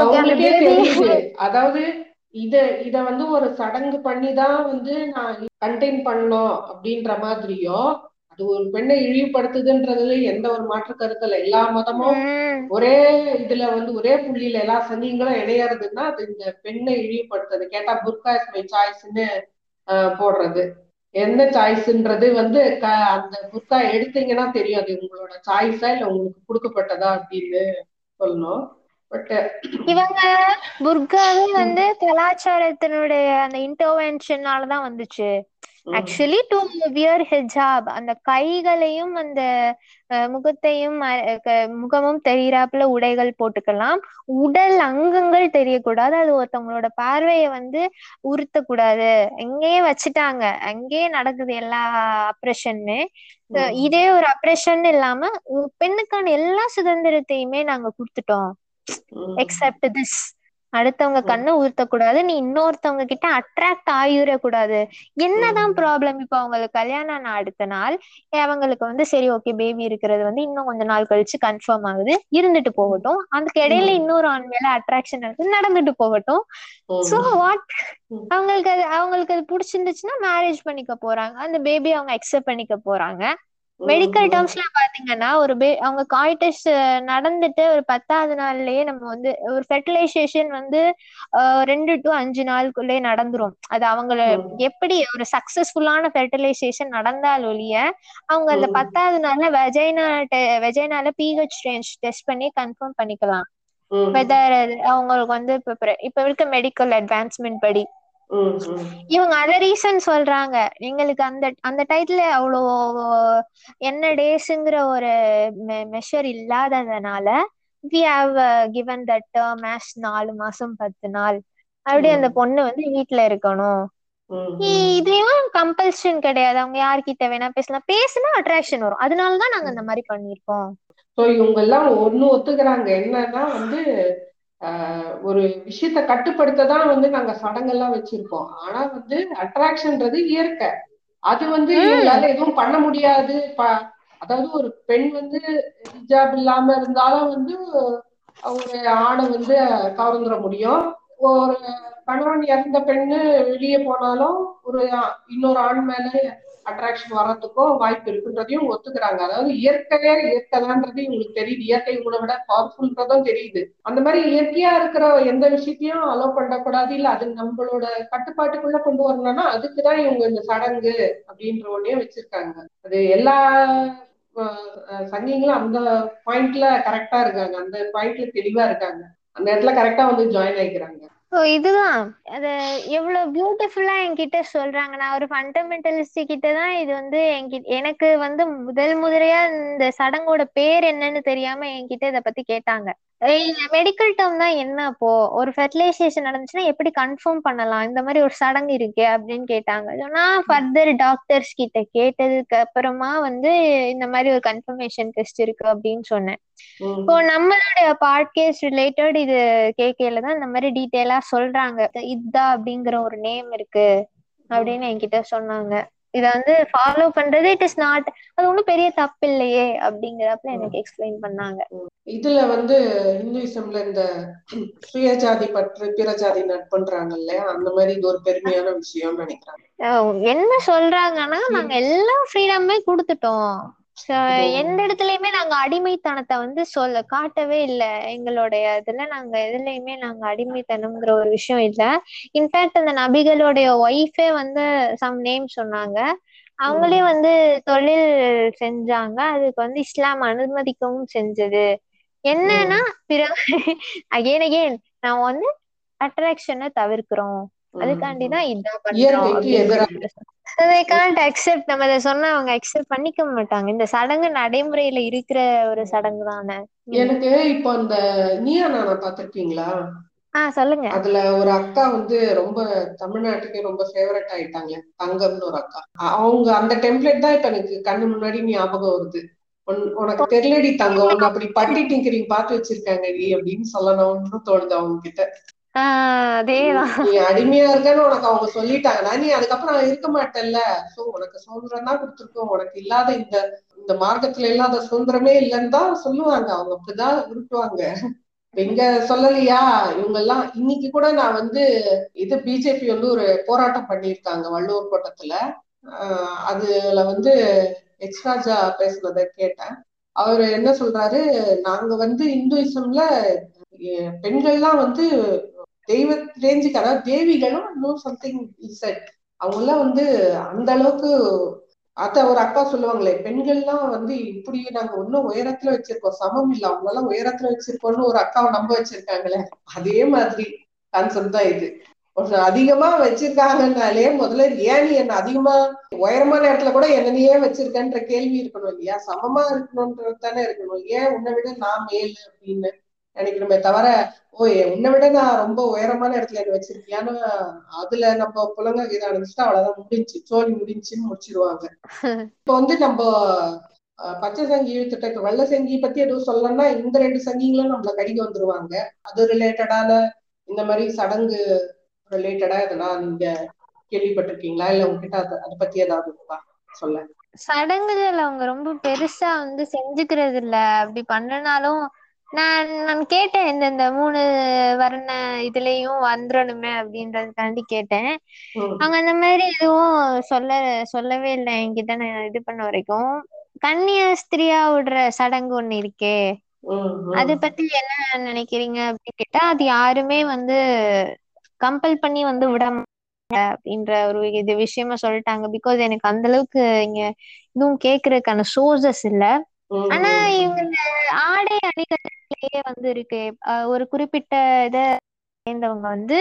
அவங்களுக்கு அதாவது இத இத வந்து ஒரு சடங்கு பண்ணி தான் வந்து நான் கண்டெயின் பண்ணணும் அப்படின்ற மாதிரியோ அது ஒரு பெண்ணை இழிவுபடுத்துதுன்றதுல எந்த ஒரு மாற்று கருத்து இல்லை. எல்லா மதமும் ஒரே இதுல வந்து ஒரே புள்ளியில எல்லா சங்கிங்களும் இணையறதுன்னா அது இந்த பெண்ணை இழிவுபடுத்துறது. கேட்டா புர்கா இஸ் மை சாய்ஸ்ன்னு போடுறது. என்ன சாய்ஸ்ன்றது வந்து அந்த புர்கா எடுத்தீங்கன்னா தெரியும். அது உங்களோட சாய்ஸா இல்ல உங்களுக்கு கொடுக்கப்பட்டதா அப்படின்னு. சொல்லணும். பட் uh, இவங்க புர்காவே வந்து கலாச்சாரத்தினுடைய அந்த இன்டர்வென்ஷனாலதான் வந்துச்சு. ஆக்சுவலி டு வியர் ஹிஜாப் அந்த கைகளையும் அந்த முகத்தையும் முகமும் தெரியிறாப்புல உடைகள் போட்டுக்கலாம். உடல் அங்கங்கள் தெரியக்கூடாது. அது ஒருத்தவங்களோட பார்வையை வந்து உறுத்தக்கூடாது. எங்கேயே வச்சுட்டாங்க. அங்கேயே நடக்குது எல்லா அப்ரெஷன்னு இதே ஒரு அப்ரெஷன் இல்லாம பெண்ணுக்கான எல்லா சுதந்திரத்தையுமே நாங்க கொடுத்துட்டோம். எக்ஸப்ட் திஸ் அடுத்தவங்க. கண்ணை ஊர்த்தக்கூடாது நீ இன்னொருத்தவங்க கிட்ட அட்ராக்ட் ஆகிடக்கூடாது என்னதான் ப்ராப்ளம் இப்போ அவங்களுக்கு கல்யாணம் ஆன அடுத்த நாள் அவங்களுக்கு வந்து சரி ஓகே பேபி இருக்கிறது வந்து இன்னும் கொஞ்ச நாள் கழிச்சு கன்ஃபார்ம் ஆகுது. இருந்துட்டு போகட்டும். அதுக்கு இடையில. இன்னொரு ஆண் மேல அட்ராக்ஷன் இருக்கு. நடந்துட்டு போகட்டும். So what. அவங்களுக்கு அது அவங்களுக்கு அது பிடிச்சிருந்துச்சுன்னா மேரேஜ் பண்ணிக்க போறாங்க. அந்த பேபி அவங்க அக்செப்ட் பண்ணிக்க போறாங்க. மெடிக்கல் டேர்ம்ஸ்ல பாத்தீங்கன்னா ஒரு பே அவங்க காய்டஸ் நடந்துட்டு ஒரு பத்தாவது நாள்லயே நம்ம வந்து ஒரு ஃபெர்டிலைசேஷன் வந்து ரெண்டு டு அஞ்சு நாளுக்குள்ளே நடந்துரும். அது அவங்கள எப்படி ஒரு சக்சஸ்ஃபுல்லான ஃபெர்டிலைசேஷன் நடந்தால் ஒழிய அவங்க அந்த. பத்தாவது நாள்ல வெஜைனா வெஜைனால பிஹெச் ரேஞ்ச் டெஸ்ட் பண்ணி கன்ஃபார்ம் பண்ணிக்கலாம். வெதர் அவங்களுக்கு வந்து இப்ப இப்ப இருக்க மெடிக்கல் அட்வான்ஸ்மெண்ட் படி. இவங்க அத ரீசன் சொல்றாங்க. எங்களுக்கு அந்த அந்த டைத்துல அவ்வளோ என்ன டேஸ்ங்கிற ஒரு மெஷர் இல்லாததுனால we have given that term as நாலு மாசம் பத்து நாள். அப்படி அந்த பொண்ணு வந்து வீட்ல இருக்கணும். இதுலயும் கம்பல்ஷன் கிடையாது. அவங்க யார்கிட்ட வேணா பேசலாம். பேசினா அட்ராக்ஷன் வரும். அதனாலதான் நாங்க இந்த மாதிரி பண்ணிருக்கோம் ஸோ இவங்க எல்லாம் ஒண்ணு ஒத்துக்கிறாங்க. என்னன்னா வந்து ஒரு விஷயத்த கட்டுப்படுத்த தான் வந்து நாங்க சடங்கெல்லாம் வச்சிருக்கோம். ஆனா வந்து அட்ராக்ஷன்ன்றது இயற்கை. அது வந்து ம். இவங்களால எதுவும் பண்ண முடியாது. அதாவது ஒரு பெண் வந்து ஹிஜாப் இல்லாம இருந்தாலும் வந்து ஒரு ஆணை வந்து கவர்ந்துட முடியும். ஒரு கணவன் இறந்த பெண்ணு வெளியே போனாலும் ஒரு இன்னொரு ஆண் மேல அட்ராக்ஷன் வர்றதுக்கும் வாய்ப்பு இருக்குன்றதையும் ஒத்துக்கிறாங்க. அதாவது இயற்கையே இயற்கைதான்றது இவங்களுக்கு தெரியுது. இயற்கை உங்களை விட பவர்ஃபுல்ன்றதும் தெரியுது. அந்த மாதிரி இயற்கையா இருக்கிற எந்த விஷயத்தையும் அலோவ் பண்ணக்கூடாது. இல்ல அது நம்மளோட கட்டுப்பாட்டுக்குள்ள கொண்டு வரணும்னா அதுக்குதான் இவங்க இந்த சடங்கு அப்படின்ற ஒன்னே வச்சிருக்காங்க. அது எல்லா சங்கிங்களும் அந்த பாயிண்ட்ல கரெக்டா இருக்காங்க. அந்த பாயிண்ட்ல தெளிவா இருக்காங்க. அந்த இடத்துல கரெக்டா வந்து ஜாயின் ஆயிக்கிறாங்க. ஓ இதுதான். அது எவ்வளவு பியூட்டிஃபுல்லா என்கிட்ட சொல்றாங்க. நான் ஒரு ஃபண்டமெண்டலிஸ்ட் கிட்ட தான் இது வந்து என்கிட்ட எனக்கு வந்து முதல் முதலையா இந்த சடங்கோட பேர் என்னன்னு தெரியாம என்கிட்ட இத பத்தி கேட்டாங்க. மெடிக்கல் டேர்ம் தான் என்ன அப்போ? ஒரு ஃபெர்டிலைசேஷன் நடந்துச்சுன்னா எப்படி கன்ஃபார்ம் பண்ணலாம்? இந்த மாதிரி ஒரு சடங்கு இருக்கே அப்படின்னு கேட்டாங்க. சொன்னா ஃபர்தர் டாக்டர்ஸ் கிட்ட கேட்டதுக்கு அப்புறமா வந்து இந்த மாதிரி ஒரு கன்ஃபர்மேஷன் டெஸ்ட் இருக்கு அப்படின்னு சொன்னேன். இப்போ நம்மளுடைய பாட்கேஸ் ரிலேட்டட் இது கேட்கல தான் இந்த மாதிரி டீட்டெயிலா சொல்றாங்க. இதா அப்படிங்கிற ஒரு நேம் இருக்கு அப்படின்னு என்கிட்ட சொன்னாங்க. இத வந்து ஃபாலோ பண்றது இட் இஸ் நாட் அது ஒண்ணும் பெரிய தப்பு இல்லையே அப்படிங்கிறப்ப எனக்கு எக்ஸ்பிளைன் பண்ணாங்க. இதுல வந்து இந்துயிசம்ல இந்த சுயஜாதி பற்று பிற ஜாதி நட்புன்றாங்க இல்லையா அந்த மாதிரி இது ஒரு பெருமையான விஷயம்னு நினைக்கிறாங்க. என்ன சொல்றாங்கன்னா நாங்க எல்லா ஃப்ரீடமே கொடுத்துட்டோம். எந்த இடத்துலயுமே நாங்க அடிமைத்தனத்தை வந்து சொல்ல காட்டவே இல்ல. எங்களுடைய இதுல நாங்க எதுலயுமே நாங்க அடிமைத்தனம்ங்கிற ஒரு விஷயம் இல்ல. இன்ஃபேக்ட் அந்த நபிகளுடைய ஒய்ஃபே வந்து சம் நேம் சொன்னாங்க. அவங்களே வந்து தொழில் செஞ்சாங்க. அதுக்கு வந்து இஸ்லாம் அனுமதிக்கவும் செஞ்சது. என்னன்னா பிற அகைன் அகைன் நான் வந்து அட்ராக்ஷனை தவிர்க்கிறோம். அதுக்காண்டி தான் இதான் பண்றோம் they can't accept நம்ம சொன்னா அவங்க அக்செப்ட் பண்ணிக்க மாட்டாங்க. இந்த சடங்கு நடைமுறையில இருக்கிற ஒரு சடங்கு தானே. எனக்கு இப்போ அந்த நீயா நானா பாத்திருக்கீங்களா ஆஹ் சொல்லுங்க. அதுல ஒரு அக்கா வந்து ரொம்ப தமிழ்நாட்டுக்கே ரொம்ப ஃபேவரட் ஆயிட்டாங்க தங்கம்னு ஒரு அக்கா. அவங்க அந்த டெம்ப்ளேட் தான் இப்ப எனக்கு கண்ணு முன்னாடி ஞாபகம் வருது. உன்- உனக்கு தெரியலடி தங்கம் உன்னை அப்படி பட்டி டிங்கரிங் பார்த்து வச்சிருக்காங்க நீ அப்படின்னு சொல்லணும்னு தோணுது அவங்க கிட்ட அதேதான். நீ அடிமையா இருக்கன்னு உனக்கு அவங்க சொல்லிட்டாங்கன்னா நீ அதுக்கப்புறம் இருக்க மாட்டல்ல சோ உனக்கு சுதந்திரம் தான் கொடுத்துருக்கோம். உனக்கு இல்லாத இந்த இந்த மார்க்கத்துல இல்லாத சுதந்திரமே இல்லைன்னு தான் சொல்லுவாங்க. அவங்க அப்படிதான் உருட்டுவாங்க எங்க இங்க சொல்லலையா? இவங்க எல்லாம் இன்னைக்கு கூட நான் வந்து இது பிஜேபி வந்து ஒரு போராட்டம் பண்ணியிருக்காங்க வள்ளுவர் கோட்டத்துல. ஆஹ் அதுல வந்து எச் ராஜா பேசுனதை கேட்டேன். அவர் என்ன சொல்றாரு? நாங்க வந்து இந்துயிசம்ல பெண்கள்லாம் வந்து தெய்வ ரேஞ்சுக்கு அதாவது தேவிகளும் இன்னும் சம்திங் செட் அவங்க எல்லாம் வந்து அந்த அளவுக்கு அத ஒரு அக்கா சொல்லுவாங்களே பெண்கள்லாம் வந்து இப்படி நாங்க ஒன்னும் உயரத்துல வச்சிருக்கோம் சமம் இல்ல. அவங்க எல்லாம் உயரத்துல வச்சிருக்கோம்னு ஒரு அக்காவை நம்ப வச்சிருக்காங்களே. அதே மாதிரி கான்செப்ட் தான் இது. அதிகமா வச்சிருக்காங்கன்னாலே முதல்ல ஏன் நீ என்ன அதிகமா உயரமான இடத்துல கூட என்னனையே வச்சிருக்கன்ற கேள்வி இருக்கணும் இல்லையா? சமமா இருக்கணும்ன்றது தானே இருக்கணும். ஏன் உன்னை விட நான் மேலு அப்படின்னு? நினைக்கணுமே தவிர ஓ உன்னை விட நான் ரொம்ப உயரமான இடத்துல என்ன வச்சிருக்கியான்னு அதுல நம்ம புலங்க இதை அனுப்பிச்சுட்டா அவ்வளவுதான் முடிஞ்சு சோழி முடிஞ்சுன்னு முடிச்சிருவாங்க. இப்ப வந்து நம்ம பச்சை சங்கி திட்டத்துக்கு வெள்ள வெள்ளை சங்கி பத்தி எதுவும் சொல்லணும்னா இந்த ரெண்டு சங்கிங்களும் நம்மள கடிக்க வந்துருவாங்க. அது ரிலேட்டடான இந்த மாதிரி சடங்கு ரிலேட்டடா இதெல்லாம் நீங்க கேள்விப்பட்டிருக்கீங்களா? இல்ல உங்ககிட்ட அதை அதை பத்தி ஏதாவது இருக்கா? சொல்ல சடங்குகள் அவங்க ரொம்ப பெருசா வந்து செஞ்சுக்கிறது இல்ல அப்படி பண்ணனாலும் நான் நான் கேட்டேன் இந்த இந்த மூணு வர்ண இதுலயும் வந்துடணுமே அப்படின்றதுக்காண்டி கேட்டேன். ம், அவங்க அந்த மாதிரி எதுவும் சொல்ல சொல்லவே இல்லை. என்கிட்ட நான் இது பண்ண வரைக்கும். கன்னியாஸ்திரியா விடுற சடங்கு ஒண்ணு இருக்கே. அது. பத்தி என்ன நினைக்கிறீங்க அப்படின்னு கேட்டா அது யாருமே வந்து கம்பல் பண்ணி வந்து விட அப்படின்ற ஒரு இது விஷயமா சொல்லிட்டாங்க. பிகாஸ் எனக்கு அந்த அளவுக்கு இங்க இதுவும் கேக்குறதுக்கான சோர்சஸ் இல்ல. ஆனா இவங்க இந்த ஆடை அணிகலன்லயே வந்து இருக்கு. ஒரு குறிப்பிட்ட இத சேர்ந்தவங்க வந்து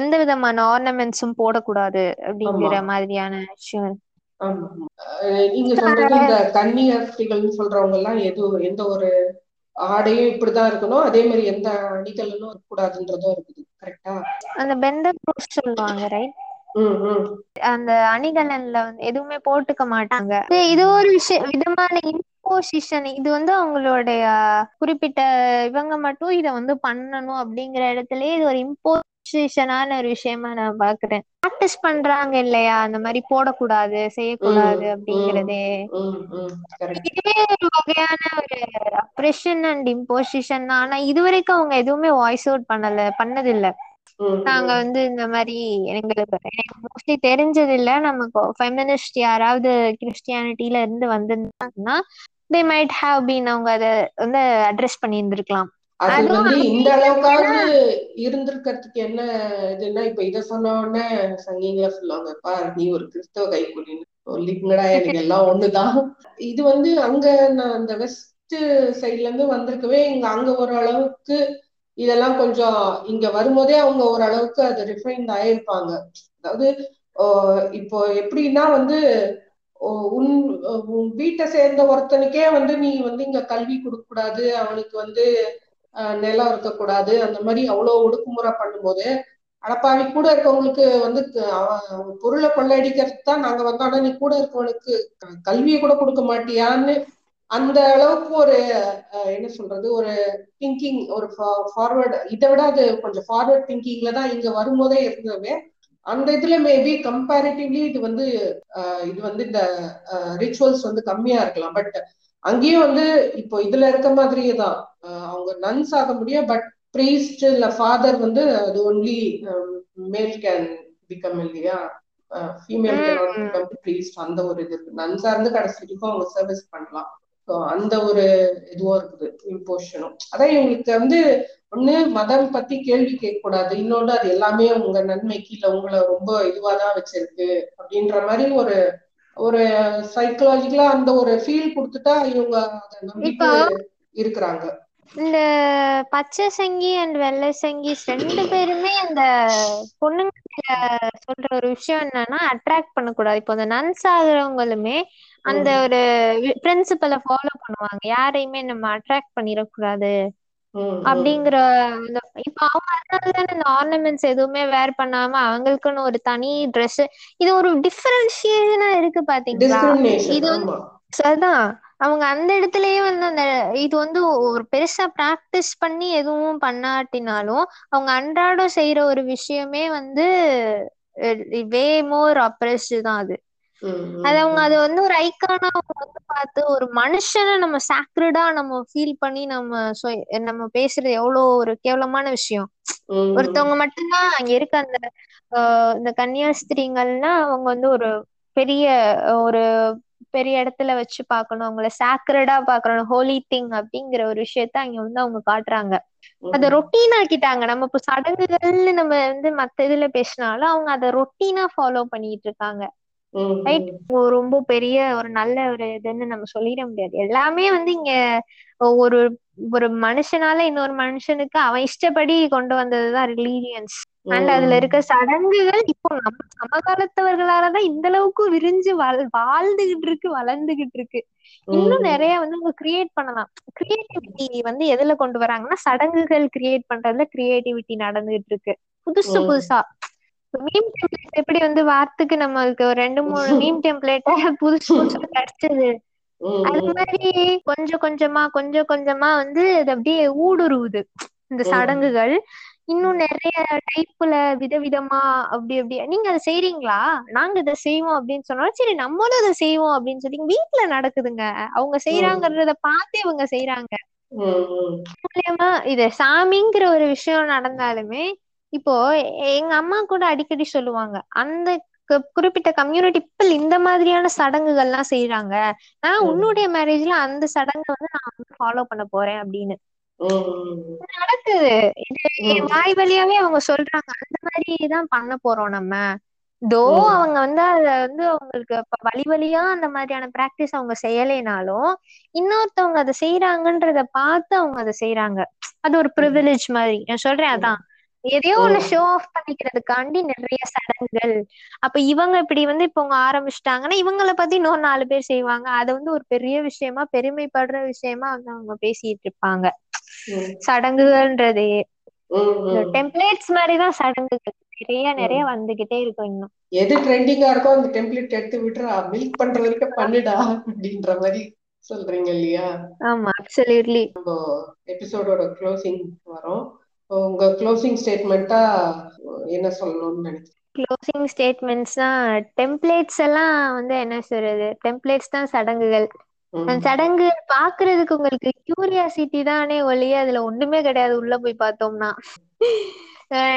எந்த விதமான ஆர்னமெண்ட்ஸும் போடக்கூடாது அப்படிங்கிற. மாதிரியான விஷயம். நீங்க சொல்றது இந்த கன்னியாஸ்திரிகள்னு சொல்றவங்க எல்லாம் எது எந்த ஒரு ஆடையும் இப்படிதான் இருக்கணும். அதே மாதிரி எந்த அணிகலனும் இருக்கக்கூடாதுன்றதும் இருக்குது. கரெக்டா? அந்த பெண்டர் சொல்லுவாங்க ரைட் அந்த அணிகலன்ல வந்து எதுவுமே போட்டுக்க மாட்டாங்க. இது ஒரு விஷயம் விதமான இம்போசிஷன் இது வந்து அவங்களுடைய குறிப்பிட்ட இவங்க மட்டும் இத வந்து பண்ணணும் அப்படிங்கிற இடத்துலயே இது ஒரு இம்போசிஷனான ஒரு விஷயமா நான் பாக்குறேன். ப்ராக்டிஸ் பண்றாங்க இல்லையா? அந்த மாதிரி போடக்கூடாது செய்யக்கூடாது அப்படிங்கறதே. இதுவே ஒரு வகையான ஒரு அப்ரெஷன் அண்ட் இம்போசிஷன் தான். ஆனா இதுவரைக்கும் அவங்க எதுவுமே வாய்ஸ் அவுட் பண்ணல பண்ணதில்ல. நாங்க வந்து இந்த மாதிரி எங்களுக்கு எனக்கு மோஸ்ட்லி தெரிஞ்சது இல்ல நமக்கு ஃபெமினிஸ்ட் யாராவது கிறிஸ்டியானிட்டில இருந்து வந்திருந்தாங்கன்னா தே மைட் ஹாவ் பீன் அவங்க அதை வந்து அட்ரஸ் பண்ணி இருந்திருக்கலாம் அது வந்து இந்த அளவுக்காவது இருந்திருக்கிறதுக்கு என்ன இதுன்னா இப்ப இத சொன்ன உடனே சங்கிங்களா சொல்லுவாங்க பார் நீ ஒரு கிறிஸ்தவ கைக்கூலின்னு சொல்லிங்கடா எனக்கு எல்லாம் ஒண்ணுதான். இது வந்து அங்க நான் அந்த வெஸ்ட் சைட்ல இருந்து வந்திருக்கவே இங்க அங்க ஒரு அளவுக்கு இதெல்லாம் கொஞ்சம் இங்க வரும்போதே அவங்க ஓரளவுக்கு அது ரிஃபைன்ட் ஆயிருப்பாங்க. அதாவது இப்போ எப்படின்னா வந்து உன் உன் வீட்டை சேர்ந்த ஒருத்தனுக்கே வந்து நீ வந்து இங்க கல்வி கொடுக்க கூடாது அவனுக்கு வந்து ஆஹ் நிலம் இருக்கக்கூடாது அந்த மாதிரி அவ்வளவு ஒடுக்குமுறை பண்ணும்போது அடப்பாவி கூட இருக்கவங்களுக்கு வந்து அவன் பொருளை கொள்ளையடிக்கிறது தான் நாங்க வந்தோம்னா நீ கூட இருக்கவனுக்கு கல்வியை கூட கொடுக்க மாட்டியான்னு அந்த அளவுக்கு ஒரு என்ன சொல்றது ஒரு திங்கிங் ஒரு ஃபார்வர்டு இதை விட அது கொஞ்சம் ஃபார்வர்ட் திங்கிங்ல தான் இங்க வரும்போதே இருந்தவே அந்த இதுல மேபி கம்பேரிட்டிவ்லி இது வந்து இது வந்து இந்த ரிச்சுவல்ஸ் வந்து கம்மியா இருக்கலாம். பட் அங்கேயும் வந்து இப்போ இதுல இருக்க மாதிரியே தான். அவங்க நன்ஸ் ஆக முடியும் பட் ப்ரீஸ்ட் இல்ல ஃபாதர் வந்து அது ஒன்லி மேல் கேன் பிகம் இல்லையா? ஃபீமேல் பிகம் ப்ரீஸ்ட் அந்த ஒரு இது இருக்கு. நன்ஸா இருந்து கடைசி வரைக்கும் அவங்க சர்வீஸ் பண்ணலாம். அந்த ஒரு இதுவும் இருக்குது இம்போஷனும் அதான் இவங்களுக்கு வந்து ஒண்ணு மதம் பத்தி கேள்வி கேட்க கூடாது இன்னொன்று அது எல்லாமே உங்க நன்மைக்கு இல்ல உங்களை ரொம்ப இதுவாதான் வச்சிருக்கு அப்படின்ற மாதிரி ஒரு ஒரு சைக்கலாஜிக்கலா அந்த ஒரு ஃபீல் கொடுத்துட்டா இவங்க இருக்கிறாங்க. இந்த பச்சை சங்கி அண்ட் வெள்ளை சங்கி ரெண்டு பேருமே அந்த பொண்ணுங்க சொல்ற ஒரு விஷயம் என்னன்னா அட்ராக்ட் பண்ணக்கூடாது. இப்போ அந்த நன்ஸ் ஆகுறவங்களுமே அந்த ஒரு பிரின்சிபலை ஃபாலோ பண்ணுவாங்க. யாரையுமே நம்ம அட்ராக்ட் பண்ணிடக்கூடாது. அப்படிங்கிற இப்ப அவங்க அதனாலதானே இந்த ஆர்னமெண்ட்ஸ் எதுவுமே வேர் பண்ணாம அவங்களுக்குன்னு ஒரு தனி Dress இது ஒரு டிஃபரன்ஷியேஷனா இருக்கு பாத்தீங்களா? இது வந்து அதான் அவங்க அந்த இடத்துலயே வந்து அந்த இது வந்து ஒரு பெருசா பிராக்டிஸ் பண்ணி எதுவும் பண்ணாட்டினாலும் அவங்க அன்றாடம் செய்யற ஒரு விஷயமே வந்து வே மோர் அப்ரெஸ் தான் அது. அது அவங்க அது வந்து ஒரு ஐக்கானா அவங்க வந்து பார்த்து ஒரு மனுஷனை நம்ம சாக்ரடா நம்ம ஃபீல் பண்ணி நம்ம நம்ம பேசுறது எவ்வளவு ஒரு கேவலமான விஷயம். ஒருத்தவங்க மட்டும்தான் அங்க இருக்க அந்த இந்த கன்னியாஸ்திரிங்கள்னா அவங்க வந்து ஒரு பெரிய ஒரு பெரிய இடத்துல வச்சு பார்க்கணும். அவங்கள சாக்ரடா பார்க்கணும். ஹோலி திங் அப்படிங்கிற ஒரு விஷயத்த அங்க வந்து அவங்க காட்டுறாங்க. அத ரொட்டீன் ஆக்கிட்டாங்க. நம்ம இப்ப சடங்குகள்னு நம்ம வந்து மத்த இதுல பேசினாலும் அவங்க அத ரொட்டீனா ஃபாலோ பண்ணிட்டு இருக்காங்க. ரைட்? ரொம்ப பெரிய ஒரு நல்ல ஒரு இதுன்னு நம்ம சொல்லிட முடியாது. எல்லாமே வந்து இங்க ஒரு ஒரு மனுஷனால இன்னொரு மனுஷனுக்கு அவன் இஷ்டப்படி கொண்டு வந்ததுதான் ரிலீஜியன்ஸ் அண்ட் அதுல இருக்க சடங்குகள் இப்போ நம்ம சமகாலத்தவர்களாலதான் இந்த அளவுக்கு விரிஞ்சு வாழ் வாழ்ந்துகிட்டு இருக்கு வளர்ந்துகிட்டு இருக்கு. இன்னும் நிறைய வந்து அவங்க கிரியேட் பண்ணலாம். கிரியேட்டிவிட்டி வந்து எதுல கொண்டு வராங்கன்னா சடங்குகள் கிரியேட் பண்றதுல கிரியேட்டிவிட்டி நடந்துகிட்டு இருக்கு. புதுசு புதுசா. மீம் டெம்ப்ளேட் எப்படி வந்து வாரத்துக்கு நம்மளுக்கு ஒரு ரெண்டு மூணு மீம் டெம்ப்ளேட் புதுசு புதுசா கிடைச்சது. அது மாதிரி கொஞ்சம் கொஞ்சமா கொஞ்சம் கொஞ்சமா வந்து இது அப்படியே ஊடுருவுது. இந்த சடங்குகள். இன்னும் நிறைய டைப்ல விதவிதமா அப்படி அப்படி. நீங்க அதை செய்றீங்களா? நாங்க இதை செய்வோம் அப்படின்னு சொன்னாலும் சரி நம்மளும் இதை செய்வோம் அப்படின்னு சொல்லி வீட்டுல நடக்குதுங்க. அவங்க செய்யறாங்கறத பார்த்தே இவங்க செய்யறாங்க மூலியமா இது சாமிங்கிற ஒரு விஷயம் நடந்தாலுமே இப்போ எங்க அம்மா கூட அடிக்கடி சொல்லுவாங்க அந்த குறிப்பிட்ட கம்யூனிட்டி people இந்த மாதிரியான சடங்குகள்லாம் செய்யறாங்க நான் உன்னுடைய மேரேஜ்ல அந்த சடங்கை வந்து நான் வந்து ஃபாலோ பண்ண போறேன் அப்படின்னு. நடக்குது. இது வாய் வழியாவே அவங்க சொல்றாங்க. அந்த மாதிரி தான் பண்ண போறோம் நம்ம. தோ அவங்க வந்து அத வந்து அவங்களுக்கு வழி வழியா அந்த மாதிரியான பிராக்டிஸ் அவங்க செய்யலைனாலும் இன்னொருத்தவங்க அதை செய்யறாங்கன்றத பார்த்து அவங்க அதை செய்யறாங்க அது ஒரு ப்ரிவிலேஜ் மாதிரி. நான் சொல்றேன் அதான். எதையோ ஒண்ணு ஷோ ஆஃப் பண்ணிக்கிறதுக்காண்டி நிறைய சடங்குகள். அப்ப இவங்க இப்படி வந்து இப்ப அவங்க ஆரம்பிச்சிட்டாங்கன்னா இவங்கள பத்தி இன்னொரு நாலு பேர் செய்வாங்க. அது வந்து ஒரு பெரிய விஷயமா பெருமைப்படுற விஷயமா வந்து அவங்க பேசிட்டு இருப்பாங்க. சடங்குகள்ன்றதே. டெம்ப்ளேட்ஸ் மாதிரிதான் சடங்குகள். நிறைய நிறைய வந்துகிட்டே இருக்கும் இன்னும். எது ட்ரெண்டிங்கா இருக்கோ அந்த டெம்ப்ளேட் எடுத்து விட்டுறா. மில்க் பண்ற வரைக்கும் பண்ணுடா அப்படின்ற மாதிரி சொல்றீங்க இல்லையா? ஆமா அப்சல்யூட்லி எபிசோடோட க்ளோசிங் வரும். உங்க க்ளோசிங் ஸ்டேட்மெண்ட்டா என்ன சொல்லணும்னு நினைக்கிறேன் க்ளோசிங் ஸ்டேட்மெண்ட்ஸ்னா டெம்ப்ளேட்ஸ் எல்லாம் வந்து என்ன சொல்றது? டெம்ப்ளேட்ஸ் தான் சடங்குகள். சடங்கு பாக்குறதுக்கு உங்களுக்கு கியூரியாசிட்டி தானே ஒழிய அதுல ஒண்ணுமே கிடையாது. உள்ள போய் பார்த்தோம்னா.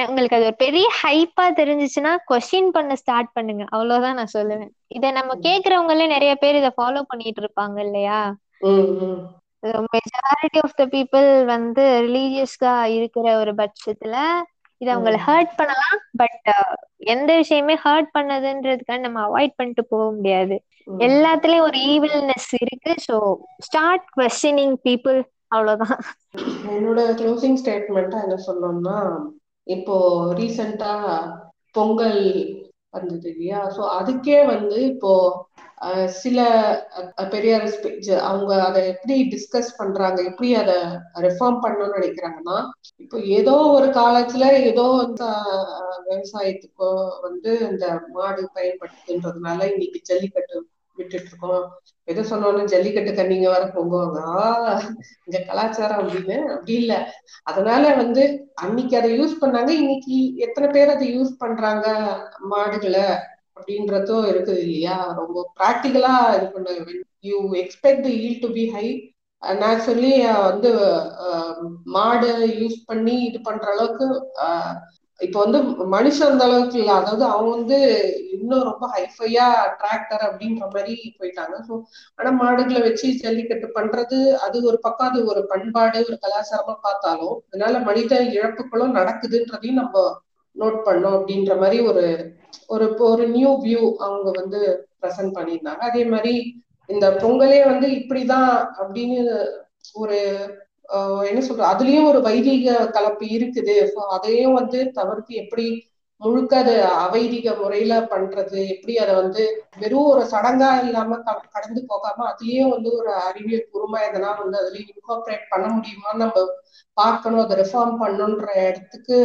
உங்களுக்கு அது ஒரு பெரிய ஹைப்பா தெரிஞ்சுச்சுன்னா கொஸ்டின் பண்ண ஸ்டார்ட் பண்ணுங்க. அவ்வளவுதான் நான் சொல்லுவேன். இத நம்ம கேக்குறவங்களே நிறைய பேர் இத ஃபாலோ பண்ணிட்டு இருப்பாங்க இல்லையா. மெஜாரிட்டி ஆஃப் த பீப்புள் வந்து ரிலீஜியஸ்கா இருக்கிற ஒரு பட்சத்துல இது அவங்கள. ஹர்ட் பண்ணலாம். பட் எந்த விஷயமே ஹர்ட் பண்ணதுன்றதுக்காக நம்ம அவாய்ட் பண்ணிட்டு போக முடியாது. எல்லாத்துலயும் ஒரு ஈவில்னஸ் இருக்கு. ஸோ ஸ்டார்ட் கொஸ்டினிங் பீப்புள் அவ்வளவுதான். என்னோட க்ளோசிங் ஸ்டேட்மெண்ட்டா என்ன சொல்லணும்னா இப்போ ரீசெண்டா பொங்கல் வந்தது இல்லையா? ஸோ அதுக்கே வந்து இப்போ சில பெரிய அவங்க அதை எப்படி டிஸ்கஸ் பண்றாங்க எப்படி அதை ரெஃபார்ம் பண்ணணும்னு நினைக்கிறாங்கன்னா இப்போ ஏதோ ஒரு காலத்துல ஏதோ இந்த விவசாயத்துக்கோ வந்து இந்த மாடு பயன்படுத்துன்றதுனால இன்னைக்கு ஜல்லிக்கட்டு விட்டுட்டு இருக்கோம் எது சொன்னாலும் ஜல்லிக்கட்டு கண்ணிங்க வர பொங்குவாங்க. இந்த கலாச்சாரம் அப்படின்னு? அப்படி இல்ல. அதனால வந்து அன்னைக்கு அதை யூஸ் பண்ணாங்க. இன்னைக்கு எத்தனை பேர் அதை யூஸ் பண்றாங்க மாடுகளை? அப்படின்றதும் இருக்குது இல்லையா? ரொம்ப ப்ராக்டிக்கலா இது பண்ண you expect the eel to be high naturally வந்து மாடு யூஸ் பண்ணி இது பண்ற அளவுக்கு இப்போ வந்து மனுஷன் அந்த அளவுக்கு இல்லை. அதாவது அவங்க வந்து இன்னும் ரொம்ப ஹைஃபையா டிராக்டர் அப்படின்ற மாதிரி போயிட்டாங்க. ஸோ ஆனா மாடுகளை வச்சு ஜல்லிக்கட்டு பண்றது அது ஒரு பக்கம் அது ஒரு பண்பாடு ஒரு கலாச்சாரமா பார்த்தாலும் அதனால மனித இழப்புகளும் நடக்குதுன்றதையும் நம்ம நோட் பண்ணோம் அப்படின்ற மாதிரி ஒரு ஒரு ஒரு நியூ வியூ அவங்க வந்து ப்ரெசென்ட் பண்ணியிருந்தாங்க. அதே மாதிரி இந்த பொங்கலே வந்து இப்படிதான் அப்படின்னு ஒரு என்ன சொல்ற அதுலயும் ஒரு வைதிக கலப்பு இருக்குது. அதையும் வந்து தவிர்த்து எப்படி முழுக்க அது அவைதிக முறையில பண்றது எப்படி அதை வந்து வெறும் ஒரு சடங்கா இல்லாம கடந்து போகாம அதுலயும் வந்து ஒரு அறிவியல் பொறுமை எதனா வந்து அதுலயும் இன்கார்பரேட் பண்ண முடியுமான்னு நம்ம பார்க்கணும். அதை ரெஃபார்ம் பண்ணுன்ற இடத்துக்கு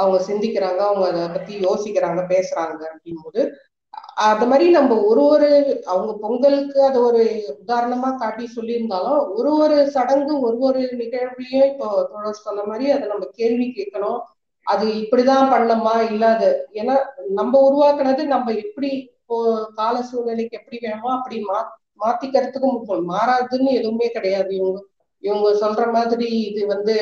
அவங்க சிந்திக்கிறாங்க அவங்க அதை பத்தி யோசிக்கிறாங்க பேசுறாங்க அப்படிங்கும்போது அது மாதிரி நம்ம ஒரு ஒரு அவங்க பொங்கலுக்கு அதை ஒரு உதாரணமா காட்டி சொல்லியிருந்தாலும் ஒரு ஒரு சடங்கு ஒரு ஒரு நிகழ்வையும் இப்போ தொடர் சொன்ன மாதிரி அதை நம்ம கேள்வி கேட்கணும். அது இப்படிதான் பண்ணமா இல்லாது ஏன்னா நம்ம உருவாக்குனது நம்ம எப்படி இப்போ கால சூழ்நிலைக்கு எப்படி வேணுமோ அப்படி மா மாத்திக்கிறதுக்கு முக்கியம் மாறாதுன்னு எதுவுமே கிடையாது. இவங்க இவங்க சொல்ற மாதிரி இது வந்து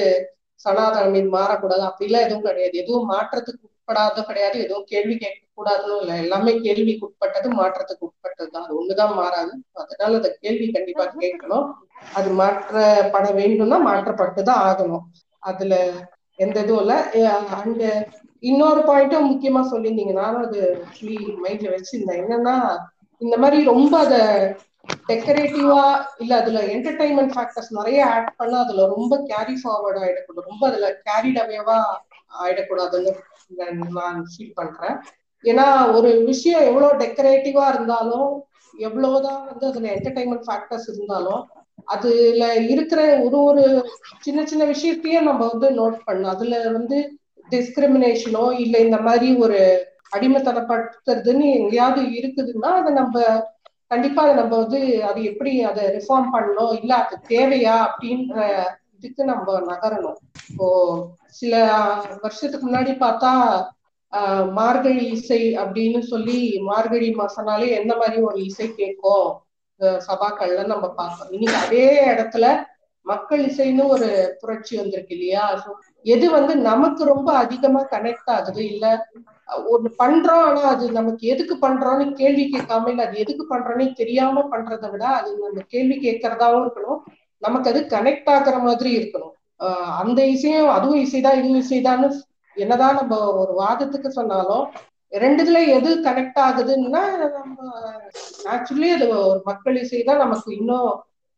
சனாதனம் மாறக்கூடாது. அப்படிலாம் எதுவும் கிடையாது. எதுவும் மாற்றத்துக்கு உட்படாத கிடையாது. எதுவும் கேள்வி கேட்க கூடாதுன்னு இல்லை. எல்லாமே கேள்விக்கு உட்பட்டது மாற்றத்துக்கு உட்பட்டது தான். அது ஒண்ணுதான் மாறாது. அதனால அந்த கேள்வி கண்டிப்பா கேட்கணும். அது மாற்றப்பட வேண்டும்னா மாற்றப்பட்டுதான் ஆகணும். அதுல எந்த இதுவும் இல்ல. அண்ட் இன்னொரு பாயிண்ட்டும் முக்கியமா சொல்லியிருந்தீங்க. நானும் அது மைண்ட்ல வச்சிருந்தேன். என்னன்னா இந்த மாதிரி ரொம்ப அதை டெக்கரேட்டிவா இல்ல அதுல என்டர்டைன்மெண்ட் ஃபேக்டர்ஸ் நிறைய ஆட் பண்ண அதுல ரொம்ப கேரி ஃபார்வர்ட் ஆயிடக்கூடாது. ரொம்ப அதுல கேரிட் அவேவா ஆயிடக்கூடாதுன்னு நான் ஃபீல் பண்றேன். ஏன்னா ஒரு விஷயம் எவ்வளவு டெக்கரேட்டிவா இருந்தாலும் எவ்வளவுதான் வந்து அதுல என்டர்டைன்மெண்ட் ஃபேக்டர்ஸ் இருந்தாலும் அதுல இருக்கிற ஒரு ஒரு சின்ன சின்ன விஷயத்தையும் நம்ம வந்து நோட் பண்ணணும். அதுல வந்து டிஸ்கிரிமினேஷனோ இல்ல இந்த மாதிரி ஒரு அடிமைத்தனப்படுத்துறதுன்னு எங்கேயாவது இருக்குதுன்னா அதை நம்ம கண்டிப்பா அதை நம்ம வந்து அது எப்படி அதை ரிஃபார்ம் பண்ணணும்? இல்ல அது தேவையா? அப்படின்ற இதுக்கு நம்ம நகரணும். இப்போ சில வருஷத்துக்கு முன்னாடி பார்த்தா மார்கழி இசை அப்படின்னு சொல்லி மார்கழி மாசனாலே எந்த மாதிரி ஒரு இசை கேட்கும்? சபாக்கள்ல நம்ம பார்ப்போம். இன்னைக்கு அதே இடத்துல மக்கள் இசைன்னு ஒரு புரட்சி வந்திருக்கு இல்லையா? எது வந்து நமக்கு ரொம்ப அதிகமா கனெக்ட் ஆகுது? இல்ல ஒண்ணு பண்றோம் ஆனா அது நமக்கு எதுக்கு பண்றோம்னு கேள்வி கேட்காம இல்ல அது எதுக்கு பண்றோம்னு தெரியாம பண்றதை விட அது நம்ம கேள்வி கேட்கறதாவும் இருக்கணும். நமக்கு அது கனெக்ட் ஆகுற மாதிரி இருக்கணும். ஆஹ் அந்த இசையும் அதுவும் இசைதான் இதுவும் இசைதான்னு என்னதான் நம்ம ஒரு வாதத்துக்கு சொன்னாலும் ரெண்டுத்துல எது கனெக்ட் ஆகுதுன்னா நம்ம ஆக்சுவலி அது ஒரு மக்கள் இசை தான் நமக்கு இன்னும்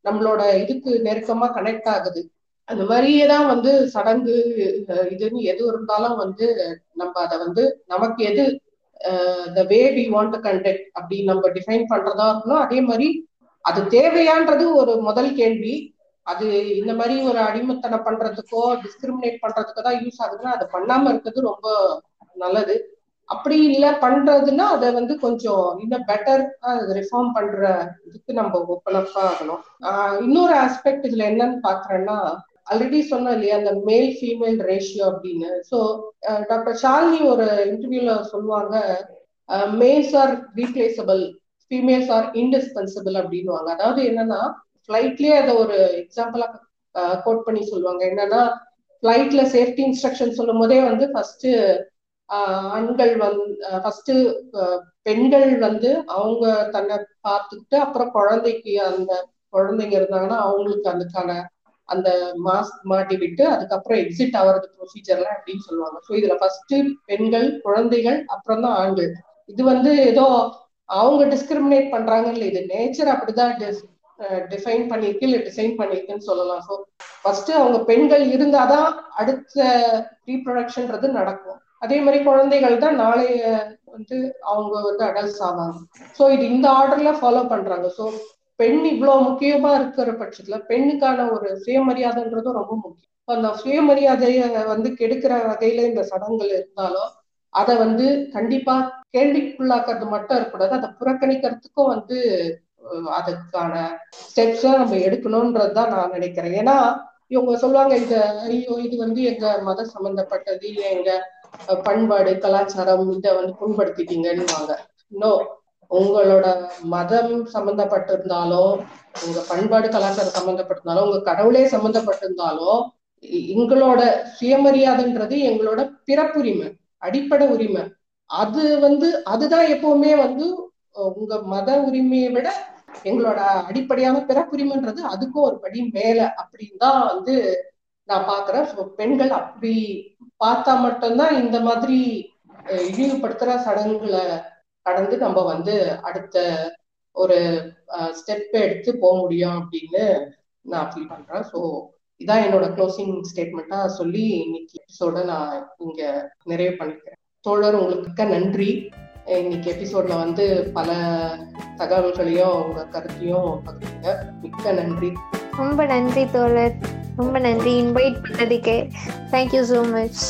நம்மளோட இதுக்கு நெருக்கமா கனெக்ட் ஆகுது. அந்த மாதிரியே தான் வந்து சடங்கு இதுன்னு எது இருந்தாலும் வந்து நம்ம அதை வந்து நமக்கு எது the way we want conduct அப்படி நம்ம டிஃபைன் பண்றதா இருக்கணும் அதே மாதிரி அது தேவையான்றது ஒரு முதல் கேள்வி. அது இந்த மாதிரி ஒரு அடிமைத்தனம் பண்றதுக்கோ டிஸ்கிரிமினேட் பண்றதுக்கோ தான் யூஸ் ஆகுதுன்னா அதை பண்ணாம இருக்கிறது ரொம்ப நல்லது. அப்படி இல்ல பண்றதுன்னா அதை வந்து கொஞ்சம் இன்னும் பெட்டர் ரிஃபார்ம் பண்ற இதுக்கு நம்ம ஓப்பன் அப் ஆகணும். இன்னொரு ஆஸ்பெக்ட் இதுல என்னன்னு பாக்குறேன்னா ஆல்ரெடி சொன்னோம் இல்லையா அந்த மேல் ஃபீமேல் ரேஷியோ அப்படின்னு. ஸோ டாக்டர் ஷாலினி ஒரு இன்டர்வியூல சொல்லுவாங்க males are replaceable females are indispensable அப்படின்வாங்க அதாவது என்னன்னா ஃபிளைட்லயே அதை ஒரு எக்ஸாம்பிளா கோட் பண்ணி சொல்லுவாங்க. என்னன்னா ஃபிளைட்ல சேஃப்டி இன்ஸ்ட்ரக்ஷன் சொல்லும் போதே வந்து ஃபர்ஸ்ட் ஆண்கள் வந்து ஃபர்ஸ்ட் பெண்கள் வந்து அவங்க தன்னை பார்த்துக்கிட்டு அப்புறம் குழந்தைக்கு அந்த குழந்தைங்க இருந்தாங்கன்னா அவங்களுக்கு அதுக்கான அந்த மாஸ்க் மாட்டி விட்டு அதுக்கப்புறம் எக்ஸிட் ஆகிறது ப்ரொசீஜர்லாம் அப்படின்னு சொல்லுவாங்க. ஸோ இதுல ஃபர்ஸ்ட் பெண்கள் குழந்தைகள் அப்புறம் தான் ஆண்கள். இது வந்து ஏதோ அவங்க டிஸ்கிரிமினேட் பண்றாங்கல்ல இது நேச்சர் அப்படிதான் டிஃபைன் பண்ணிருக்கு இல்லை டிசைன் பண்ணிருக்குன்னு சொல்லலாம். ஸோ ஃபர்ஸ்ட் அவங்க பெண்கள் இருந்தாதான் அடுத்த ரீப்ரொடக்ஷன்றது நடக்கும். அதே மாதிரி குழந்தைகள் தான் நாளைய வந்து அவங்க வந்து அடல்ட்ஸ் ஆவாங்க. ஸோ இது இந்த ஆர்டர்ல ஃபாலோ பண்றாங்க. ஸோ பெண் இவ்வளவு முக்கியமா இருக்கிற பட்சத்துல பெண்ணுக்கான ஒரு சுயமரியாதைன்றதும் ரொம்ப முக்கியம். அந்த சுயமரியாதைய வந்து கெடுக்கிற வகையில இந்த சடங்குகள் இருந்தாலும் அதை வந்து கண்டிப்பா கேள்விக்குள்ளாக்குறது மட்டும் இருக்கக்கூடாது. அதை புறக்கணிக்கிறதுக்கும் வந்து அதுக்கான ஸ்டெப்ஸ் நம்ம எடுக்கணும்ன்றது தான் நான் நினைக்கிறேன். ஏன்னா இவங்க சொல்லுவாங்க இந்த ஐயோ இது வந்து எங்க மத சம்பந்தப்பட்டது இல்லை எங்க பண்பாடு கலாச்சாரம் இதை வந்து புண்படுத்திட்டீங்கன்னு நோ உங்களோட மதம் சம்பந்தப்பட்டிருந்தாலும் உங்க பண்பாடு கலாச்சாரம் சம்பந்தப்பட்டிருந்தாலும் உங்க கடவுளே சம்பந்தப்பட்டிருந்தாலும் எங்களோட சுயமரியாதைன்றது எங்களோட பிறப்புரிமை அடிப்படை உரிமை. அது வந்து அதுதான் எப்பவுமே வந்து உங்க மத உரிமையை விட எங்களோட அடிப்படையான பிறப்புரிமைன்றது அதுக்கும் ஒரு படி மேல. அப்படின்னு தான் வந்து நான் பாக்குறேன். பெண்கள் அப்படி பார்த்தா மட்டும்தான் இந்த மாதிரி இழிவுபடுத்துற சடங்குகளை கடந்து நம்ம வந்து அடுத்த ஒரு ஸ்டெப் எடுத்து போக முடியும் அப்படின்னு நான் ஃபீல் பண்றேன். ஸோ இதான் என்னோட க்ளோசிங் ஸ்டேட்மெண்ட்டா சொல்லி இன்னைக்கு எபிசோட நான் இங்க நிறைவு பண்ணிக்கிறேன். தோழர் உங்களுக்கு நன்றி. இன்னைக்கு எபிசோட்ல வந்து பல தகவல்களையும் உங்க கருத்தையும் பகிர்ந்தீங்க. மிக்க நன்றி. ரொம்ப நன்றி தோழர். ரொம்ப நன்றி இன்வைட் பண்ணதுக்கு. Thank you so much